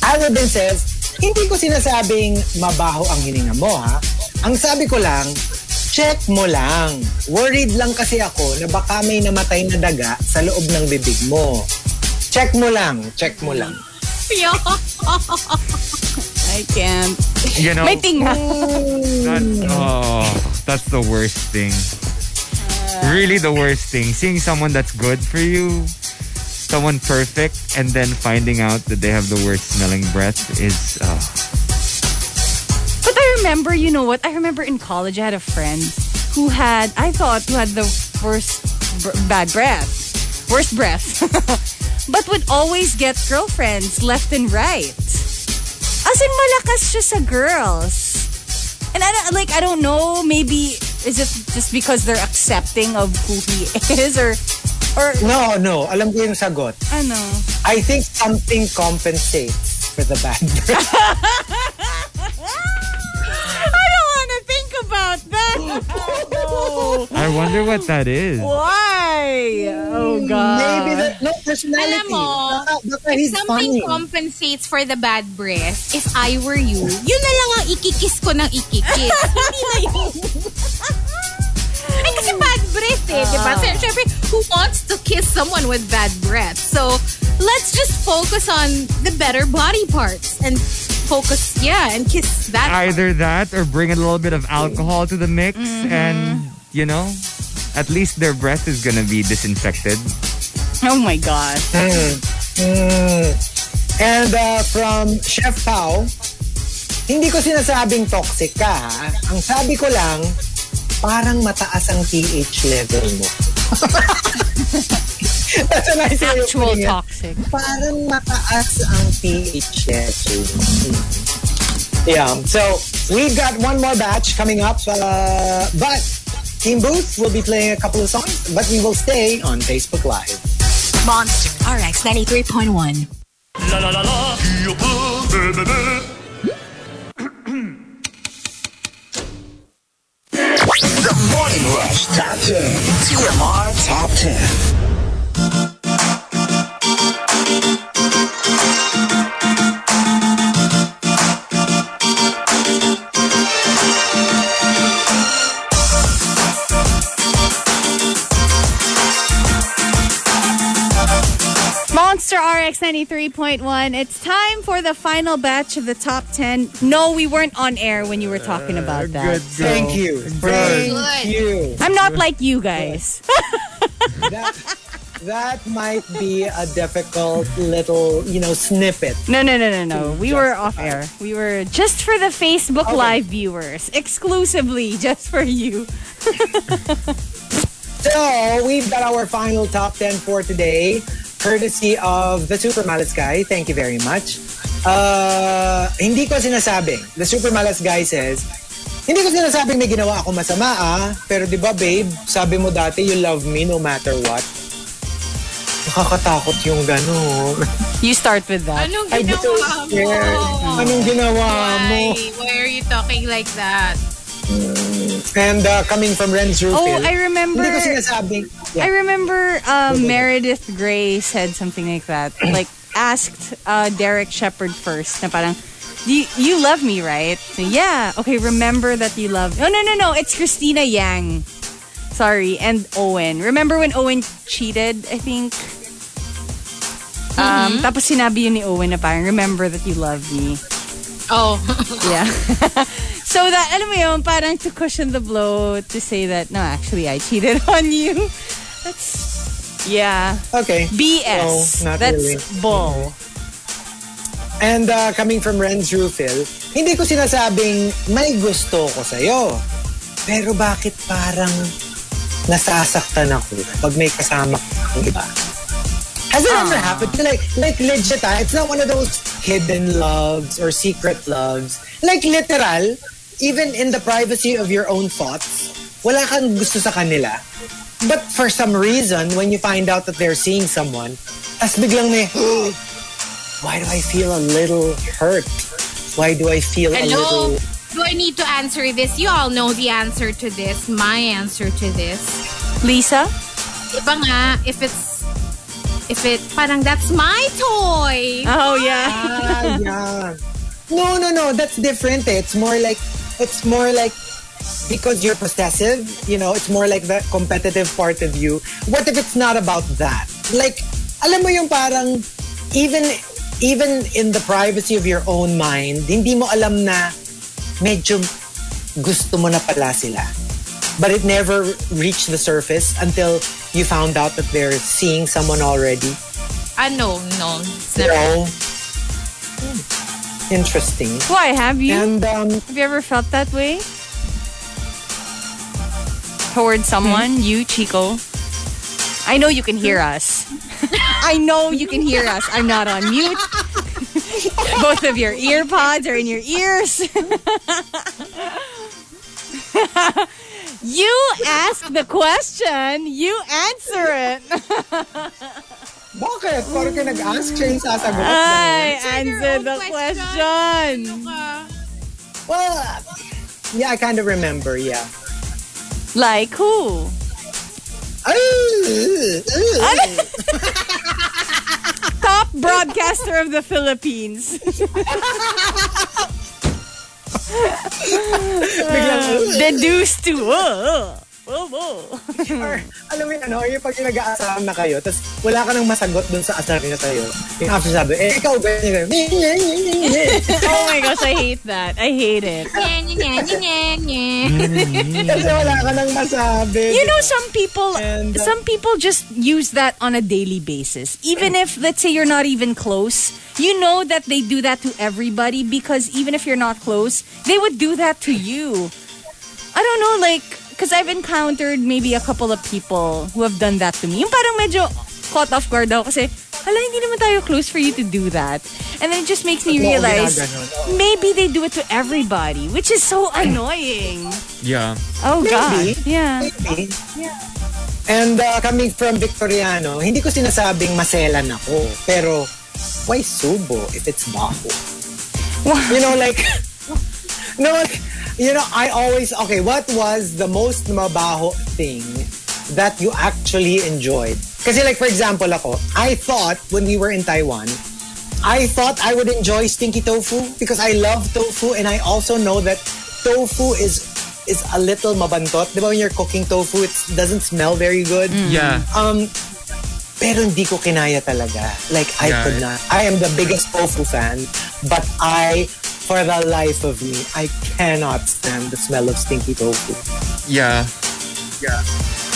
Arabin says, hindi ko sinasabing mabaho ang hininga mo ha. Ang sabi ko lang, check mo lang. Worried lang kasi ako na baka may namatay na daga sa loob ng bibig mo. Check mo lang, check mo lang. Yo! (laughs) I can't. You know, May tinga. that, oh, that's the worst thing. Really the worst thing. Seeing someone that's good for you, someone perfect, and then finding out that they have the worst smelling breath is, uh, But I remember, you know what? I remember in college, I had a friend who had, I thought, who had the worst br- bad breath. Worst breath. (laughs) but would always get girlfriends left and right. As in, malakas siya sa girls. And I don't, like, I don't know, maybe, is it just because they're accepting of who he (laughs) is or, or, No, no. Alam ko yung sagot. ano? I think something compensates for the bad breath. (laughs) I don't want to think about that. No. I wonder what that is. Why? Oh, God. Maybe that, no, personality. Alam mo, baka, baka If he's something funny. compensates for the bad breath, if I were you, yun na lang ang ikikis ko ng ikikis. (laughs) Hindi na yun. Ay, kasi bad breath eh, di ba? So, syempre, who wants to kiss someone with bad breath? So, let's just focus on the better body parts and focus, yeah, and kiss that part. Either that or bring a little bit of alcohol to the mix and, you know, at least their breath is gonna be disinfected. Oh, my God. Mm. (laughs) And uh, from Chef Pao, hindi ko sinasabing toxic ka ha. Ang sabi ko lang, parang mataas ang pH level mo. (laughs) That's a nice Actual toxic. Parang mataas ang pH level mo. Yeah, so we've got one more batch coming up, uh, but Team Booth will be playing a couple of songs, but we will stay on Facebook Live. Monster RX 93.1. La la la la, The Morning Rush Top 10. TMR Top 10. Monster RX 93.1. It's time for the final batch of the top 10. No, we weren't on air when you were talking about that. Thank you. Thank you. I'm not like you guys. that, that might be a difficult little, you know, snippet. No, no, no, no, no. We were off air. We were just for the Facebook Okay. Live viewers, exclusively just for you. (laughs) So, we've got our final top 10 for today, courtesy of the Super Malas Guy. Thank you very much. Uh, hindi ko sinasabing. The Super Malas Guy says, hindi ko sinasabing may ginawa ako masama ah, pero di ba babe, sabi mo dati you love me no matter what. Nakakatakot yung gano'n. (laughs) You start with that. Anong ginawa mo? Anong ginawa mo? Why? Why are you talking like that? And uh, coming from Renz Rufil. Oh, I remember. Hindi ko sinasabing. I remember um, Meredith Grey said something like that. (clears throat) Like asked uh, Derek Shepard first. Na parang, you, you love me, right? So, yeah. Okay, remember that you love. No, no, no, no. It's Christina Yang. Sorry, and Owen. Remember when Owen cheated? I think. Um, Tapos sinabi yun ni Owen na parang, remember that you love me. Oh. Yeah. (laughs) so that, alam mo yun, parang to cushion the blow to say that, no, actually, I cheated (laughs) on you. That's, yeah. Okay. BS. No, That's really. bull. And uh, coming from Renz Rufil, hindi ko sinasabing may gusto ko sa'yo. Pero bakit parang nasasaktan ako pag may kasama kang iba? Has it ever happened? Like, like legit ah, it's not one of those hidden loves or secret loves. Like literal, even in the privacy of your own thoughts, wala kang gusto sa kanila. But for some reason, when you find out that they're seeing someone, tas biglang may, (gasps) why do I feel a little hurt? Why do I feel a Hello? little... Do I need to answer this? You all know the answer to this. My answer to this. Lisa? Iba nga, if it's if it parang that's my toy. Oh, yeah. Ah, yeah. No, no, no. That's different. eh. It's more like, it's more like, because you're possessive, you know, it's more like the competitive part of you. What if it's not about that? Like, alam mo yung parang, even, even in the privacy of your own mind, hindi mo alam na medyo gusto mo na pala sila. But it never reached the surface until you found out that they're seeing someone already. Ah, no, no. It's never. know? Interesting. Why? Have you? And um, have you ever felt that way? Towards someone? You, Chico? I know you can hear us. (laughs) I know you can hear us. I'm not on mute. (laughs) Both of your ear pods are in your ears. (laughs) you ask the question, you answer it. Bakit? Parang ka nag-ask, siya yung sasagot. I Ganun. answer the question. Well, yeah, I kind of remember, yeah. Like who? (laughs) Top broadcaster of the Philippines. Deduced to. Uh, uh. Oh, oh, oh. Or, alam mo yun, ano, yung pag nag-aasahan na kayo, tapos wala ka nang masagot dun sa asar niya sa'yo. Yung after sabi, eh, ikaw ba? Yung (laughs) Oh my gosh, I hate that. I hate it. (laughs) (laughs) Kasi wala ka nang masabi. You know, some people, And, uh, some people just use that on a daily basis. Even if, let's say, you're not even close, you know that they do that to everybody because even if you're not close, they would do that to you. I don't know, like, because I've encountered maybe a couple of people who have done that to me. Yung parang medyo caught off guard ako kasi, hala, hindi naman tayo close for you to do that. And then it just makes me realize, maybe they do it to everybody, which is so annoying. Yeah. Oh, Maybe. God. Yeah. Maybe. And uh, coming from Victoriano, hindi ko sinasabing maselan ako. Pero, why subo if it's baho? You know, like, (laughs) no, like, you know, I always, okay, what was the most mabaho thing that you actually enjoyed? Kasi like, for example, ako, I thought when we were in Taiwan, I thought I would enjoy stinky tofu because I love tofu and I also know that tofu is is a little mabantot. Di ba when you're cooking tofu, it doesn't smell very good. Yeah. Um, pero hindi ko kinaya talaga. Like, I Yeah. could not. I am the biggest tofu fan, but I, for the life of me, I cannot stand the smell of stinky tofu. Yeah. Yeah.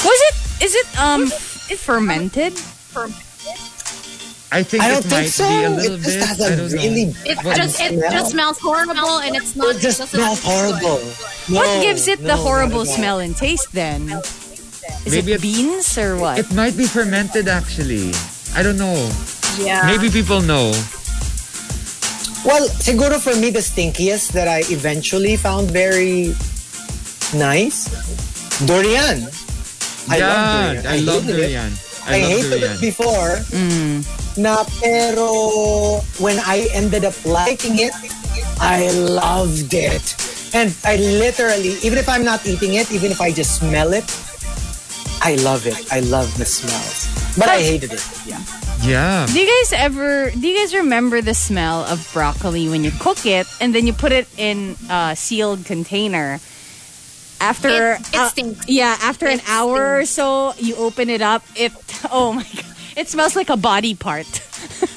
Was it, is it, um, fermented? I think I don't think might so. be a little It just bit. has I a don't really know. It What just it smell? just smells horrible and it's not. It just doesn't smells taste good. horrible. What gives it the horrible not at all. smell and taste then? Is Maybe it it's- beans or what? It might be fermented actually. I don't know. Yeah. Maybe people know. Well, siguro for me, the stinkiest that I eventually found very nice, durian. I yeah, love durian. I love hated it. I, I, love hated durian. it before. Mm. Na pero when I ended up liking it, I loved it. And I literally, even if I'm not eating it, even if I just smell it, I love it. I love the smells. But I hated it. Yeah. Yeah. Do you guys ever do you guys remember the smell of broccoli when you cook it and then you put it in a sealed container? After It- it uh, stinks. yeah, after an It hour or so, you open it up. It (laughs) oh my god, it smells like a body part. (laughs)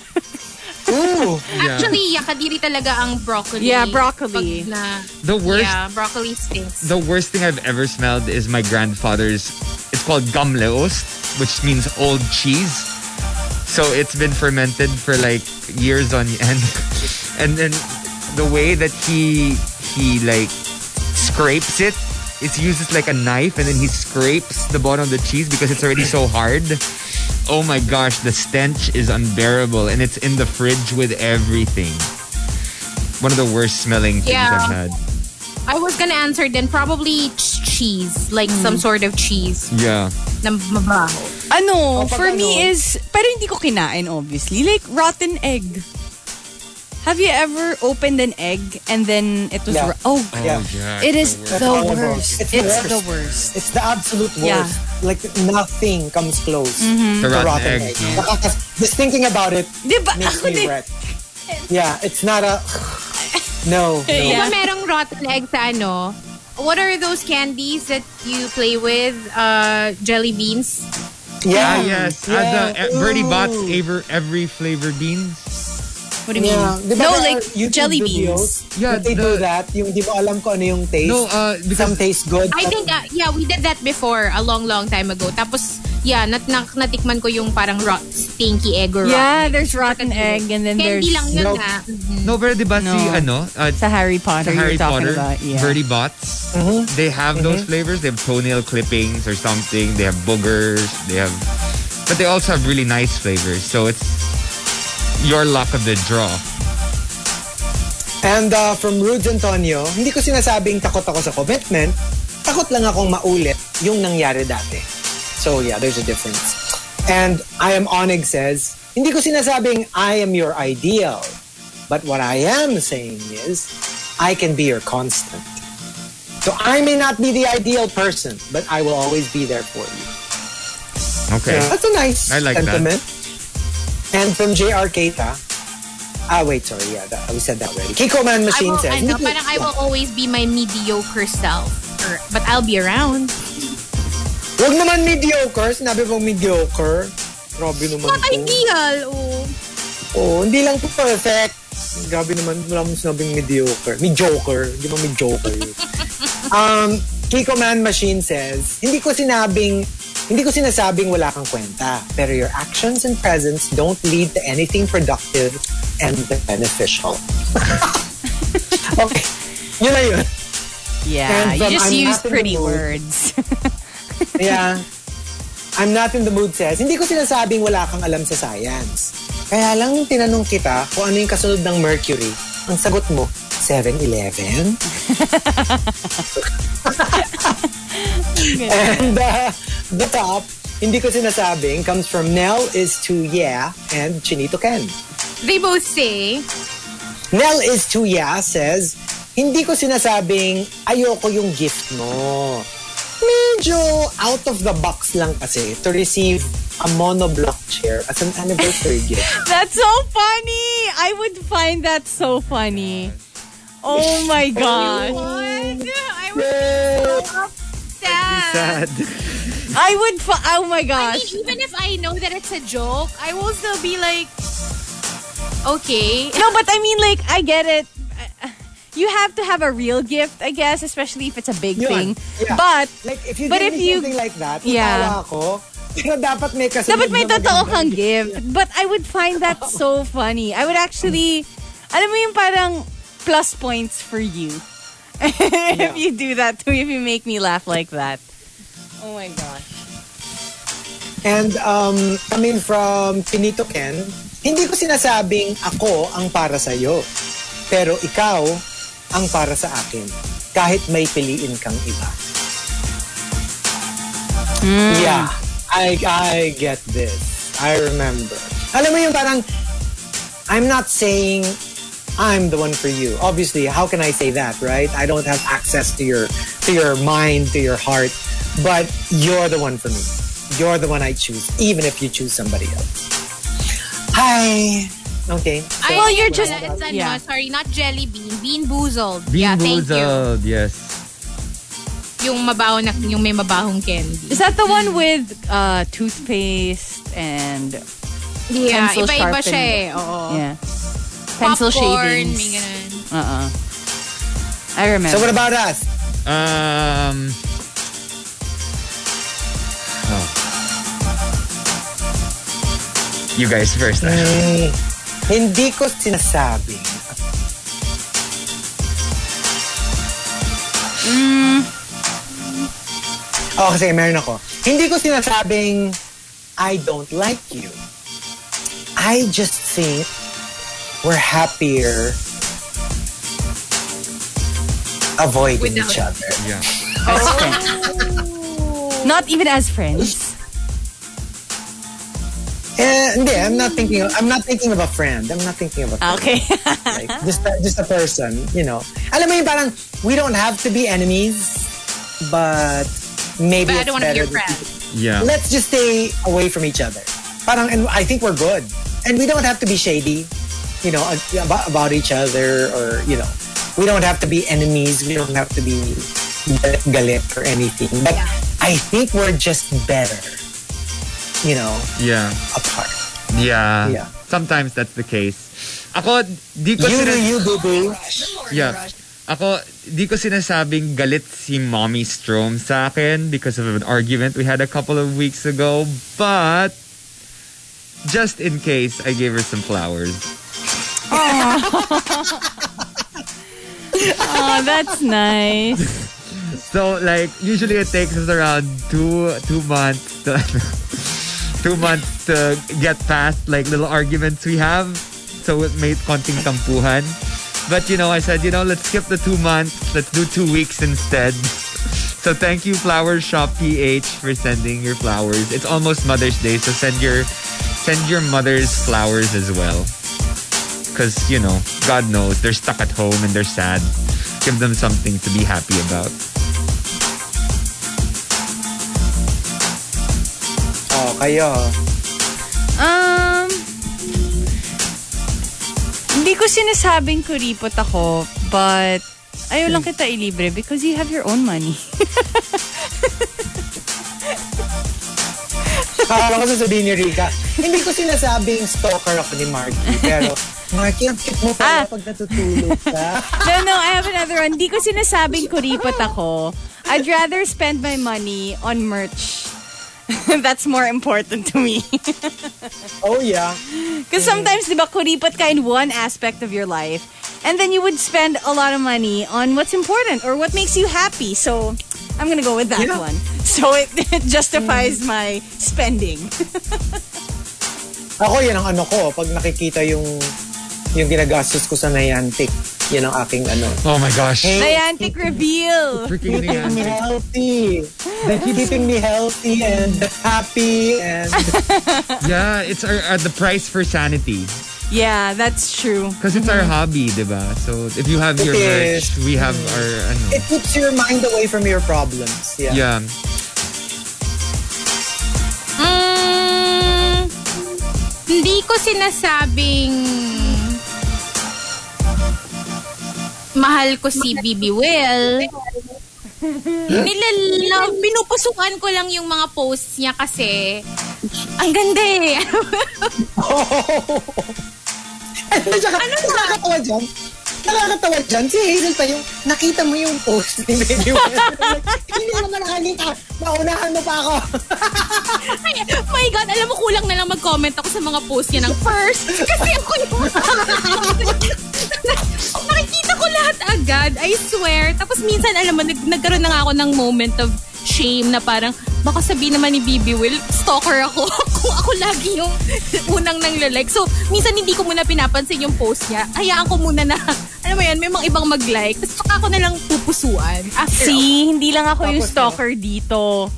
Ooh. Yeah. Actually, yakadiri talaga ang broccoli. Yeah, broccoli. Pag na, The worst yeah, broccoli stinks. the worst thing I've ever smelled is my grandfather's. It's called gamleost, which means old cheese. So it's been fermented for like years on (laughs) end, and then the way that he he like scrapes it, it uses like a knife, and then he scrapes the bottom of the cheese because it's already so hard. Oh my gosh, the stench is unbearable, and it's in the fridge with everything. One of the worst smelling things Yeah. I've had. I was gonna answer then probably ch- cheese, like some sort of cheese Yeah. na mabaho. Ano, Oh, for me ano? is, pero hindi ko kinain obviously, like rotten egg. Have you ever opened an egg and then it was, Yeah. ro- oh, Yeah. yeah. it's the the worst. worst. It's It's, the the worst. worst. It's the absolute worst. Yeah. Like nothing comes close The to rotten rotten egg, egg. no? (laughs) Just thinking about it Di ba? makes me din. wreck. Yeah, it's not a. (sighs) No, (laughs) no. Yeah. Merong rotten egg sa ano, what are those candies that you play with? Uh, jelly beans? Ah, Yeah, yes. Uh, the Yeah. uh, Bertie Bott's Ooh. every, every flavor beans. What do you Yeah. mean? Di ba No, like YouTube jelly videos beans. Yeah, that they the- do that. Yung di mo alam ko ano yung taste. No, uh, because Some taste good. I think, uh, yeah, we did that before a long, long time ago. Tapos, yeah, nat nat natikman ko yung parang rot, stinky egg or Yeah, rotten there's rotten egg and then Candy there's lang yun Nope. na. no, pero di ba si No. ano, uh, sa Harry Potter sa Harry Potter, about. Yeah. Birdie Bots, they have those flavors. They have toenail clippings or something. They have boogers. They have, but they also have really nice flavors. So it's your luck of the draw. And uh, from Rudes Antonio, hindi ko sinasabing takot ako sa commitment. Takot lang akong maulit yung nangyari dati. So yeah, there's a difference. And I am Onyx says, hindi ko sinasabing I am your ideal. But what I am saying is, I can be your constant. So I may not be the ideal person, but I will always be there for you. Okay. That's a nice I like that. And from JR Keita, ah wait, sorry, yeah, that, we said that already. Kiko Man Machine will, says, ano, parang I will always be my mediocre self. Or, but I'll be around. Huwag naman mediocre. Sinabi mong mediocre. Grabe naman Not po. ideal. Oh. Oo, hindi lang po perfect. Grabe naman. Wala mong sinabing mediocre. Mediocre. Hindi mo mediocre. (laughs) um, Kiko Man Machine says, hindi ko sinabing hindi ko sinasabing wala kang kwenta, pero your actions and presence don't lead to anything productive and beneficial. (laughs) okay. Yun na yun. Yeah, And you from just I'm use pretty words. (laughs) Yeah. I'm not in the mood says, hindi ko sinasabing wala kang alam sa science. Kaya lang tinanong kita kung ano yung kasunod ng Mercury. Ang sagot mo, 7-Eleven? and uh, the top, hindi ko sinasabing, comes from Nell is to yeah and Chinito Ken. They both say, Nell is to yeah says, hindi ko sinasabing ayoko yung gift mo. Medyo out of the box lang kasi to receive a monoblock chair as an anniversary (laughs) gift. That's so funny. I would find that so funny. Oh my (laughs) gosh. What? I was so upset. Sad. I would fi- Oh my I mean, even if I know that it's a joke, I will still be like, okay. No, but I mean like I get it. You have to have a real gift, I guess, especially if it's a big Yun. thing. Yeah. But Like, if you But give if me you- something like that, Yeah. yeah. ako, (laughs) pero dapat may kasunod dapat may na totoo magandang kang gift. But I would find that (laughs) so funny. I would actually, alam mo yung parang plus points for you. (laughs) if you do that to me, if you make me laugh like that. Oh my gosh. And um, coming from Pinito Ken, hindi ko sinasabing ako ang para sa'yo. Pero ikaw ang para sa akin. Kahit may piliin kang iba. Yeah. I, I get this. I remember. Alam mo yung parang, I'm not saying I'm the one for you. Obviously, how can I say that, right? I don't have access to your to your mind, to your heart, but you're the one for me. You're the one I choose, even if you choose somebody else. Hi. Okay. Ay, Well, you're just- It's ano, yeah. sorry, not jelly bean. BeanBoozled. Bean yeah, thank you. boozled, yes. Yung mabaho na, yung may mabahong candy. Is that the one with uh, toothpaste and Yeah, Pencil iba-iba siya eh. Oo. yeah, pencil Popcorn, shavings? may ganun. Uh-uh. I remember. So what about us? Um, oh. You guys first. Hmm, hindi ko sinasabi. Oh, kasi meron ako. Hindi ko sinasabing I don't like you. I just think we're happier avoiding Without- each other. Yeah. As (laughs) friends. Not even as friends. Eh, hindi, I'm not thinking of, I'm not thinking of a friend. I'm not thinking of a friend. Okay. like just a, just a person, you know. Alam mo yung parang we don't have to be enemies, but maybe But I it's don't want to be your that friend. Yeah. let's just stay away from each other. Parang, and I think we're good. And we don't have to be shady, you know, about, about each other or, you know, we don't have to be enemies. We don't have to be galit or anything. But I think we're just better, you know, Yeah. apart. Yeah. Yeah. Sometimes that's the case. Ako, di ko You do sinas- you, boo-boo. Yeah. Ako, di ko sinasabing galit si Mommy Stroem sa akin because of an argument we had a couple of weeks ago. But, just in case, I gave her some flowers. Oh, (laughs) that's nice. So, like, usually it takes us around two two months to (laughs) two months to get past like little arguments we have. So it made konting tampuhan. But you know, I said, you know, let's skip the two months. Let's do two weeks instead. So thank you, Flower Shop PH, for sending your flowers. It's almost Mother's Day, so send your send your mother's flowers as well. Cause you know, God knows they're stuck at home and they're sad. Give them something to be happy about. Oh, kayo. Um, hindi ko sinasabing kuripot ako, but ayaw lang kita ilibre because you have your own money. Akala ko sasabihin ni Rika, hindi ko sinasabing stalker ako ni Marky, pero (laughs) Marky, ang cute mo pala Ah. pag natutulog ka. (laughs) no, no, I have another one. Hindi ko sinasabing kuripot ako. I'd rather spend my money on merch. (laughs) That's more important to me. (laughs) Oh, yeah. Because sometimes, di ba, kuripot ka in one aspect of your life, and then you would spend a lot of money on what's important or what makes you happy. So, I'm gonna go with that Yeah. one. So, it, it justifies my spending. Ako, yan ang ano ko. Pag nakikita yung yung ginagastos ko sa Niantic, yan ang aking ano. Oh my gosh. Niantic reveal! Freaking Keeping me healthy. They're keeping me healthy and happy and (laughs) Yeah, it's our, uh, the price for sanity. Yeah, that's true. Because it's our hobby, diba? So if you have It your merch, is. we have our ano. it keeps your mind away from your problems. Yeah. Yeah. Mm, hindi ko sinasabing mahal ko si Bibi Will. Nilalove, pinupusukan ko lang yung mga posts niya kasi ang ganda eh. Tsaka, (laughs) ano nakakatawa dyan? Nakakatawa dyan. Si Hazel pa yung, nakita mo yung post ni Baby Will. (laughs) Hindi naman nakakita. Maunahan mo pa ako. (laughs) my God, alam mo, kulang na lang mag-comment ako sa mga post niya ng first. Kasi ako yung... (laughs) Nakikita ko lahat agad. I swear. Tapos minsan, alam mo, nag nagkaroon na nga ako ng moment of shame na parang baka sabi naman ni Bibi Will, stalker ako. (laughs) Kung ako lagi yung unang nang like. So, minsan hindi ko muna pinapansin yung post niya. Hayaan ko muna na, (laughs) alam mo yan, may mga ibang mag-like. Tapos saka ako na lang pupusuan. After See, hindi lang ako yung Tapos, stalker dito.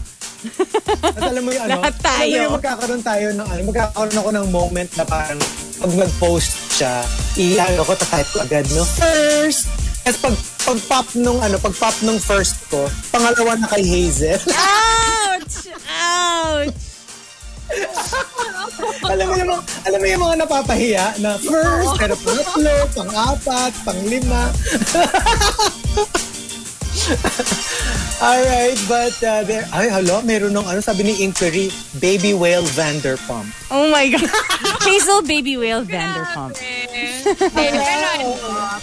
At alam mo yung ano, Lahat tayo. alam mo yung magkakaroon tayo ng ano, magkakaroon ako ng moment na parang pag mag-post siya, i-ano ko, tatype ko agad, no? First! Tapos pag, pag pop nung ano, pag pop nung first ko, pangalawa na kay Hazel. (laughs) Ouch! Ouch! alam mo yung mga, alam mo yung mga napapahiya na first, pero pangatlo, pang-apat, pang-lima. (laughs) (laughs) Alright, but uh, there, ay, hello, meron nung ano, sabi ni Inquiry, Baby Whale Vanderpump. Oh my God. (laughs) Hazel Baby Whale Vanderpump. pero,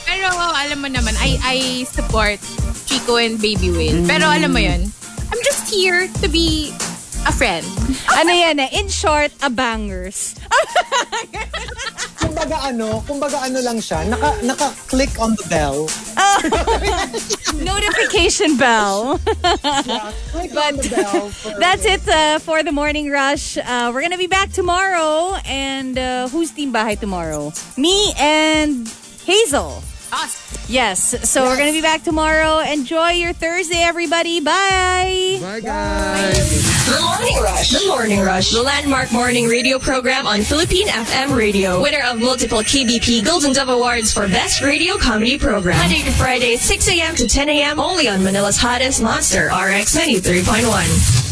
pero alam mo naman, I, I support Chico and Baby Will. Pero alam mo yun, I'm just here to be a friend. Ano yan eh? In short, a bangers. Kumbaga ano, kumbaga ano lang siya, naka, naka-click on the bell. (laughs) Notification bell. Click on the bell. for- That's it uh, for the morning rush. Uh, we're gonna be back tomorrow. And uh, who's team bahay tomorrow? Me and Hazel. Us. Yes. So we're gonna be back tomorrow. Enjoy your Thursday, everybody. Bye. Bye, guys. The Morning Rush. The Morning Rush. The landmark morning radio program on Philippine FM Radio. Winner of multiple KBP Golden Dove Awards for Best Radio Comedy Program. Monday to Friday, 6 a.m. to 10 a.m. only on Manila's hottest monster, RX 93.1.